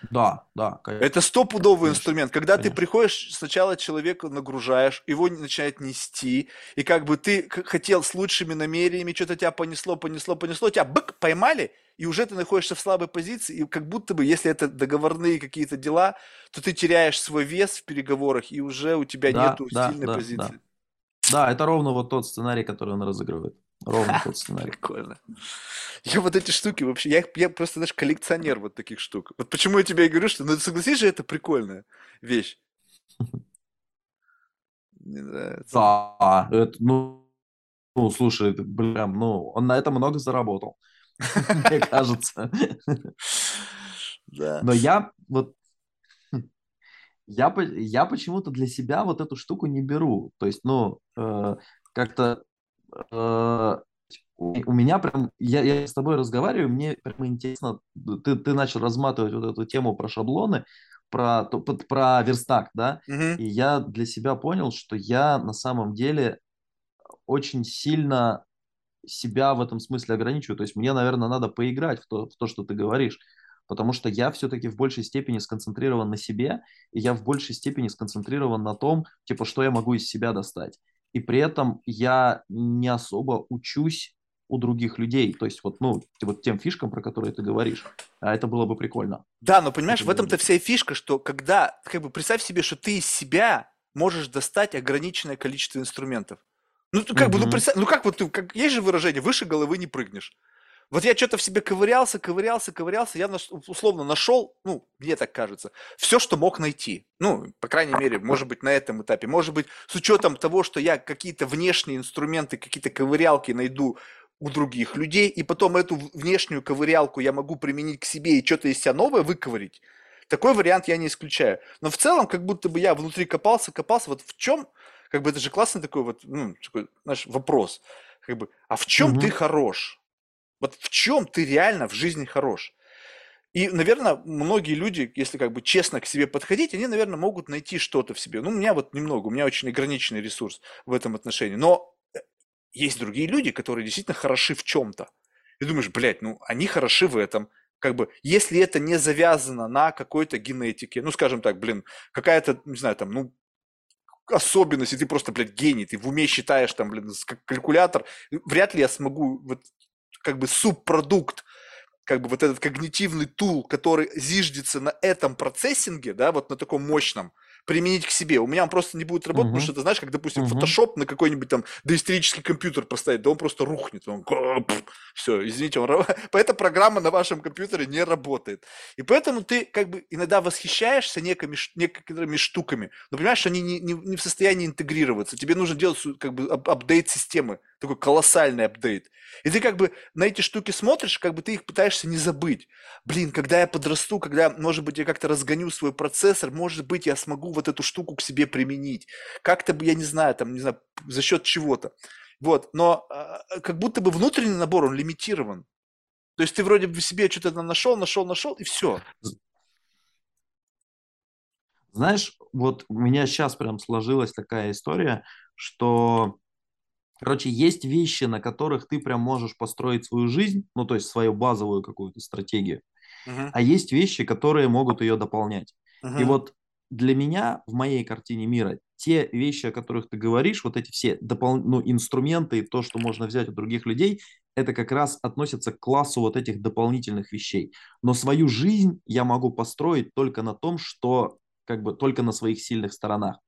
Да, да, конечно. Это стопудовый Конечно, инструмент. Когда ты конечно. приходишь, сначала человека нагружаешь, его начинает нести, и как бы ты хотел с лучшими намерениями, что-то тебя понесло, понесло, понесло, тебя бык, поймали, и уже ты находишься в слабой позиции, и как будто бы, если это договорные какие-то дела, то ты теряешь свой вес в переговорах, и уже у тебя Да, нету да, сильной да, позиции. Да, это ровно вот тот сценарий, который он разыгрывает. Ровно тот сценарий. Прикольно. Я вот эти штуки вообще, я, я просто, знаешь, коллекционер вот таких штук. Вот почему я тебе и говорю, что, ну, согласись же, это прикольная вещь. Мне нравится. Да, это, ну, ну, слушай, это, прям, ну, он на это много заработал, мне кажется. Да. Но я вот, я, по- я почему-то для себя вот эту штуку не беру. То есть, ну, э, как-то у у меня прям, я, я с тобой разговариваю, мне прям интересно, ты, ты начал разматывать вот эту тему про шаблоны, про, про верстак, да, Мгм. и я для себя понял, что я на самом деле очень сильно себя в этом смысле ограничиваю. То есть мне, наверное, надо поиграть в то, в то, что ты говоришь. Потому что я все-таки в большей степени сконцентрирован на себе, и я в большей степени сконцентрирован на том, типа, что я могу из себя достать. И при этом я не особо учусь у других людей. То есть вот, ну, типа, тем фишкам, про которые ты говоришь. А это было бы прикольно. Да, но понимаешь, Это в этом-то вся фишка, что когда, как бы представь себе, что ты из себя можешь достать ограниченное количество инструментов. Ну, ты как бы, ну, представь, ну как вот ты, как, есть же выражение, выше головы не прыгнешь. Вот я что-то в себе ковырялся, ковырялся, ковырялся, я условно нашел, ну, мне так кажется, все, что мог найти. Ну, по крайней мере, может быть, на этом этапе. Может быть, с учетом того, что я какие-то внешние инструменты, какие-то ковырялки найду у других людей, и потом эту внешнюю ковырялку я могу применить к себе и что-то из себя новое выковырить. Такой вариант я не исключаю. Но в целом, как будто бы я внутри копался, копался. Вот в чем, как бы это же классный такой вот, ну, такой, знаешь, вопрос. Как бы, а в чем Мгм. ты хорош? Вот в чем ты реально в жизни хорош? И, наверное, многие люди, если как бы честно к себе подходить, они, наверное, могут найти что-то в себе. Ну, у меня вот немного, у меня очень ограниченный ресурс в этом отношении. Но э, есть другие люди, которые действительно хороши в чем-то. И думаешь, блядь, ну, они хороши в этом. Как бы, если это не завязано на какой-то генетике, ну, скажем так, блин, какая-то, не знаю, там, ну, особенность, и ты просто, блядь, гений, ты в уме считаешь там, блин, калькулятор, вряд ли я смогу вот как бы субпродукт, как бы вот этот когнитивный тул, который зиждется на этом процессинге, да, вот на таком мощном, применить к себе. У меня он просто не будет работать, потому Мгм. что ты знаешь, как, допустим. Photoshop на какой-нибудь там доисторический компьютер поставить, да он просто рухнет. Он, все, извините, он, эта программа на вашем компьютере не работает. И поэтому ты как бы иногда восхищаешься некими, некоторыми штуками, но понимаешь, что они не, не- не в состоянии интегрироваться. Тебе нужно делать как бы ап- апдейт системы, такой колоссальный апдейт. И ты как бы на эти штуки смотришь, как бы ты их пытаешься не забыть. Блин, когда я подрасту, когда, может быть, я как-то разгоню свой процессор, может быть, я смогу вот эту штуку к себе применить. Как-то бы, я не знаю, там, не знаю, за счет чего-то. Вот, но а, как будто бы внутренний набор, он лимитирован. То есть ты вроде бы себе что-то нашел, нашел, нашел, и все. Знаешь, вот у меня сейчас прям сложилась такая история, что, короче, есть вещи, на которых ты прям можешь построить свою жизнь, ну, то есть свою базовую какую-то стратегию, а есть вещи, которые могут ее дополнять. И вот для меня в моей картине мира те вещи, о которых ты говоришь, вот эти все допол... ну, инструменты и то, что можно взять у других людей, это как раз относится к классу вот этих дополнительных вещей. Но свою жизнь я могу построить только на том, что как бы только на своих сильных сторонах.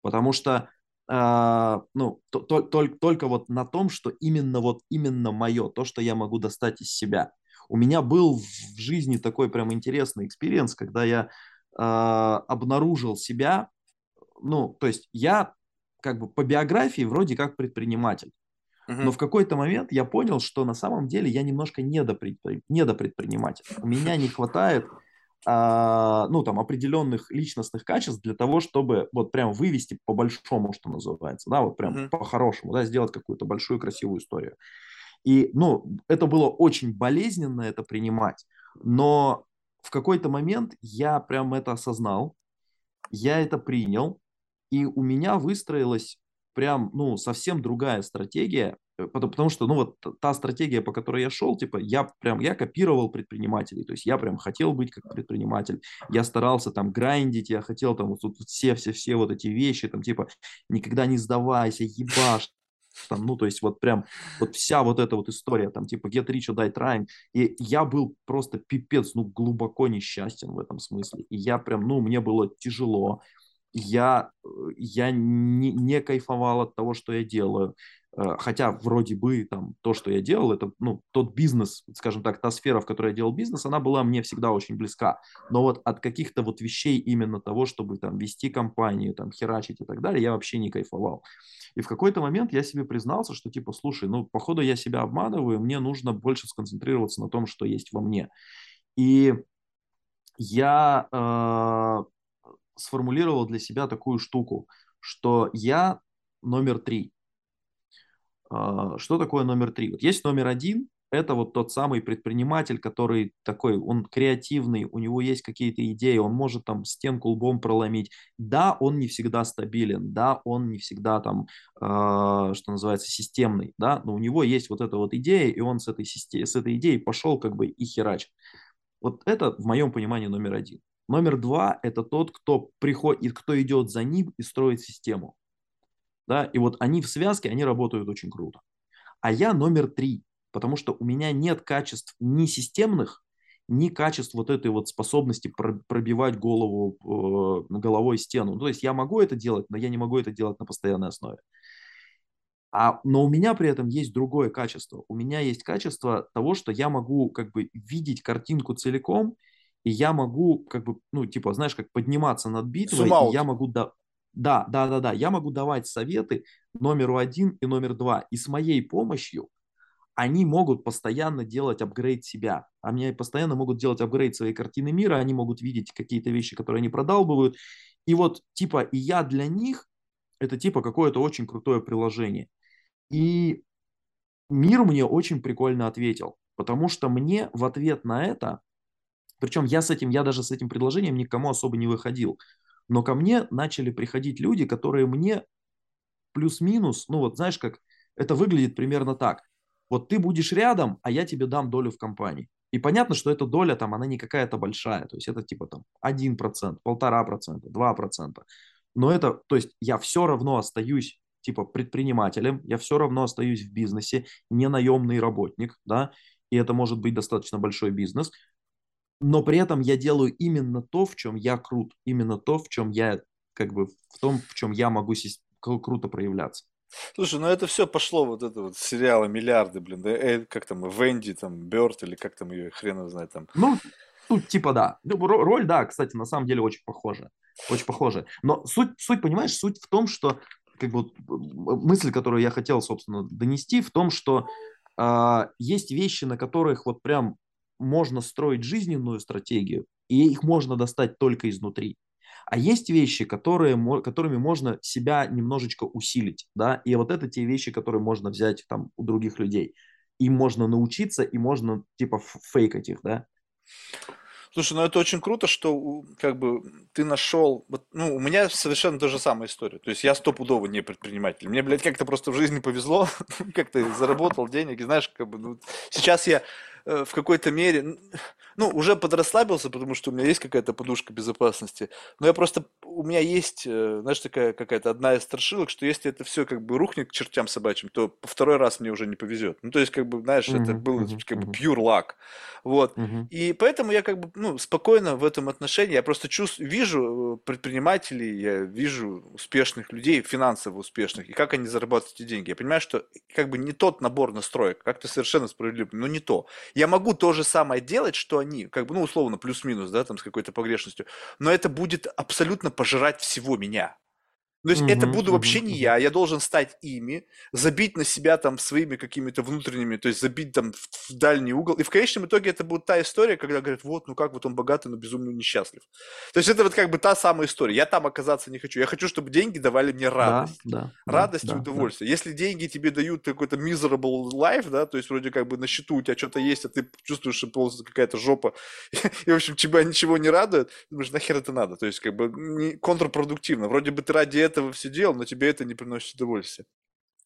Потому что э, ну, то, то, только, только вот на том, что именно вот именно мое, то, что я могу достать из себя. У меня был в жизни такой прям интересный experience, когда я э, обнаружил себя, ну, то есть я как бы по биографии вроде как предприниматель, Но в какой-то момент я понял, что на самом деле я немножко недопредпри... недопредприниматель. У меня не хватает а, ну, там, определенных личностных качеств для того, чтобы вот прям вывести по большому, что называется, да, вот прям Мгм. по-хорошему, да, сделать какую-то большую красивую историю. И, ну, это было очень болезненно это принимать, но в какой-то момент я прям это осознал, я это принял, и у меня выстроилась прям, ну, совсем другая стратегия, потому, потому что, ну, вот та стратегия, по которой я шел, типа, я прям, я копировал предпринимателей, то есть я прям хотел быть как предприниматель, я старался там грандить, я хотел там вот все-все-все вот эти вещи, там, типа, никогда не сдавайся, ебашь, там, ну, то есть вот прям вот вся вот эта вот история, там, типа, get rich or die trying, и я был просто пипец, ну, глубоко несчастен в этом смысле, и я прям, ну, мне было тяжело, я, э, я не, не кайфовал от того, что я делаю. Э, Хотя вроде бы там то, что я делал, это ну, тот бизнес, скажем так, та сфера, в которой я делал бизнес, она была мне всегда очень близка. Но вот от каких-то вот вещей именно того, чтобы там вести компанию, там херачить и так далее, я вообще не кайфовал. И в какой-то момент я себе признался, что типа, слушай, ну, походу я себя обманываю, мне нужно больше сконцентрироваться на том, что есть во мне. И я э, сформулировал для себя такую штуку, что я номер три. А, Что такое номер три? Вот есть номер один, это вот тот самый предприниматель, который такой, он креативный, у него есть какие-то идеи, он может там стенку лбом проломить. Да, он не всегда стабилен, да, он не всегда там, э, что называется, системный, да, но у него есть вот эта вот идея, и он с этой, систе- с этой идеей пошел как бы и херачит. Вот это в моем понимании номер один. Номер два – это тот, кто приходит, кто идет за ним и строит систему. Да? И вот они в связке, они работают очень круто. А я номер три, потому что у меня нет качеств ни системных, ни качеств вот этой вот способности пробивать голову, э, головой стену. Ну, то есть я могу это делать, но я не могу это делать на постоянной основе. А, но у меня при этом есть другое качество. У меня есть качество того, что я могу как бы видеть картинку целиком, и я могу как бы, ну, типа, знаешь, как подниматься над битвой, и я могу... Да, да, да, да, да, я могу давать советы номеру один и номер два. И с моей помощью они могут постоянно делать апгрейд себя. Они постоянно могут делать апгрейд своей картины мира, они могут видеть какие-то вещи, которые они продалбывают. И вот, типа, и я для них, это типа какое-то очень крутое приложение. И мир мне очень прикольно ответил, потому что мне в ответ на это, причем я с этим, я даже с этим предложением никому особо не выходил, но ко мне начали приходить люди, которые мне плюс-минус, ну вот знаешь, как это выглядит примерно так. Вот ты будешь рядом, а я тебе дам долю в компании. И понятно, что эта доля там, она не какая-то большая. То есть это типа там 1%, 1,5%, 2%. Но это, то есть я все равно остаюсь типа предпринимателем, я все равно остаюсь в бизнесе, не наемный работник, да, и это может быть достаточно большой бизнес, но при этом я делаю именно то, в чем я крут, именно то, в чем я, как бы, в том, в чем я могу круто проявляться. Слушай, ну это все пошло, вот это вот сериалы миллиарды, блин, да, э, как там, Венди, там, Бёрд, или как там ее, хрен его знает там. Ну, тут типа да. Ну, роль, да, кстати, на самом деле очень похожа. Очень похожа. Но суть, суть, понимаешь, суть в том, что как бы мысль, которую я хотел, собственно, донести, в том, что э, есть вещи, на которых вот прям можно строить жизненную стратегию, и их можно достать только изнутри. А есть вещи, которые, которыми можно себя немножечко усилить, да, и вот это те вещи, которые можно взять там у других людей. Им можно научиться, и можно типа фейкать их, да. Слушай, ну это очень круто, что как бы ты нашел, вот, ну у меня совершенно та же самая история, то есть я стопудово не предприниматель, мне, блядь, как-то просто в жизни повезло, как-то заработал денег, и знаешь, как бы, ну, сейчас я в какой-то мере, ну, уже подрасслабился, потому что у меня есть какая-то подушка безопасности, но я просто, у меня есть, э, знаешь, такая какая-то одна из страшилок, что если это все как бы рухнет к чертям собачьим, то по второй раз мне уже не повезет. Ну, то есть, как бы, знаешь, uh-huh, это было uh-huh, как бы pure luck. Вот. Uh-huh. И поэтому я как бы, ну, спокойно в этом отношении, я просто чувствую, вижу предпринимателей, я вижу успешных людей, финансово успешных, и как они зарабатывают эти деньги. Я понимаю, что как бы не тот набор настроек, как-то совершенно справедливо, но не то. Я могу то же самое делать, что они, как бы, ну, условно, плюс-минус, да, там, с какой-то погрешностью, но это будет абсолютно пожирать всего меня. То есть это Мгм, буду вообще мгм, не я, я должен стать ими, забить на себя там своими какими-то внутренними, то есть забить там в, в дальний угол. И в конечном итоге это будет та история, когда говорят, вот, ну как вот он богатый, но безумно несчастлив. То есть это вот как бы та самая история. Я там оказаться не хочу. Я хочу, чтобы деньги давали мне Да, радость. да, да, Радость и да, да. удовольствие. Если деньги тебе дают какой-то miserable life, да, то есть вроде как бы на счету у тебя что-то есть, а ты чувствуешь, что полностью какая-то жопа, и, в общем, тебя ничего не радует, думаешь, нахер это надо? То есть как бы не- контрпродуктивно. Вроде бы ты ради этого все делал, но тебе это не приносит удовольствия.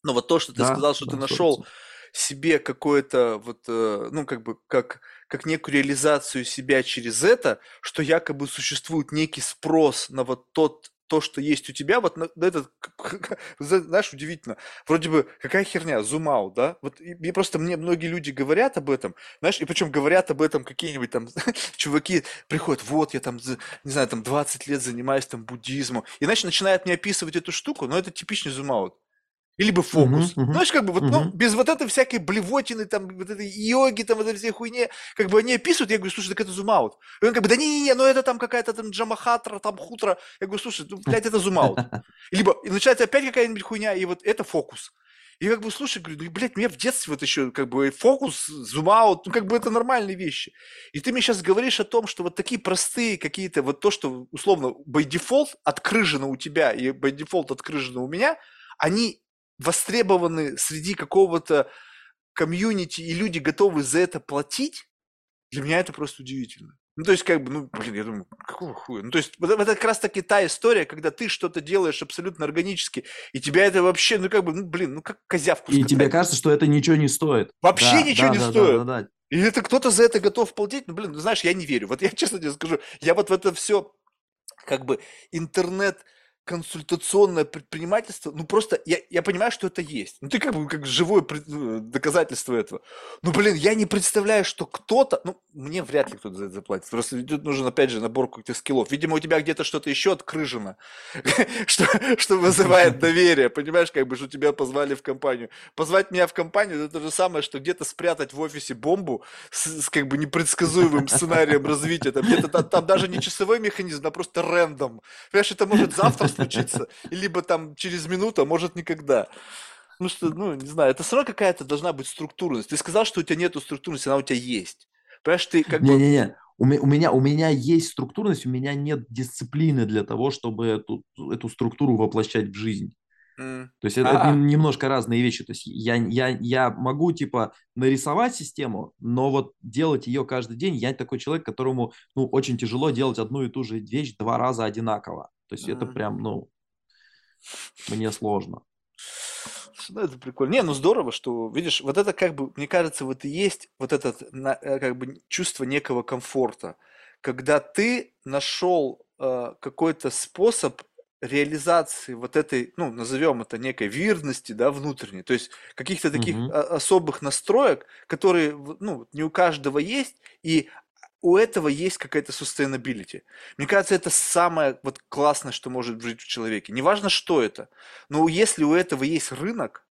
Но вот то, что ты Да, сказал, что да, ты 100%. нашел себе какое-то вот, э, ну, как бы, как, как некую реализацию себя через это, что якобы существует некий спрос на вот тот, то, что есть у тебя, вот на, этот, знаешь, удивительно, вроде бы, какая херня, зум-аут, да, вот и, и просто мне многие люди говорят об этом, знаешь, и причем говорят об этом какие-нибудь там чуваки приходят, вот, я там, не знаю, там 20 лет занимаюсь там буддизмом, и значит начинают мне описывать эту штуку, но это типичный зум-аут. Или бы фокус. Мгм, Знаешь, как бы вот, ну, мгм. без вот этой всякой блевотины, там, вот этой йоги, там, вот этой всей хуйне, как бы они описывают, я говорю, слушай, так это зум-аут. И он как бы, да не-не-не, ну это там какая-то там джамахатра, там хутра. Я говорю, слушай, ну, блядь, это зум-аут. Либо и начинается опять какая-нибудь хуйня, и вот это фокус. И как бы, слушай, говорю, ну, блядь, мне в детстве вот еще как бы фокус, зум-аут, ну, как бы это нормальные вещи. И ты мне сейчас говоришь о том, что вот такие простые какие-то, вот то, что условно by default открыжено у тебя и by default открыжено у меня, они востребованы среди какого-то комьюнити, и люди готовы за это платить, для меня это просто удивительно. Ну, то есть, как бы, ну, блин, я думаю, какого хуя? Ну, то есть, вот это как раз-таки та история, когда ты что-то делаешь абсолютно органически, и тебя это вообще, ну, как бы, ну, блин, ну, как козявку И тебе кажется, что это ничего не стоит. Вообще Да, ничего да, не да, да, стоит. да, да. И это кто-то за это готов платить, ну, блин, ну, знаешь, я не верю. Вот я честно тебе скажу, я вот в это все, как бы, интернет консультационное предпринимательство, ну просто я, я понимаю, что это есть. Ну ты как бы как живое ну, доказательство этого. Ну блин, я не представляю, что кто-то, ну мне вряд ли кто-то за это заплатит. Просто тут нужен опять же набор каких-то скиллов. Видимо, у тебя где-то что-то еще открыжено, что, что вызывает доверие. Понимаешь, как бы, что тебя позвали в компанию. Позвать меня в компанию, это то же самое, что где-то спрятать в офисе бомбу с, с как бы непредсказуемым сценарием развития. Там, где-то, там, там даже не часовой механизм, а просто рандом. Понимаешь, это может завтра случиться, и либо там через минуту, а может никогда. Ну что, ну, не знаю, это все равно какая-то должна быть структурность. Ты сказал, что у тебя нету структурности, она у тебя есть. Понимаешь, ты как бы... Не-не-не, у, у меня, у меня есть структурность, у меня нет дисциплины для того, чтобы эту, эту структуру воплощать в жизнь. То есть это, это нем- немножко разные вещи. То есть я, я, я могу типа нарисовать систему, но вот делать ее каждый день, я такой человек, которому ну, очень тяжело делать одну и ту же вещь два раза одинаково. То есть это прям, ну, мне сложно. Ну, это прикольно. Не, ну здорово, что, видишь, вот это как бы, мне кажется, вот и есть вот это э, как бы чувство некого комфорта, когда ты нашел э, какой-то способ реализации вот этой, ну, назовем это некой вирности, да, внутренней, то есть каких-то таких а, особых настроек, которые, ну, не у каждого есть, и у этого есть какая-то sustainability. Мне кажется, это самое вот классное, что может быть в человеке. Неважно, что это, но если у этого есть рынок,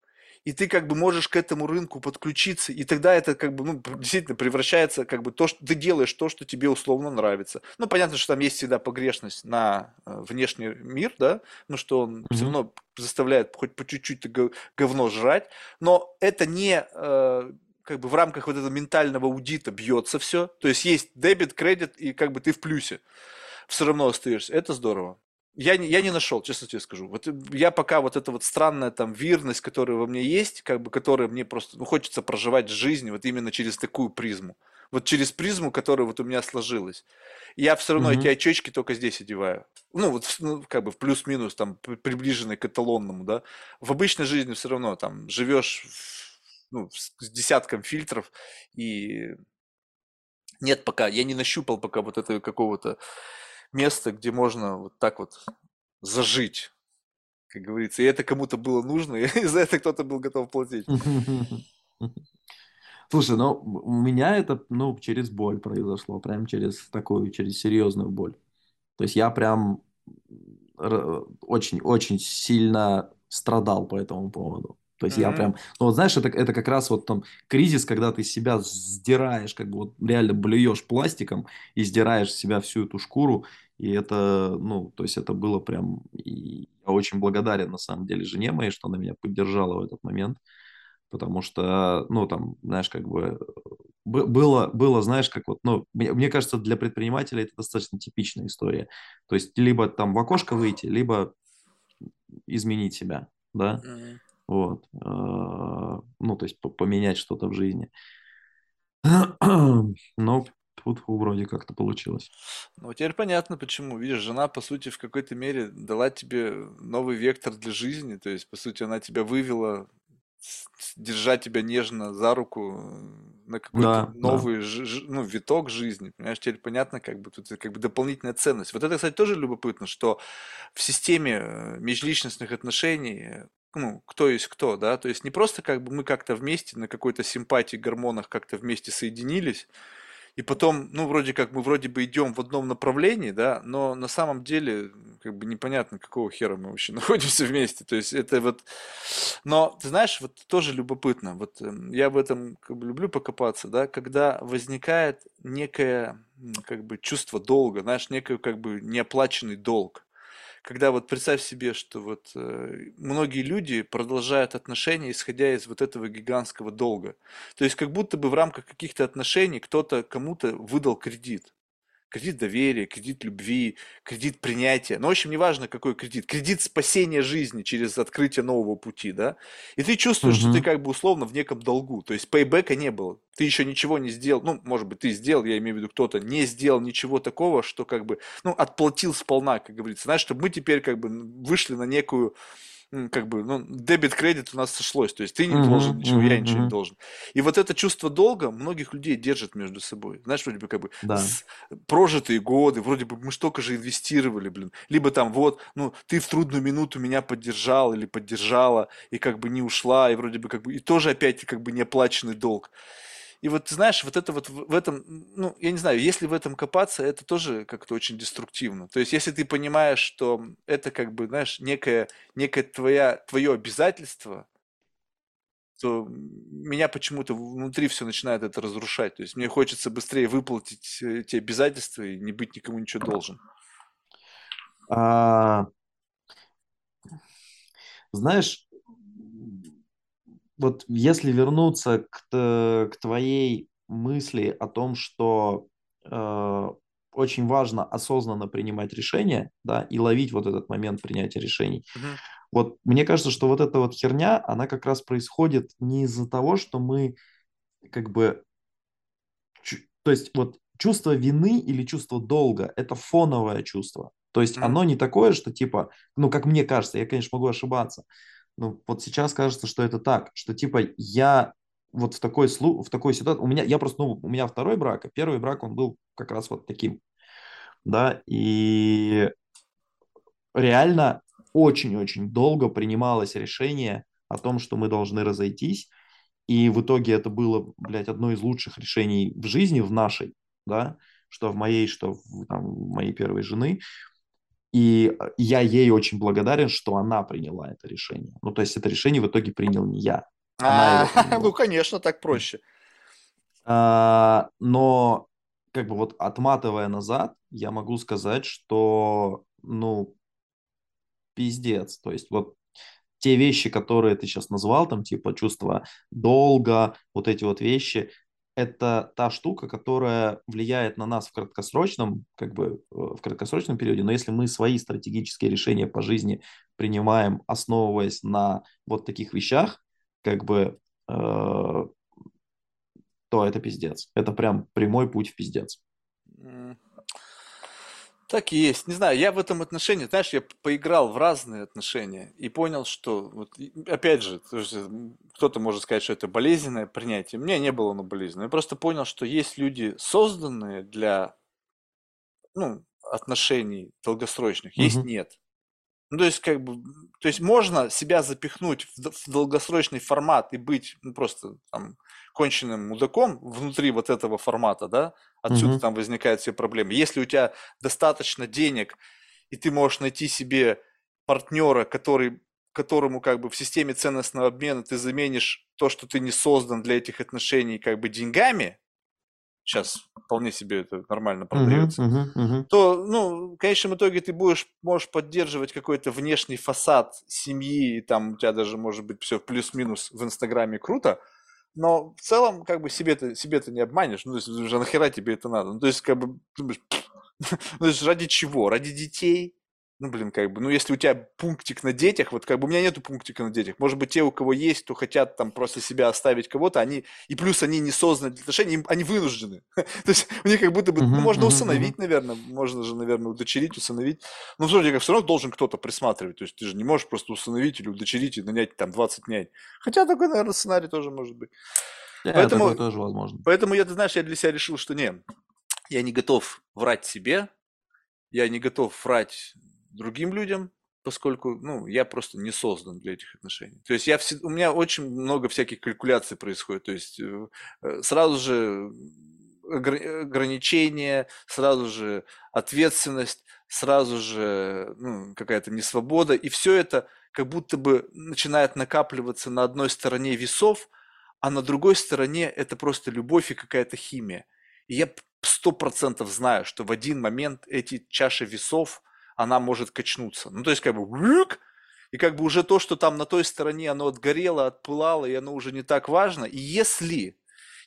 и ты как бы можешь к этому рынку подключиться, и тогда это как бы, ну, действительно превращается как бы то, что ты делаешь то, что тебе условно нравится. Ну, понятно, что там есть всегда погрешность на э, внешний мир, да, ну, что он все Мгм. равно заставляет хоть по чуть-чуть говно жрать, но это не э, как бы в рамках вот этого ментального аудита бьется все, то есть есть дебет, кредит, и как бы ты в плюсе все равно остаешься. Это здорово. Я не, я не нашел, честно тебе скажу. Вот э, я пока вот эта вот странная там вирность, которая во мне есть, как бы, которая мне просто, ну, хочется проживать жизнь вот именно через такую призму. Вот через призму, которая вот у меня сложилась. Я все равно Мгм. эти очечки только здесь одеваю. Ну, вот, ну, как бы в плюс-минус, там, при- приближенный к эталонному, да. В обычной жизни все равно там живешь в- ну, с десятком фильтров, и нет пока, я не нащупал пока вот этого какого-то места, где можно вот так вот зажить, как говорится. И это кому-то было нужно, и за это кто-то был готов платить. Слушай, ну у меня это ну через боль произошло, прям через такую, через серьезную боль. То есть я прям очень-очень сильно страдал по этому поводу. То есть я Мгм. прям, ну вот знаешь, это, это как раз вот там кризис, когда ты себя сдираешь, как бы вот реально блюешь пластиком и сдираешь с себя всю эту шкуру, И это, ну, то есть это было прям... И я очень благодарен, на самом деле, жене моей, что она меня поддержала в этот момент, потому что, ну, там, знаешь, как бы было, было, знаешь, как вот, ну, мне, мне кажется, для предпринимателя это достаточно типичная история. То есть либо там в окошко выйти, либо изменить себя, да, Мгм. Вот, э, ну, то есть по- поменять что-то в жизни. Но тут вроде как-то получилось. Ну, теперь понятно, почему. Видишь, жена, по сути, в какой-то мере дала тебе новый вектор для жизни. То есть, по сути, она тебя вывела, держа тебя нежно за руку на какой-то Да, да. новый жи- жи- ну, виток жизни. Понимаешь, теперь понятно, как бы тут как бы дополнительная ценность. Вот это, кстати, тоже любопытно, что в системе э, межличностных отношений э, ну, кто есть кто, да, то есть не просто как бы мы как-то вместе на какой-то симпатии, гормонах как-то вместе соединились, и потом, ну, вроде как мы вроде бы идем в одном направлении, да, но на самом деле, как бы непонятно, какого хера мы вообще находимся вместе. То есть это вот... Но, ты знаешь, вот тоже любопытно, вот эм, я в этом как бы люблю покопаться, да, когда возникает некое, как бы, чувство долга, знаешь, некий, как бы, неоплаченный долг когда вот представь себе, что вот э, многие люди продолжают отношения, исходя из вот этого гигантского долга. То есть как будто бы в рамках каких-то отношений кто-то кому-то выдал кредит. Кредит доверия, кредит любви, кредит принятия. Ну, в общем, неважно, какой кредит. Кредит спасения жизни через открытие нового пути, да? И ты чувствуешь, что ты как бы условно в неком долгу. То есть пейбека не было. Ты еще ничего не сделал. Ну, может быть, ты сделал, я имею в виду, кто-то не сделал ничего такого, что как бы, ну, отплатил сполна, как говорится. Знаешь, чтобы мы теперь как бы вышли на некую как бы, ну, дебет-кредит у нас сошлось, то есть ты не должен Мгм, ничего, я мгм, ничего не должен. И вот это чувство долга многих людей держит между собой. Знаешь, вроде бы как бы Да. прожитые годы, вроде бы мы столько же инвестировали, блин. Либо там вот, ну, ты в трудную минуту меня поддержал или поддержала, и как бы не ушла, и вроде бы как бы, и тоже опять как бы неоплаченный долг. И вот, знаешь, вот это вот в в этом, ну, я не знаю, если в этом копаться, это тоже как-то очень деструктивно. То есть, если ты понимаешь, что это как бы, знаешь, некое, некое твоя, твое обязательство, то меня почему-то внутри все начинает это разрушать. То есть, мне хочется быстрее выплатить э, эти обязательства и не быть никому ничего должен. А, знаешь, вот если вернуться к, к твоей мысли о том, что э, очень важно осознанно принимать решения, да, и ловить вот этот момент принятия решений. Мгм. Вот мне кажется, что вот эта вот херня, она как раз происходит не из-за того, что мы как бы, чу- то есть вот чувство вины или чувство долга– это фоновое чувство. То есть Мгм. оно не такое, что типа, ну как мне кажется, я, конечно, могу ошибаться, но вот сейчас кажется, что это так, что типа я вот в такой, слу- в такой ситуации, у меня, я просто, ну, у меня второй брак, а первый брак, он был как раз вот таким, да, и реально очень-очень долго принималось решение о том, что мы должны разойтись, и в итоге это было, блядь, одно из лучших решений в жизни, в нашей, да, что в моей, что в, там, в моей первой жены. И э, я ей очень благодарен, что она приняла это решение. Ну, то есть это решение в итоге принял не я, А, ну, конечно, так проще. А, но как бы вот отматывая назад, я могу сказать, что, ну, пиздец. То есть вот те вещи, которые ты сейчас назвал, там типа чувство долга, вот эти вот вещи, это та штука, которая влияет на нас в краткосрочном, как бы э, в краткосрочном периоде, но если мы свои стратегические решения по жизни принимаем, основываясь на вот таких вещах, как бы, э, то это пиздец. Это прям прямой путь в пиздец. Так и есть. Не знаю, я в этом отношении, знаешь, я поиграл в разные отношения и понял, что, вот, и- опять же, то есть, м, кто-то может сказать, что это болезненное принятие. Мне не было оно болезненное. Я просто понял, что есть люди, созданные для, ну, отношений долгосрочных, есть Мгм. нет. Ну, то есть, как бы, м, то есть можно себя запихнуть в, д- в долгосрочный формат и быть ну, просто там конченным мудаком внутри вот этого формата, да, отсюда Мгм. там возникают все проблемы. Если у тебя достаточно денег, и ты можешь найти себе партнера, который, которому как бы в системе ценностного обмена ты заменишь то, что ты не создан для этих отношений как бы деньгами, сейчас вполне себе это нормально продается, мгм, мгм. то, ну, в конечном итоге ты будешь, можешь поддерживать какой-то внешний фасад семьи, и там у тебя даже может быть все плюс-минус в Инстаграме круто, но в целом, как бы, себе ты, себе ты не обманешь, ну, то есть, уже нахера тебе это надо? Ну, то есть, как бы, думаешь, ну, то есть, ради чего? Ради детей? Ну, блин, как бы, ну, если у тебя пунктик на детях, вот как бы у меня нету пунктика на детях. Может быть, те, у кого есть, то хотят там просто себя оставить кого-то, они, и плюс они не созданы для отношений, им- они вынуждены. То есть у них как будто бы, ну, можно усыновить, наверное, можно же, наверное, удочерить, усыновить. Но вроде как все равно должен кто-то присматривать. То есть ты же не можешь просто усыновить или удочерить и нанять там 20 нянь. Хотя такой, наверное, сценарий тоже может быть. Да, Поэтому- тоже возможно. Поэтому я, ты знаешь, я для себя решил, что не, я не готов врать себе, я не готов врать другим людям, поскольку, ну, я просто не создан для этих отношений. То есть я у меня очень много всяких калькуляций происходит. То есть э, э, сразу же огр- ограничения, сразу же ответственность, сразу же ну, какая-то несвобода. И все это как будто бы начинает накапливаться на одной стороне весов, а на другой стороне это просто любовь и какая-то химия. И я сто процентов знаю, что в один момент эти чаши весов, она может качнуться. Ну, то есть, как бы, и как бы уже то, что там на той стороне, оно отгорело, отпылало, и оно уже не так важно. И если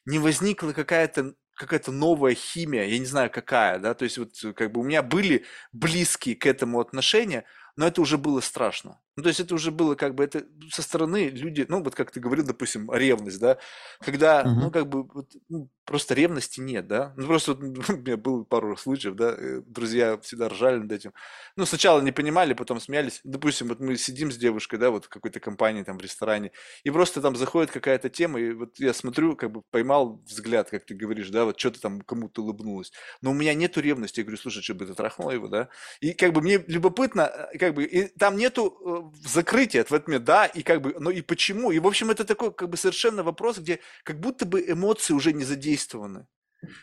не возникла какая-то какая-то новая химия, я не знаю какая, да, то есть вот как бы у меня были близкие к этому отношения, но это уже было страшно. Ну, то есть это уже было как бы, это со стороны люди, ну, вот как ты говорил, допустим, ревность, да, когда, ну, Мгм. как бы, вот, ну, просто ревности нет, да, ну, просто вот, у меня было пару случаев, да, э, друзья всегда ржали над этим, ну, сначала не понимали, потом смеялись, допустим, вот мы сидим с девушкой, да, вот в какой-то компании, там, в ресторане, и просто там заходит какая-то тема, и вот я смотрю, как бы поймал взгляд, как ты говоришь, да, вот что-то там кому-то улыбнулось, но у меня нету ревности, я говорю, слушай, что бы ты трахнула его, да, и как бы мне любопытно, э, как бы, и там нету э, закрытия в этом, да, и как бы, ну и почему? И, в общем, это такой как бы совершенно вопрос, где как будто бы эмоции уже не задействованы.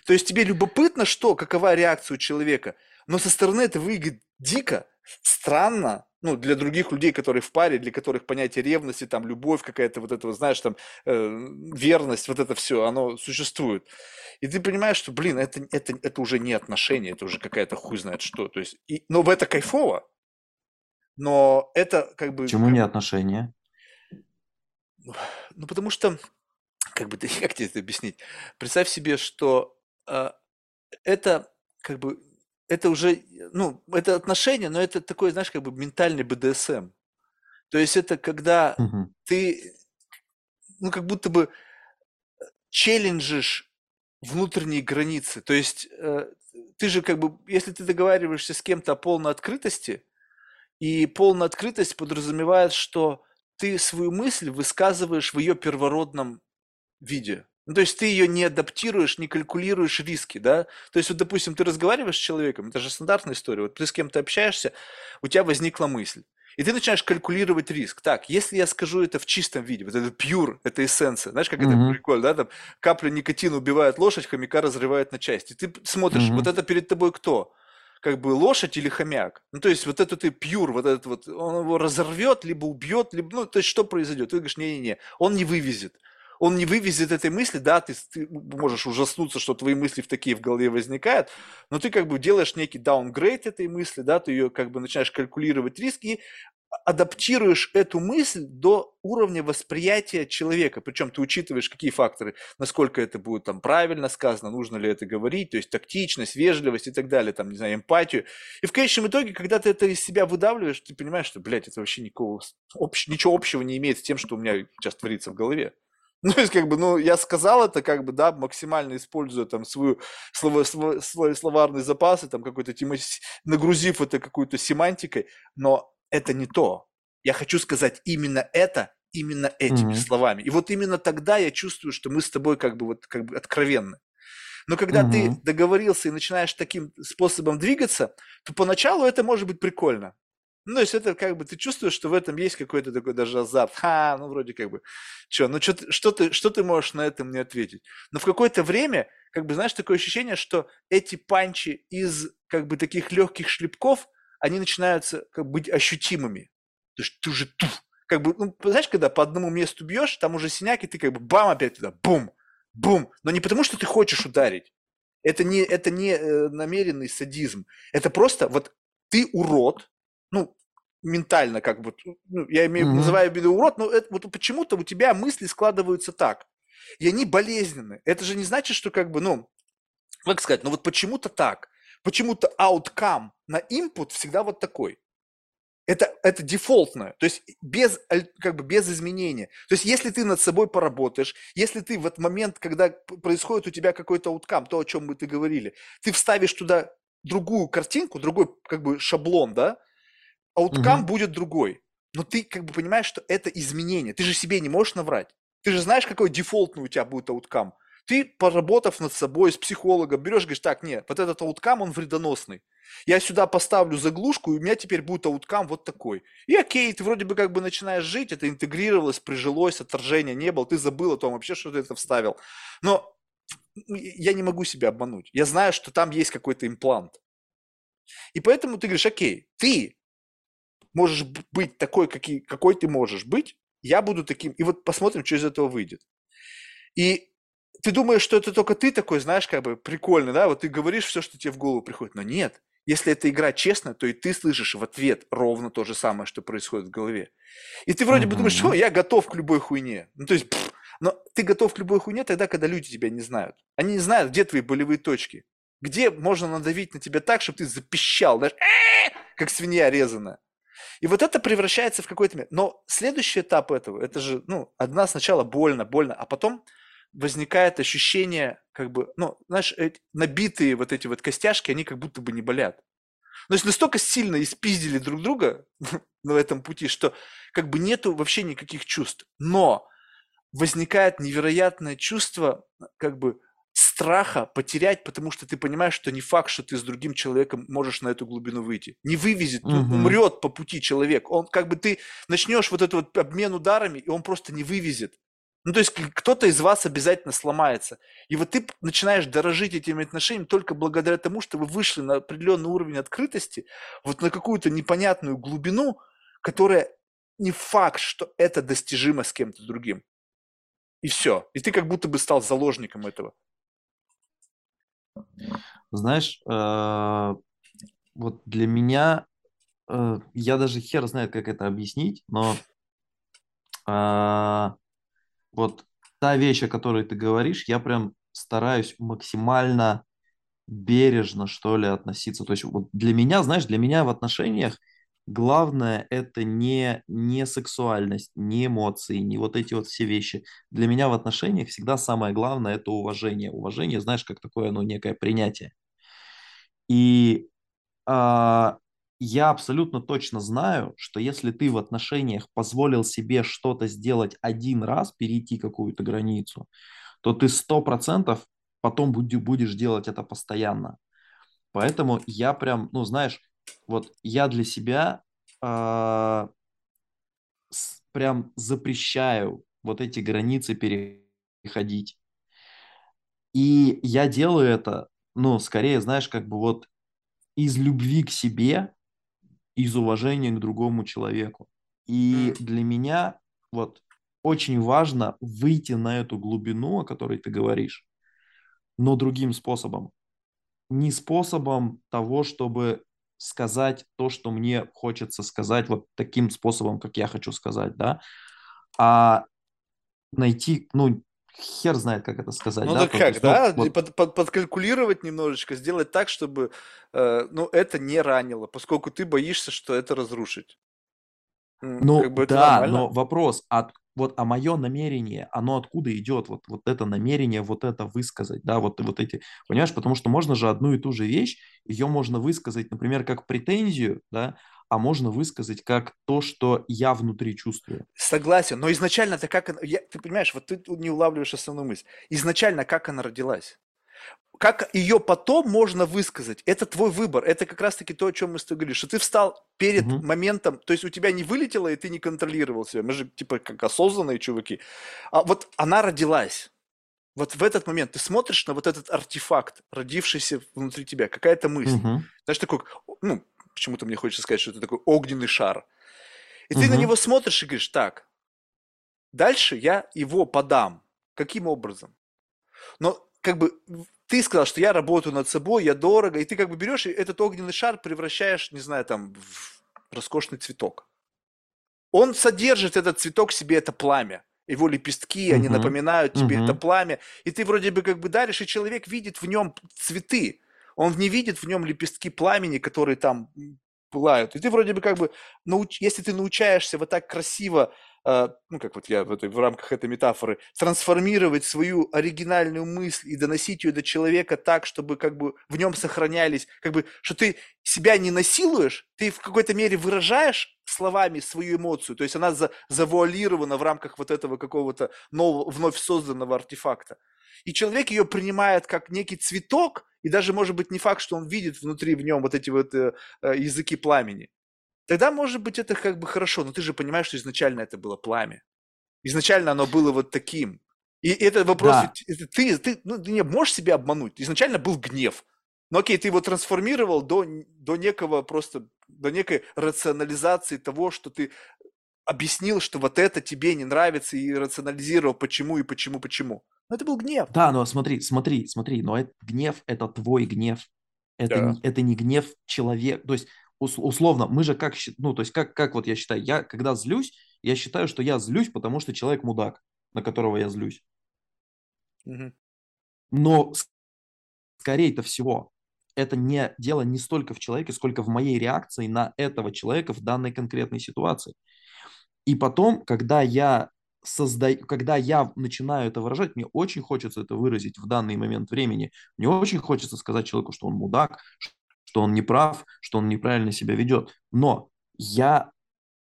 То есть тебе любопытно, что, какова реакция у человека, но со стороны это выглядит дико, странно, ну, для других людей, которые в паре, для которых понятие ревности, там, любовь какая-то, вот это, вот, знаешь, там, э, верность, вот это все, оно существует. И ты понимаешь, что, блин, это, это, это уже не отношения, это уже какая-то хуй знает что. То есть, и, но в это кайфово, но это как бы... Почему как- не отношения? Ну, потому что, как бы, как тебе это объяснить? Представь себе, что а, это, как бы, это уже, ну, это отношения, но это такой, знаешь, как бы ментальный БДСМ. То есть это когда Мгм. ты, ну, как будто бы челленджишь внутренние границы. То есть э, ты же как бы, если ты договариваешься с кем-то о полной открытости, и полная открытость подразумевает, что ты свою мысль высказываешь в ее первородном виде. Ну, то есть ты ее не адаптируешь, не калькулируешь риски, да? То есть вот, допустим, ты разговариваешь с человеком, это же стандартная история, вот ты с кем-то общаешься, у тебя возникла мысль, и ты начинаешь калькулировать риск. Так, если я скажу это в чистом виде, вот это pure, это эссенция, знаешь, как это Мгм. прикольно, да, там капля никотина убивает лошадь, хомяка разрывает на части. Ты смотришь, Мгм. вот это перед тобой кто? Как бы лошадь или хомяк? Ну, то есть вот это ты пьюр, вот этот вот, он его разорвет, либо убьет, либо, ну, то есть что произойдет? Ты говоришь, не-не-не, он не вывезет. Он не вывезет этой мысли, да, ты, ты можешь ужаснуться, что твои мысли в такие в голове возникают, но ты как бы делаешь некий даунгрейд этой мысли, да, ты ее как бы начинаешь калькулировать риски адаптируешь эту мысль до уровня восприятия человека. Причем ты учитываешь, какие факторы, насколько это будет там правильно сказано, нужно ли это говорить, то есть тактичность, вежливость и так далее, там, не знаю, эмпатию. И в конечном итоге, когда ты это из себя выдавливаешь, ты понимаешь, что, блядь, это вообще никакого, общ- ничего общего не имеет с тем, что у меня сейчас творится в голове. Ну, то есть, как бы, ну, я сказал это, как бы, да, максимально используя там свою слово, свой словарный запас, и там какой-то, тема- с- нагрузив это какой-то семантикой, но это не то. Я хочу сказать именно это, именно этими Мгм. словами. И вот именно тогда я чувствую, что мы с тобой как бы вот как бы откровенны. Но когда ты Мгм. договорился и начинаешь таким способом двигаться, то поначалу это может быть прикольно. Ну, то есть это как бы ты чувствуешь, что в этом есть какой-то такой даже азарт. Ха, ну вроде как бы, что, ну чё ты- что ты, что ты можешь на это мне ответить? Но в какое-то время, как бы, знаешь, такое ощущение, что эти панчи из как бы таких легких шлепков, они начинаются как бы быть ощутимыми. То есть ты уже туф, как бы, ну, знаешь, когда по одному месту бьешь, там уже синяк, и ты как бы бам опять туда, бум, бум. Но не потому, что ты хочешь ударить, Это не, это не э, намеренный садизм. Это просто вот ты урод, ну, ментально как бы, ну, я имею, Мгм. называю в виду урод, но это, вот почему-то у тебя мысли складываются так. И они болезненны. Это же не значит, что как бы, ну, как сказать, ну вот почему-то так. Почему-то outcome на input всегда вот такой. Это, это дефолтное, то есть без, как бы без изменения. То есть если ты над собой поработаешь, если ты в этот момент, когда происходит у тебя какой-то outcome, то, о чем мы ты говорили, ты вставишь туда другую картинку, другой как бы шаблон, да, ауткам Мгм. будет другой. Но ты как бы понимаешь, что это изменение. Ты же себе не можешь наврать. Ты же знаешь, какой дефолтный у тебя будет ауткам. Ты, поработав над собой с психологом, берешь, говоришь, так, нет, вот этот ауткам, он вредоносный. Я сюда поставлю заглушку, и у меня теперь будет ауткам вот такой. И окей, ты вроде бы как бы начинаешь жить, это интегрировалось, прижилось, отторжения не было, ты забыл о том вообще, что ты это вставил. Но я не могу себя обмануть. Я знаю, что там есть какой-то имплант. И поэтому ты говоришь, окей, ты можешь быть такой, какой, какой ты можешь быть, я буду таким, и вот посмотрим, что из этого выйдет. И ты думаешь, что это только ты такой, знаешь, как бы прикольный, да, вот ты говоришь все, что тебе в голову приходит, но нет. Если эта игра честная, то и ты слышишь в ответ ровно то же самое, что происходит в голове. И ты вроде бы думаешь, что я готов к любой хуйне. Ну, то есть, пф, но ты готов к любой хуйне тогда, когда люди тебя не знают. Они не знают, где твои болевые точки. Где можно надавить на тебя так, чтобы ты запищал, знаешь, «Э!» как свинья резаная. И вот это превращается в какой-то... Но следующий этап этого, это же, ну, одна сначала больно, больно, а потом возникает ощущение, как бы, ну, знаешь, эти набитые вот эти вот костяшки, они как будто бы не болят. Но есть настолько сильно испиздили друг друга на этом пути, что как бы нету вообще никаких чувств. Но возникает невероятное чувство, как бы, страха потерять, потому что ты понимаешь, что не факт, что ты с другим человеком можешь на эту глубину выйти. Не вывезет, Мгм. умрет по пути человек. Он как бы ты начнешь вот этот вот обмен ударами, и он просто не вывезет. Ну, то есть кто-то из вас обязательно сломается. И вот ты начинаешь дорожить этими отношениями только благодаря тому, что вы вышли на определенный уровень открытости, вот на какую-то непонятную глубину, которая не факт, что это достижимо с кем-то другим. И все. И ты как будто бы стал заложником этого. Знаешь, э, вот для меня, э, я даже хер знает, как это объяснить, но а, вот та вещь, о которой ты говоришь, я прям стараюсь максимально бережно, что ли, относиться. То есть вот для меня, знаешь, для меня в отношениях главное это не, не сексуальность, не эмоции, не вот эти вот все вещи. Для меня в отношениях всегда самое главное это уважение. Уважение, знаешь, как такое, ну, некое принятие. И а, я абсолютно точно знаю, что если ты в отношениях позволил себе что-то сделать один раз, перейти какую-то границу, то ты сто процентов потом будешь делать это постоянно. Поэтому я прям, ну знаешь, вот я для себя с- прям запрещаю вот эти границы переходить. И я делаю это, ну, скорее, знаешь, как бы вот из любви к себе, из уважения к другому человеку. И для меня вот очень важно выйти на эту глубину, о которой ты говоришь, но другим способом. Не способом того, чтобы сказать то, что мне хочется сказать, вот таким способом, как я хочу сказать, да, а найти, ну, хер знает, как это сказать, Ну да, так как, есть, ну, да? вот Под- под- подкалькулировать немножечко, сделать так, чтобы э, ну, это не ранило, поскольку ты боишься, что это разрушить. Ну Как бы да, нормально. но вопрос, от, вот, а мое намерение, оно откуда идет? Вот, вот это намерение, вот это высказать, да, вот, вот эти, понимаешь, потому что можно же одну и ту же вещь, ее можно высказать, например, как претензию, да, а можно высказать как то, что я внутри чувствую. Согласен, но изначально-то как она... я- ты понимаешь, вот ты не улавливаешь основную мысль. Изначально как она родилась? Как ее потом можно высказать? Это твой выбор. Это как раз-таки то, о чем мы с тобой говорили, что ты встал перед Мгм. моментом, то есть у тебя не вылетело, и ты не контролировал себя. Мы же типа как осознанные чуваки. А вот она родилась. Вот в этот момент ты смотришь на вот этот артефакт, родившийся внутри тебя, какая-то мысль. Мгм. Знаешь, такой, ну, почему-то мне хочется сказать, что это такой огненный шар. И ты на него смотришь и говоришь, так, дальше я его подам. Каким образом? Но как бы ты сказал, что я работаю над собой, я дорого, и ты как бы берешь и этот огненный шар превращаешь, не знаю, там, в роскошный цветок. Он содержит этот цветок себе, это пламя. Его лепестки, они Мгм. напоминают тебе это Мгм. пламя, и ты вроде бы как бы даришь, и человек видит в нем цветы. Он не видит в нем лепестки пламени, которые там пылают. И ты вроде бы как бы, науч- если ты научаешься вот так красиво, э, ну как вот я в, этой, в рамках этой метафоры, трансформировать свою оригинальную мысль и доносить ее до человека так, чтобы как бы в нем сохранялись, как бы, что ты себя не насилуешь, ты в какой-то мере выражаешь словами свою эмоцию, то есть она за- завуалирована в рамках вот этого какого-то нового, вновь созданного артефакта. И человек ее принимает как некий цветок, и даже может быть не факт, что он видит внутри в нем вот эти вот э, э, языки пламени. Тогда, может быть, это как бы хорошо, но ты же понимаешь, что изначально это было пламя. Изначально оно было вот таким. И это вопрос, Да. это ты, ты, ну, ты не можешь себя обмануть. Изначально был гнев. Ну окей, ты его трансформировал до, до некого просто, до некой рационализации того, что ты объяснил, что вот это тебе не нравится и рационализировал, почему и почему, почему. Но это был гнев. Да, но смотри, смотри, смотри, но это, гнев – это твой гнев. Это, Да. не, это не гнев человека. То есть, ус- условно, мы же как, ну, то есть, как, как вот я считаю, я когда злюсь, я считаю, что я злюсь, потому что человек мудак, на которого я злюсь. Мгм. Но скорее-то всего, это не дело не столько в человеке, сколько в моей реакции на этого человека в данной конкретной ситуации. И потом, когда я создаю, когда я начинаю это выражать, мне очень хочется это выразить в данный момент времени. Мне очень хочется сказать человеку, что он мудак, что он не прав, что он неправильно себя ведет. Но я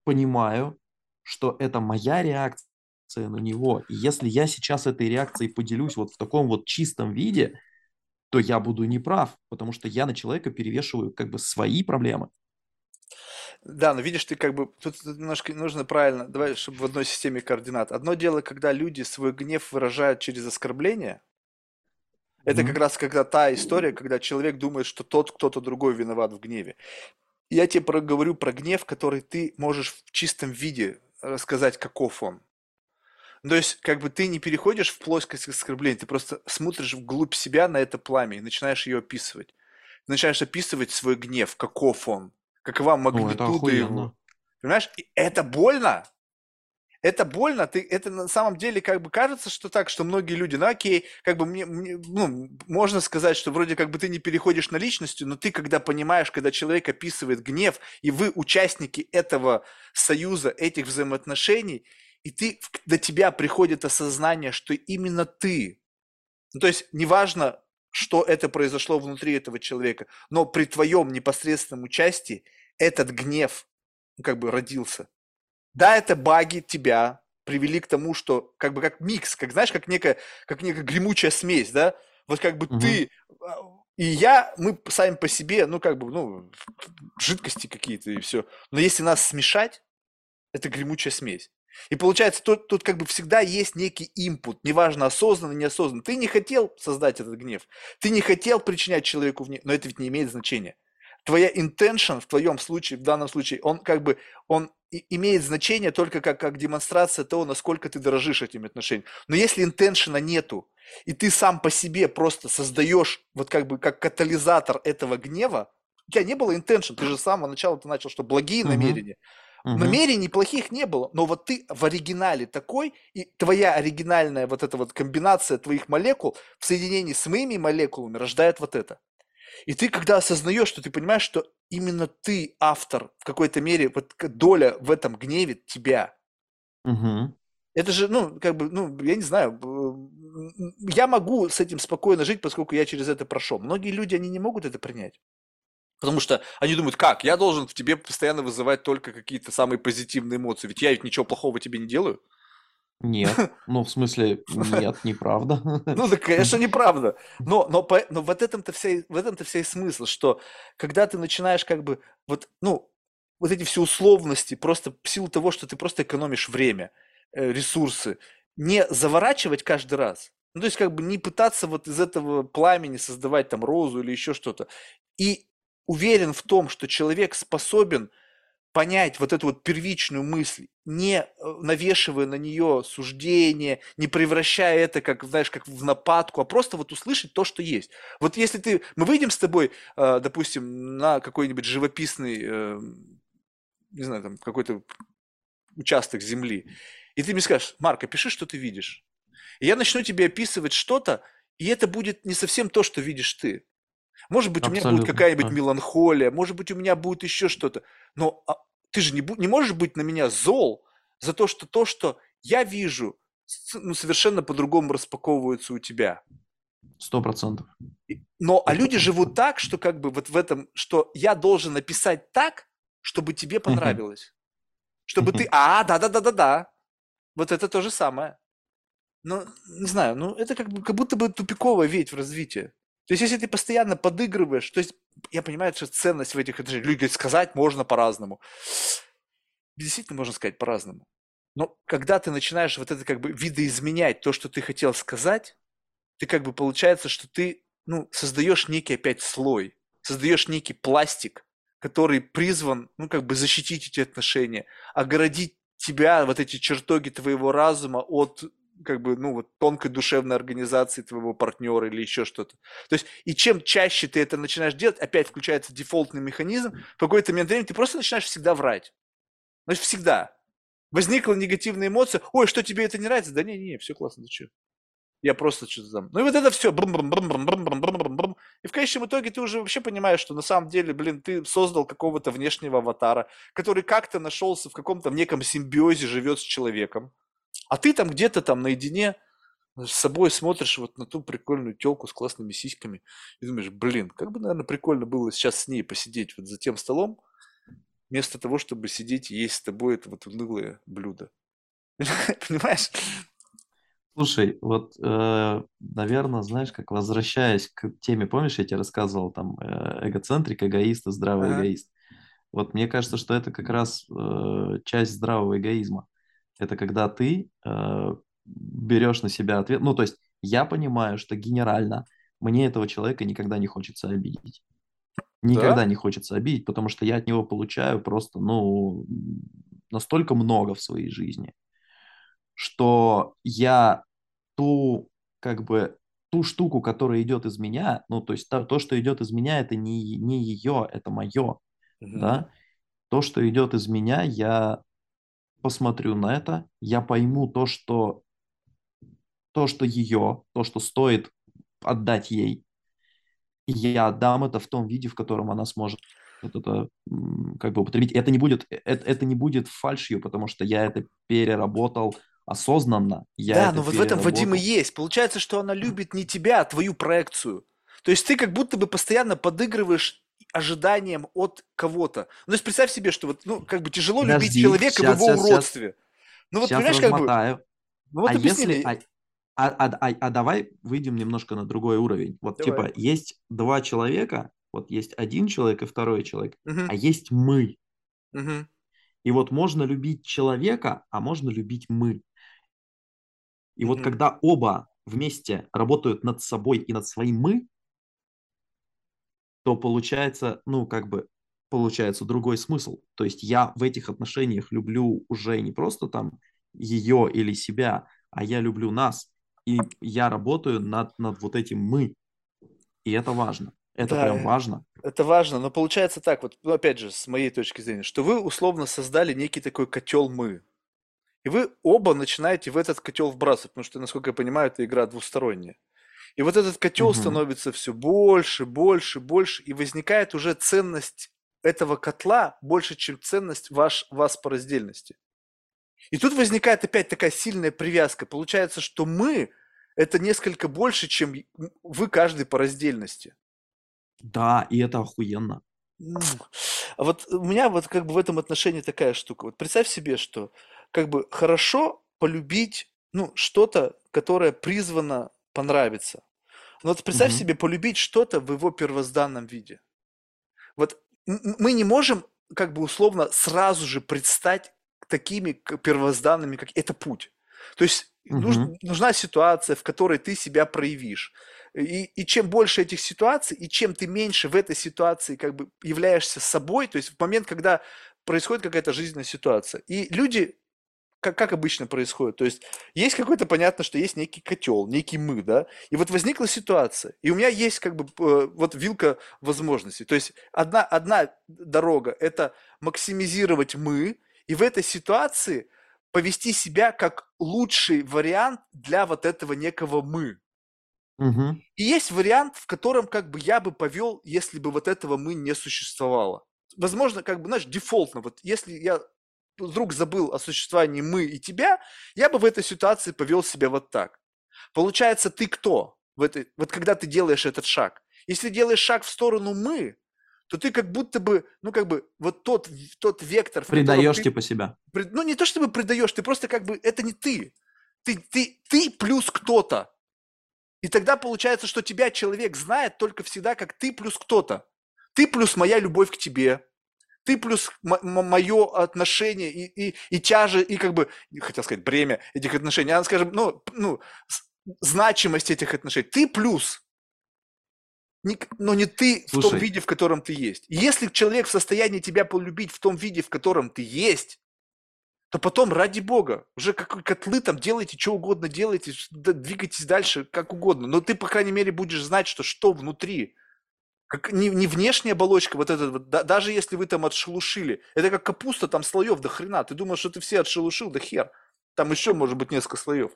понимаю, что это моя реакция на него. И если я сейчас этой реакцией поделюсь вот в таком вот чистом виде, то я буду неправ, потому что я на человека перевешиваю как бы свои проблемы. Да, но видишь, ты как бы, тут немножко нужно правильно, давай, чтобы в одной системе координат. Одно дело, когда люди свой гнев выражают через оскорбление, это Мгм. как раз когда та история, когда человек думает, что тот кто-то другой виноват в гневе. Я тебе про- говорю про гнев, который ты можешь в чистом виде рассказать, каков он. Ну, То есть, как бы ты не переходишь в плоскость оскорбления, ты просто смотришь вглубь себя на это пламя и начинаешь ее описывать. Ты начинаешь описывать свой гнев, каков он, какова его. охуенно. Понимаешь? И это больно. Это больно. Ты, это на самом деле как бы кажется, что так, что многие люди, ну окей, как бы мне, мне, ну, можно сказать, что вроде как бы ты не переходишь на личностью, но ты когда понимаешь, когда человек описывает гнев, и вы участники этого союза, этих взаимоотношений, и ты, до тебя приходит осознание, что именно ты, ну, то есть неважно, что это произошло внутри этого человека, но при твоем непосредственном участии этот гнев ну, как бы родился. Да, это баги тебя привели к тому, что как бы как микс, как знаешь, как некая, как некая гремучая смесь, да? Вот как бы Мгм. ты а, и я, мы сами по себе, ну как бы, ну, жидкости какие-то и все. Но если нас смешать, это гремучая смесь. И получается, тут, тут как бы всегда есть некий импут, неважно, осознанно, неосознанно. Ты не хотел создать этот гнев, ты не хотел причинять человеку, вне... но это ведь не имеет значения. Твоя intention в твоем случае, в данном случае, он как бы, он имеет значение только как, как демонстрация того, насколько ты дорожишь этими отношениями. Но если интеншена нету, и ты сам по себе просто создаешь вот как бы как катализатор этого гнева, у тебя не было intention, ты же с самого начала ты начал, что благие Мгм. намерения, Мгм. Намерений плохих не было, но вот ты в оригинале такой, и твоя оригинальная вот эта вот комбинация твоих молекул в соединении с моими молекулами рождает вот это. И ты, когда осознаешь, что ты понимаешь, что именно ты автор в какой-то мере, вот доля в этом гневе тебя. Мгм. Это же, ну, как бы, ну, я не знаю, я могу с этим спокойно жить, поскольку я через это прошел. Многие люди, они не могут это принять. Потому что они думают, как, я должен в тебе постоянно вызывать только какие-то самые позитивные эмоции, ведь я ведь ничего плохого тебе не делаю. Нет. Ну, в смысле, нет, неправда. Ну, да, конечно, неправда. Но, но, но вот этом-то вся, в этом-то вся и смысл, что когда ты начинаешь как бы, вот, ну, вот эти все условности, просто в силу того, что ты просто экономишь время, э, ресурсы, не заворачивать каждый раз, ну, то есть как бы не пытаться вот из этого пламени создавать там розу или еще что-то, и уверен в том, что человек способен понять вот эту вот первичную мысль, не э, навешивая на нее суждение, не превращая это, как, знаешь, как в нападку, а просто вот услышать то, что есть. Вот если ты, мы выйдем с тобой, э, допустим, на какой-нибудь живописный, э, не знаю, там, какой-то участок земли, и ты мне скажешь, Марк, опиши, что ты видишь. И я начну тебе описывать что-то, и это будет не совсем то, что видишь ты. Может быть, у меня будет Абсолютно. какая-нибудь да. меланхолия, может быть, у меня будет еще что-то. Но а, ты же не, не можешь быть на меня зол за то, что то, что я вижу, ну, совершенно по-другому распаковывается у тебя. Сто процентов. Но, а люди живут так, что как бы вот в этом, что я должен написать так, чтобы тебе понравилось. Чтобы ты, а, да-да-да-да-да. Вот это то же самое. Ну, не знаю, ну это как, бы, как будто бы тупиковая ведь в развитии. То есть, если ты постоянно подыгрываешь, то есть, я понимаю, что ценность в этих отношениях. Люди говорят, сказать можно по-разному. Действительно можно сказать по-разному. Но когда ты начинаешь вот это как бы видоизменять то, что ты хотел сказать, ты как бы получается, что ты ну, создаешь некий опять слой, создаешь некий пластик, который призван, ну, как бы защитить эти отношения, огородить тебя, вот эти чертоги твоего разума от как бы, ну, вот тонкой душевной организации твоего партнера или еще что-то. То есть, и чем чаще ты это начинаешь делать, опять включается дефолтный механизм, в какой-то момент времени ты просто начинаешь всегда врать. Значит, всегда. Возникла негативная эмоция, ой, что тебе это не нравится? Да не, не, все классно, ты что? Я просто что-то там. Ну и вот это все. И в конечном итоге ты уже вообще понимаешь, что на самом деле, блин, ты создал какого-то внешнего аватара, который как-то нашелся в каком-то неком симбиозе, живет с человеком. А ты там где-то там наедине с собой смотришь вот на ту прикольную телку с классными сиськами и думаешь, блин, как бы, наверное, прикольно было сейчас с ней посидеть вот за тем столом, вместо того, чтобы сидеть и есть с тобой это вот унылое блюдо. Понимаешь? Слушай, вот, э, наверное, знаешь, как возвращаясь к теме, помнишь, я тебе рассказывал там э, эгоцентрик, эгоист и здравый Ага. эгоист. Вот мне кажется, что это как раз э, часть здравого эгоизма. Это когда ты э, берешь на себя ответ. Ну, то есть я понимаю, что генерально мне этого человека никогда не хочется обидеть. Никогда Да? не хочется обидеть, потому что я от него получаю просто, ну, настолько много в своей жизни, что я ту, как бы, ту штуку, которая идет из меня, ну, то есть то, то, что идет из меня, это не, не ее, это мое, Мгм. да. То, что идет из меня, я посмотрю на это, я пойму то, что то, что ее, то, что стоит отдать ей, я отдам это в том виде, в котором она сможет вот это как бы употребить. Это не будет, это, это не будет фальшью, потому что я это переработал осознанно. Я Да, но вот в этом Вадим и есть. Получается, что она любит не тебя, а твою проекцию. То есть ты как будто бы постоянно подыгрываешь ожиданиям от кого-то. Ну, то есть представь себе, что вот, ну, как бы тяжело любить Подожди, человека в щас, его щас. уродстве. Ну вот, Сейчас понимаешь, как бы, размотаю. ну вот а объясни если, а, а, а, а- а давай выйдем немножко на другой уровень. Вот Давай. типа есть два человека, вот есть один человек и второй человек, Мгм, а есть мы. мгм. И вот можно любить человека, а можно любить мы. И вот Мгм. когда оба вместе работают над собой и над своим мы, то получается, ну, как бы, получается другой смысл. То есть я в этих отношениях люблю уже не просто там ее или себя, а я люблю нас. И я работаю над, над вот этим мы. И это важно. Это Да, прям важно. Это важно, но получается так, вот, ну, опять же, с моей точки зрения, что вы условно создали некий такой котел мы. И вы оба начинаете в этот котел вбрасывать, потому что, насколько я понимаю, это игра двусторонняя. И вот этот котел Мгм. становится все больше, больше, больше, и возникает уже ценность этого котла больше, чем ценность ваш, вас по раздельности. И тут возникает опять такая сильная привязка. Получается, что мы – это несколько больше, чем вы каждый по раздельности. Да, и это охуенно. А вот у меня вот как бы в этом отношении такая штука. Вот представь себе, что как бы хорошо полюбить, ну, что-то, которое призвано понравиться. Но вот представь Мгм. себе полюбить что-то в его первозданном виде. Вот мы не можем как бы условно сразу же предстать такими первозданными, как это путь. То есть нуж- Мгм. нужна ситуация, в которой ты себя проявишь. И, и чем больше этих ситуаций, и чем ты меньше в этой ситуации как бы являешься собой, то есть в момент, когда происходит какая-то жизненная ситуация. И люди, как, как обычно происходит, то есть есть какой-то, понятно, что есть некий котел, некий мы, да, и вот возникла ситуация, и у меня есть как бы э, вот вилка возможностей. То есть одна, одна дорога – это максимизировать мы, и в этой ситуации повести себя как лучший вариант для вот этого некого мы. Мгм. И есть вариант, в котором как бы я бы повел, если бы вот этого мы не существовало. Возможно, как бы, знаешь, дефолтно, вот если я вдруг забыл о существовании мы и тебя, я бы в этой ситуации повел себя вот так. Получается, ты кто? В этой, вот когда ты делаешь этот шаг. Если делаешь шаг в сторону мы, то ты как будто бы, ну как бы, вот тот, тот вектор, Предаешь ты- типа себя. пред- ну не то чтобы предаешь, ты просто как бы, это не ты. Ты, ты, ты плюс кто-то. И тогда получается, что тебя человек знает только всегда как ты плюс кто-то. Ты плюс моя любовь к тебе. Ты плюс мое отношение и, и, и тяже, и как бы, хотел сказать, бремя этих отношений, а, скажем, ну, ну, значимость этих отношений. Ты плюс, но не ты в том Слушай. виде, в котором ты есть. И Если человек в состоянии тебя полюбить в том виде, в котором ты есть, то потом, ради бога, уже как котлы там делайте, что угодно делайте, двигайтесь дальше, как угодно. Но ты, по крайней мере, будешь знать, что что внутри. Как, не, не внешняя оболочка, вот это вот, да- даже если вы там отшелушили. Это как капуста, там слоев до хрена. Ты думаешь, что ты все отшелушил, да хер. Там еще может быть несколько слоев.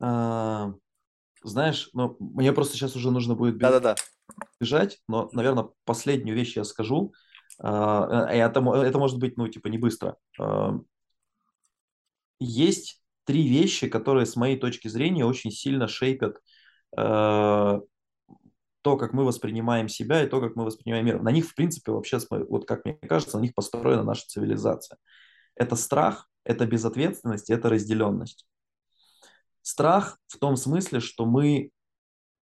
А, Знаешь, ну, мне просто сейчас уже нужно будет Да-да-да. бежать, но, наверное, последнюю вещь я скажу. А, Это, это может быть, ну, типа, не быстро. А, Есть три вещи, которые, с моей точки зрения, очень сильно шейпят э, то, как мы воспринимаем себя и то, как мы воспринимаем мир. На них, в принципе, вообще, вот как мне кажется, на них построена наша цивилизация. Это страх, это безответственность, это разделенность. Страх в том смысле, что мы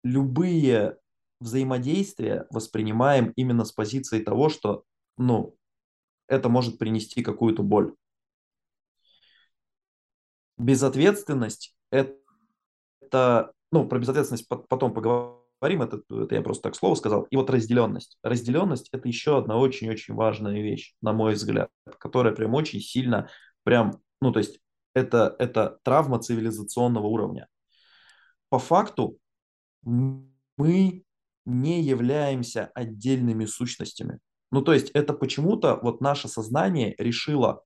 любые взаимодействия воспринимаем именно с позиции того, что, ну, это может принести какую-то боль. Безответственность – это, ну, про безответственность по- потом поговорим, это, это я просто так слово сказал. И вот разделенность. Разделенность – это еще одна очень-очень важная вещь, на мой взгляд, которая прям очень сильно, прям, ну, то есть это, это травма цивилизационного уровня. По факту мы не являемся отдельными сущностями. Ну, то есть это почему-то вот наше сознание решило,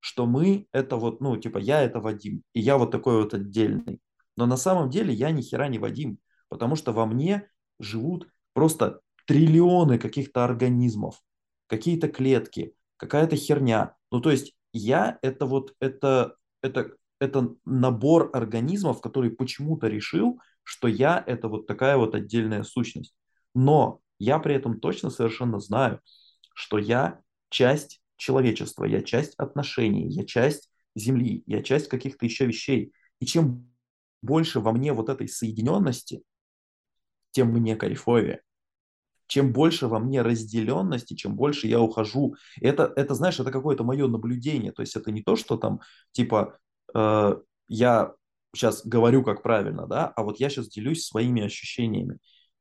что мы это вот, ну, типа, я это Вадим, и я вот такой вот отдельный. Но на самом деле я ни хера не Вадим, потому что во мне живут просто триллионы каких-то организмов, какие-то клетки, какая-то херня. Ну, то есть я это вот, это, это, это набор организмов, который почему-то решил, что я это вот такая вот отдельная сущность. Но я при этом точно совершенно знаю, что я часть человечества, я часть отношений, я часть Земли, я часть каких-то еще вещей. И чем больше во мне вот этой соединенности, тем мне кайфовее. Чем больше во мне разделенности, чем больше я ухожу. Это, это знаешь, это какое-то мое наблюдение. То есть это не то, что там, типа, э, я сейчас говорю как правильно, да, а вот я сейчас делюсь своими ощущениями.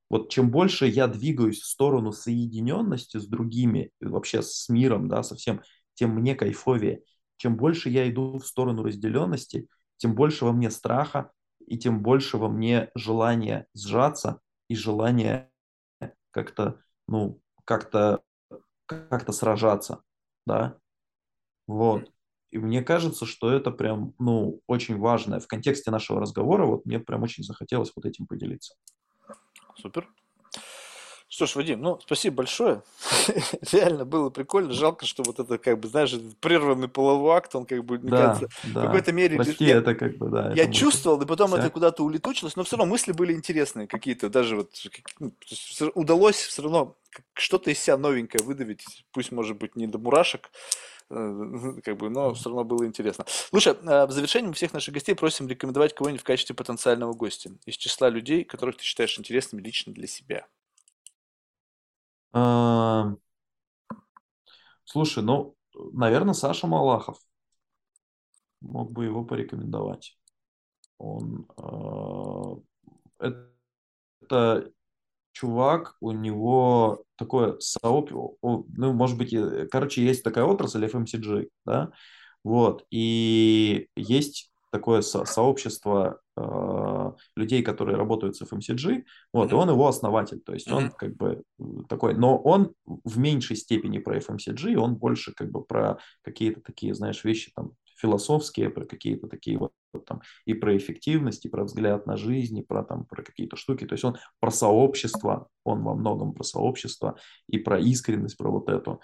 Вот чем больше я двигаюсь в сторону соединенности с другими, вообще с миром, да, со всем, тем мне кайфовее. Чем больше я иду в сторону разделенности, тем больше во мне страха, и тем больше во мне желания сжаться и желания как-то, ну, как-то, как-то сражаться, да. Вот. И мне кажется, что это прям, ну, очень важное. В контексте нашего разговора вот мне прям очень захотелось вот этим поделиться. Супер. Что ж, Вадим, ну, спасибо большое. Реально было прикольно. Жалко, что вот это, как бы, знаешь, прерванный половой акт, он, как бы, мне Да, кажется, в да. какой-то мере... Прости, я- это как бы, да. Я это чувствовал, и потом это всяк- куда-то улетучилось, но все равно мысли были интересные какие-то, даже вот ну, удалось все равно что-то из себя новенькое выдавить, пусть, может быть, не до мурашек, э, как бы, но все равно было интересно. Слушай, а в завершении мы всех наших гостей просим рекомендовать кого-нибудь в качестве потенциального гостя из числа людей, которых ты считаешь интересными лично для себя. А, Слушай, ну, наверное, Саша Малахов. Мог бы его порекомендовать. Он... а, Это чувак, у него такое сообщество, ну, может быть, короче, есть такая отрасль FMCG, да, вот, и есть такое со сообщество э, людей, которые работают с FMCG, вот, mm-hmm. и он его основатель, то есть mm-hmm. он как бы такой, но он в меньшей степени про FMCG, он больше как бы про какие-то такие, знаешь, вещи там философские, про какие-то такие вот, вот там и про эффективность, и про взгляд на жизнь, и про там про какие-то штуки, то есть он про сообщество, он во многом про сообщество и про искренность, про вот эту.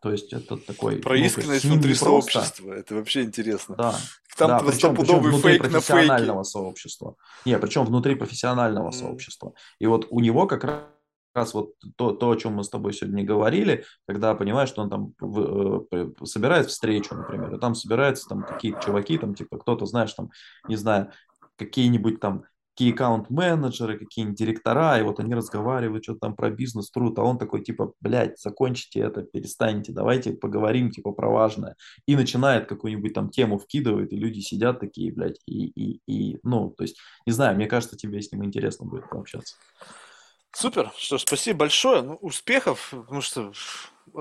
То есть это такой... Про ну, искренность внутри сообщества. Это вообще интересно. Да. Там да, причем, причем внутри фейк профессионального сообщества. Не, причем внутри профессионального mm. сообщества. И вот у него как раз раз вот то, то, о чем мы с тобой сегодня говорили, когда понимаешь, что он там в, э, собирает встречу, например, и там собираются там какие-то чуваки, там типа кто-то, знаешь, там, не знаю, какие-нибудь там какие аккаунт-менеджеры, какие-нибудь директора, и вот они разговаривают что-то там про бизнес, труд, а он такой, типа, блядь, закончите это, перестаньте, давайте поговорим, типа, про важное. И начинает какую-нибудь там тему вкидывает, и люди сидят такие, блядь, и, и, и, ну, то есть, не знаю, мне кажется, тебе с ним интересно будет пообщаться. Супер, что ж, спасибо большое, ну, успехов, потому что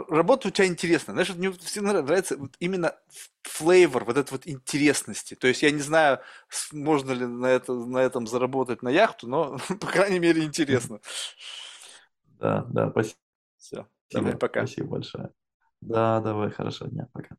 работа у тебя интересная. Знаешь, мне всегда нравится вот именно флейвор, вот этой вот интересности. То есть я не знаю, можно ли на, это, на этом заработать на яхту, но, по крайней мере, интересно. Да, да, спасибо. Все, давай, пока. Спасибо большое. Да, давай, хорошего дня, пока.